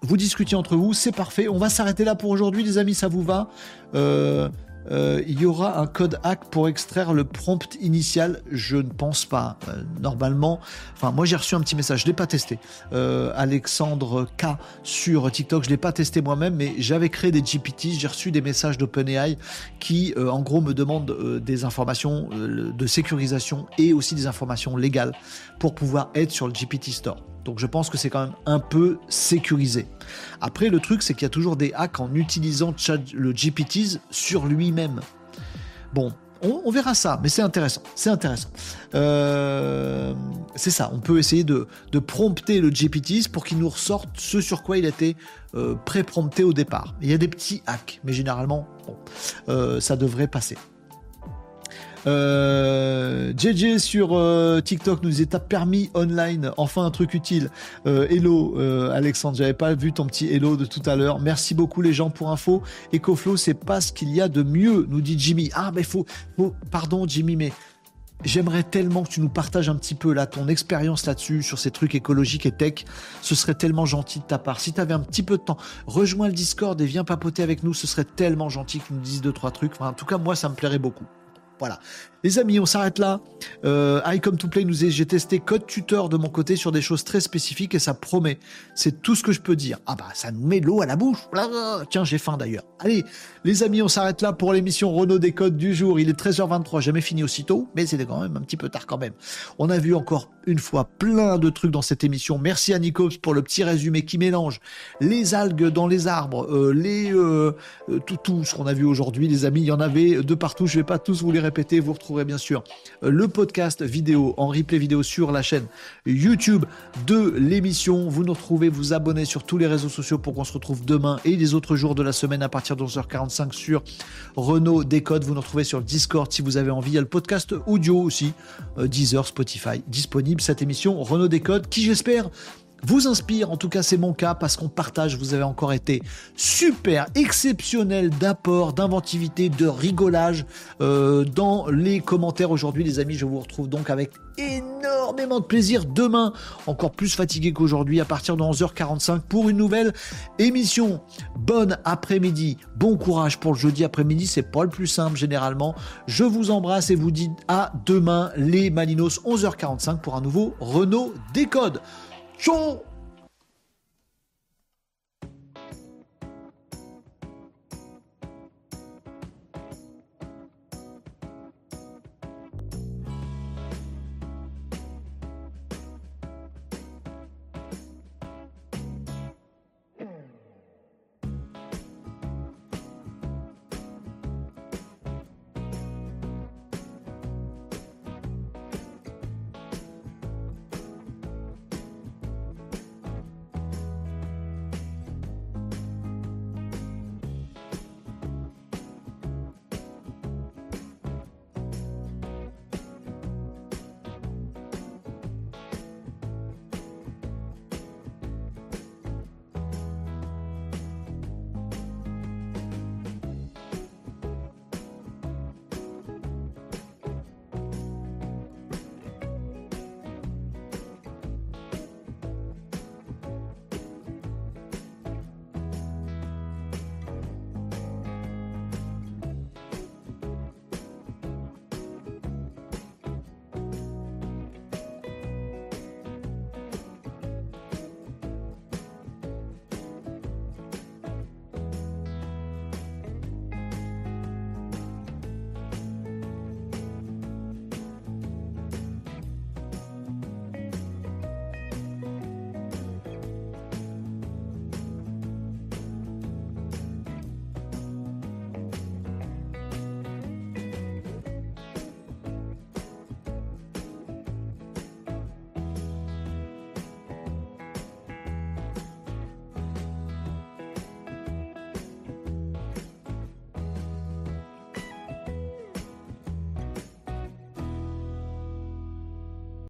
vous discutiez entre vous, c'est parfait. On va s'arrêter là pour aujourd'hui, les amis, ça vous va? Euh, Euh, il y aura un code hack pour extraire le prompt initial Je ne pense pas. Euh, normalement, enfin, moi j'ai reçu un petit message, je l'ai pas testé. Euh, Alexandre K sur TikTok, je l'ai pas testé moi-même, mais j'avais créé des GPT, j'ai reçu des messages d'OpenAI qui, en gros, me demandent des informations de sécurisation et aussi des informations légales pour pouvoir être sur le GPT Store. Donc je pense que c'est quand même un peu sécurisé. Après, le truc, c'est qu'il y a toujours des hacks en utilisant le GPTs sur lui-même. Bon, on, verra ça, mais c'est intéressant. C'est intéressant. Euh, c'est ça, on peut essayer de, prompter le GPTs pour qu'il nous ressorte ce sur quoi il a été euh, pré-prompté au départ. Il y a des petits hacks, mais généralement, euh, ça devrait passer. Euh, JJ sur euh, TikTok nous t'as permis online, enfin un truc utile. Euh, hello Alexandre, j'avais pas vu ton petit hello de tout à l'heure. Merci beaucoup les gens pour info. EcoFlow, c'est pas ce qu'il y a de mieux, nous dit Jimmy. Ah mais faut, faut pardon Jimmy, mais J'aimerais tellement que tu nous partages un petit peu là ton expérience là-dessus, sur ces trucs écologiques et tech. Ce serait tellement gentil de ta part. Si tu avais un petit peu de temps, rejoins le Discord et viens papoter avec nous. Ce serait tellement gentil que nous dises deux, trois trucs. en tout cas, moi, ça me plairait beaucoup. Voilà. Les amis, on s'arrête là. Euh, I Come to Play nous j'ai testé code tuteur de mon côté sur des choses très spécifiques et ça promet. C'est tout ce que je peux dire. Ah bah ça nous met l'eau à la bouche. Tiens, j'ai faim d'ailleurs. Allez, les amis, on s'arrête là pour l'émission Renault des codes du jour. Il est 13h23, jamais fini aussitôt, mais c'était quand même un petit peu tard quand même. On a vu encore une fois plein de trucs dans cette émission. Merci à Nikos pour le petit résumé qui mélange les algues dans les arbres, euh, les euh, tout, tout ce qu'on a vu aujourd'hui, les amis. Il y en avait de partout. Je vais pas tous vous les répéter. Vous bien sûr euh, le podcast vidéo en replay vidéo sur la chaîne YouTube de l'émission. Vous nous retrouvez, vous abonnez sur tous les réseaux sociaux pour qu'on se retrouve demain et les autres jours de la semaine à partir de 11h45 sur Renault Décode. Vous nous retrouvez sur Discord si vous avez envie. Il y a le podcast audio aussi, euh, Deezer, Spotify, disponible cette émission Renault Décode qui j'espère vous inspire. En tout cas, c'est mon cas parce qu'on partage. Vous avez encore été super exceptionnel d'apport, d'inventivité, de rigolage euh, dans les commentaires aujourd'hui, les amis. Je vous retrouve donc avec énormément de plaisir demain, encore plus fatigué qu'aujourd'hui, à partir de 11h45 pour une nouvelle émission. Bonne après-midi, bon courage pour le jeudi après-midi. C'est pas le plus simple généralement. Je vous embrasse et vous dis à demain, les Malinos, 11h45 pour un nouveau Renault Décode. 中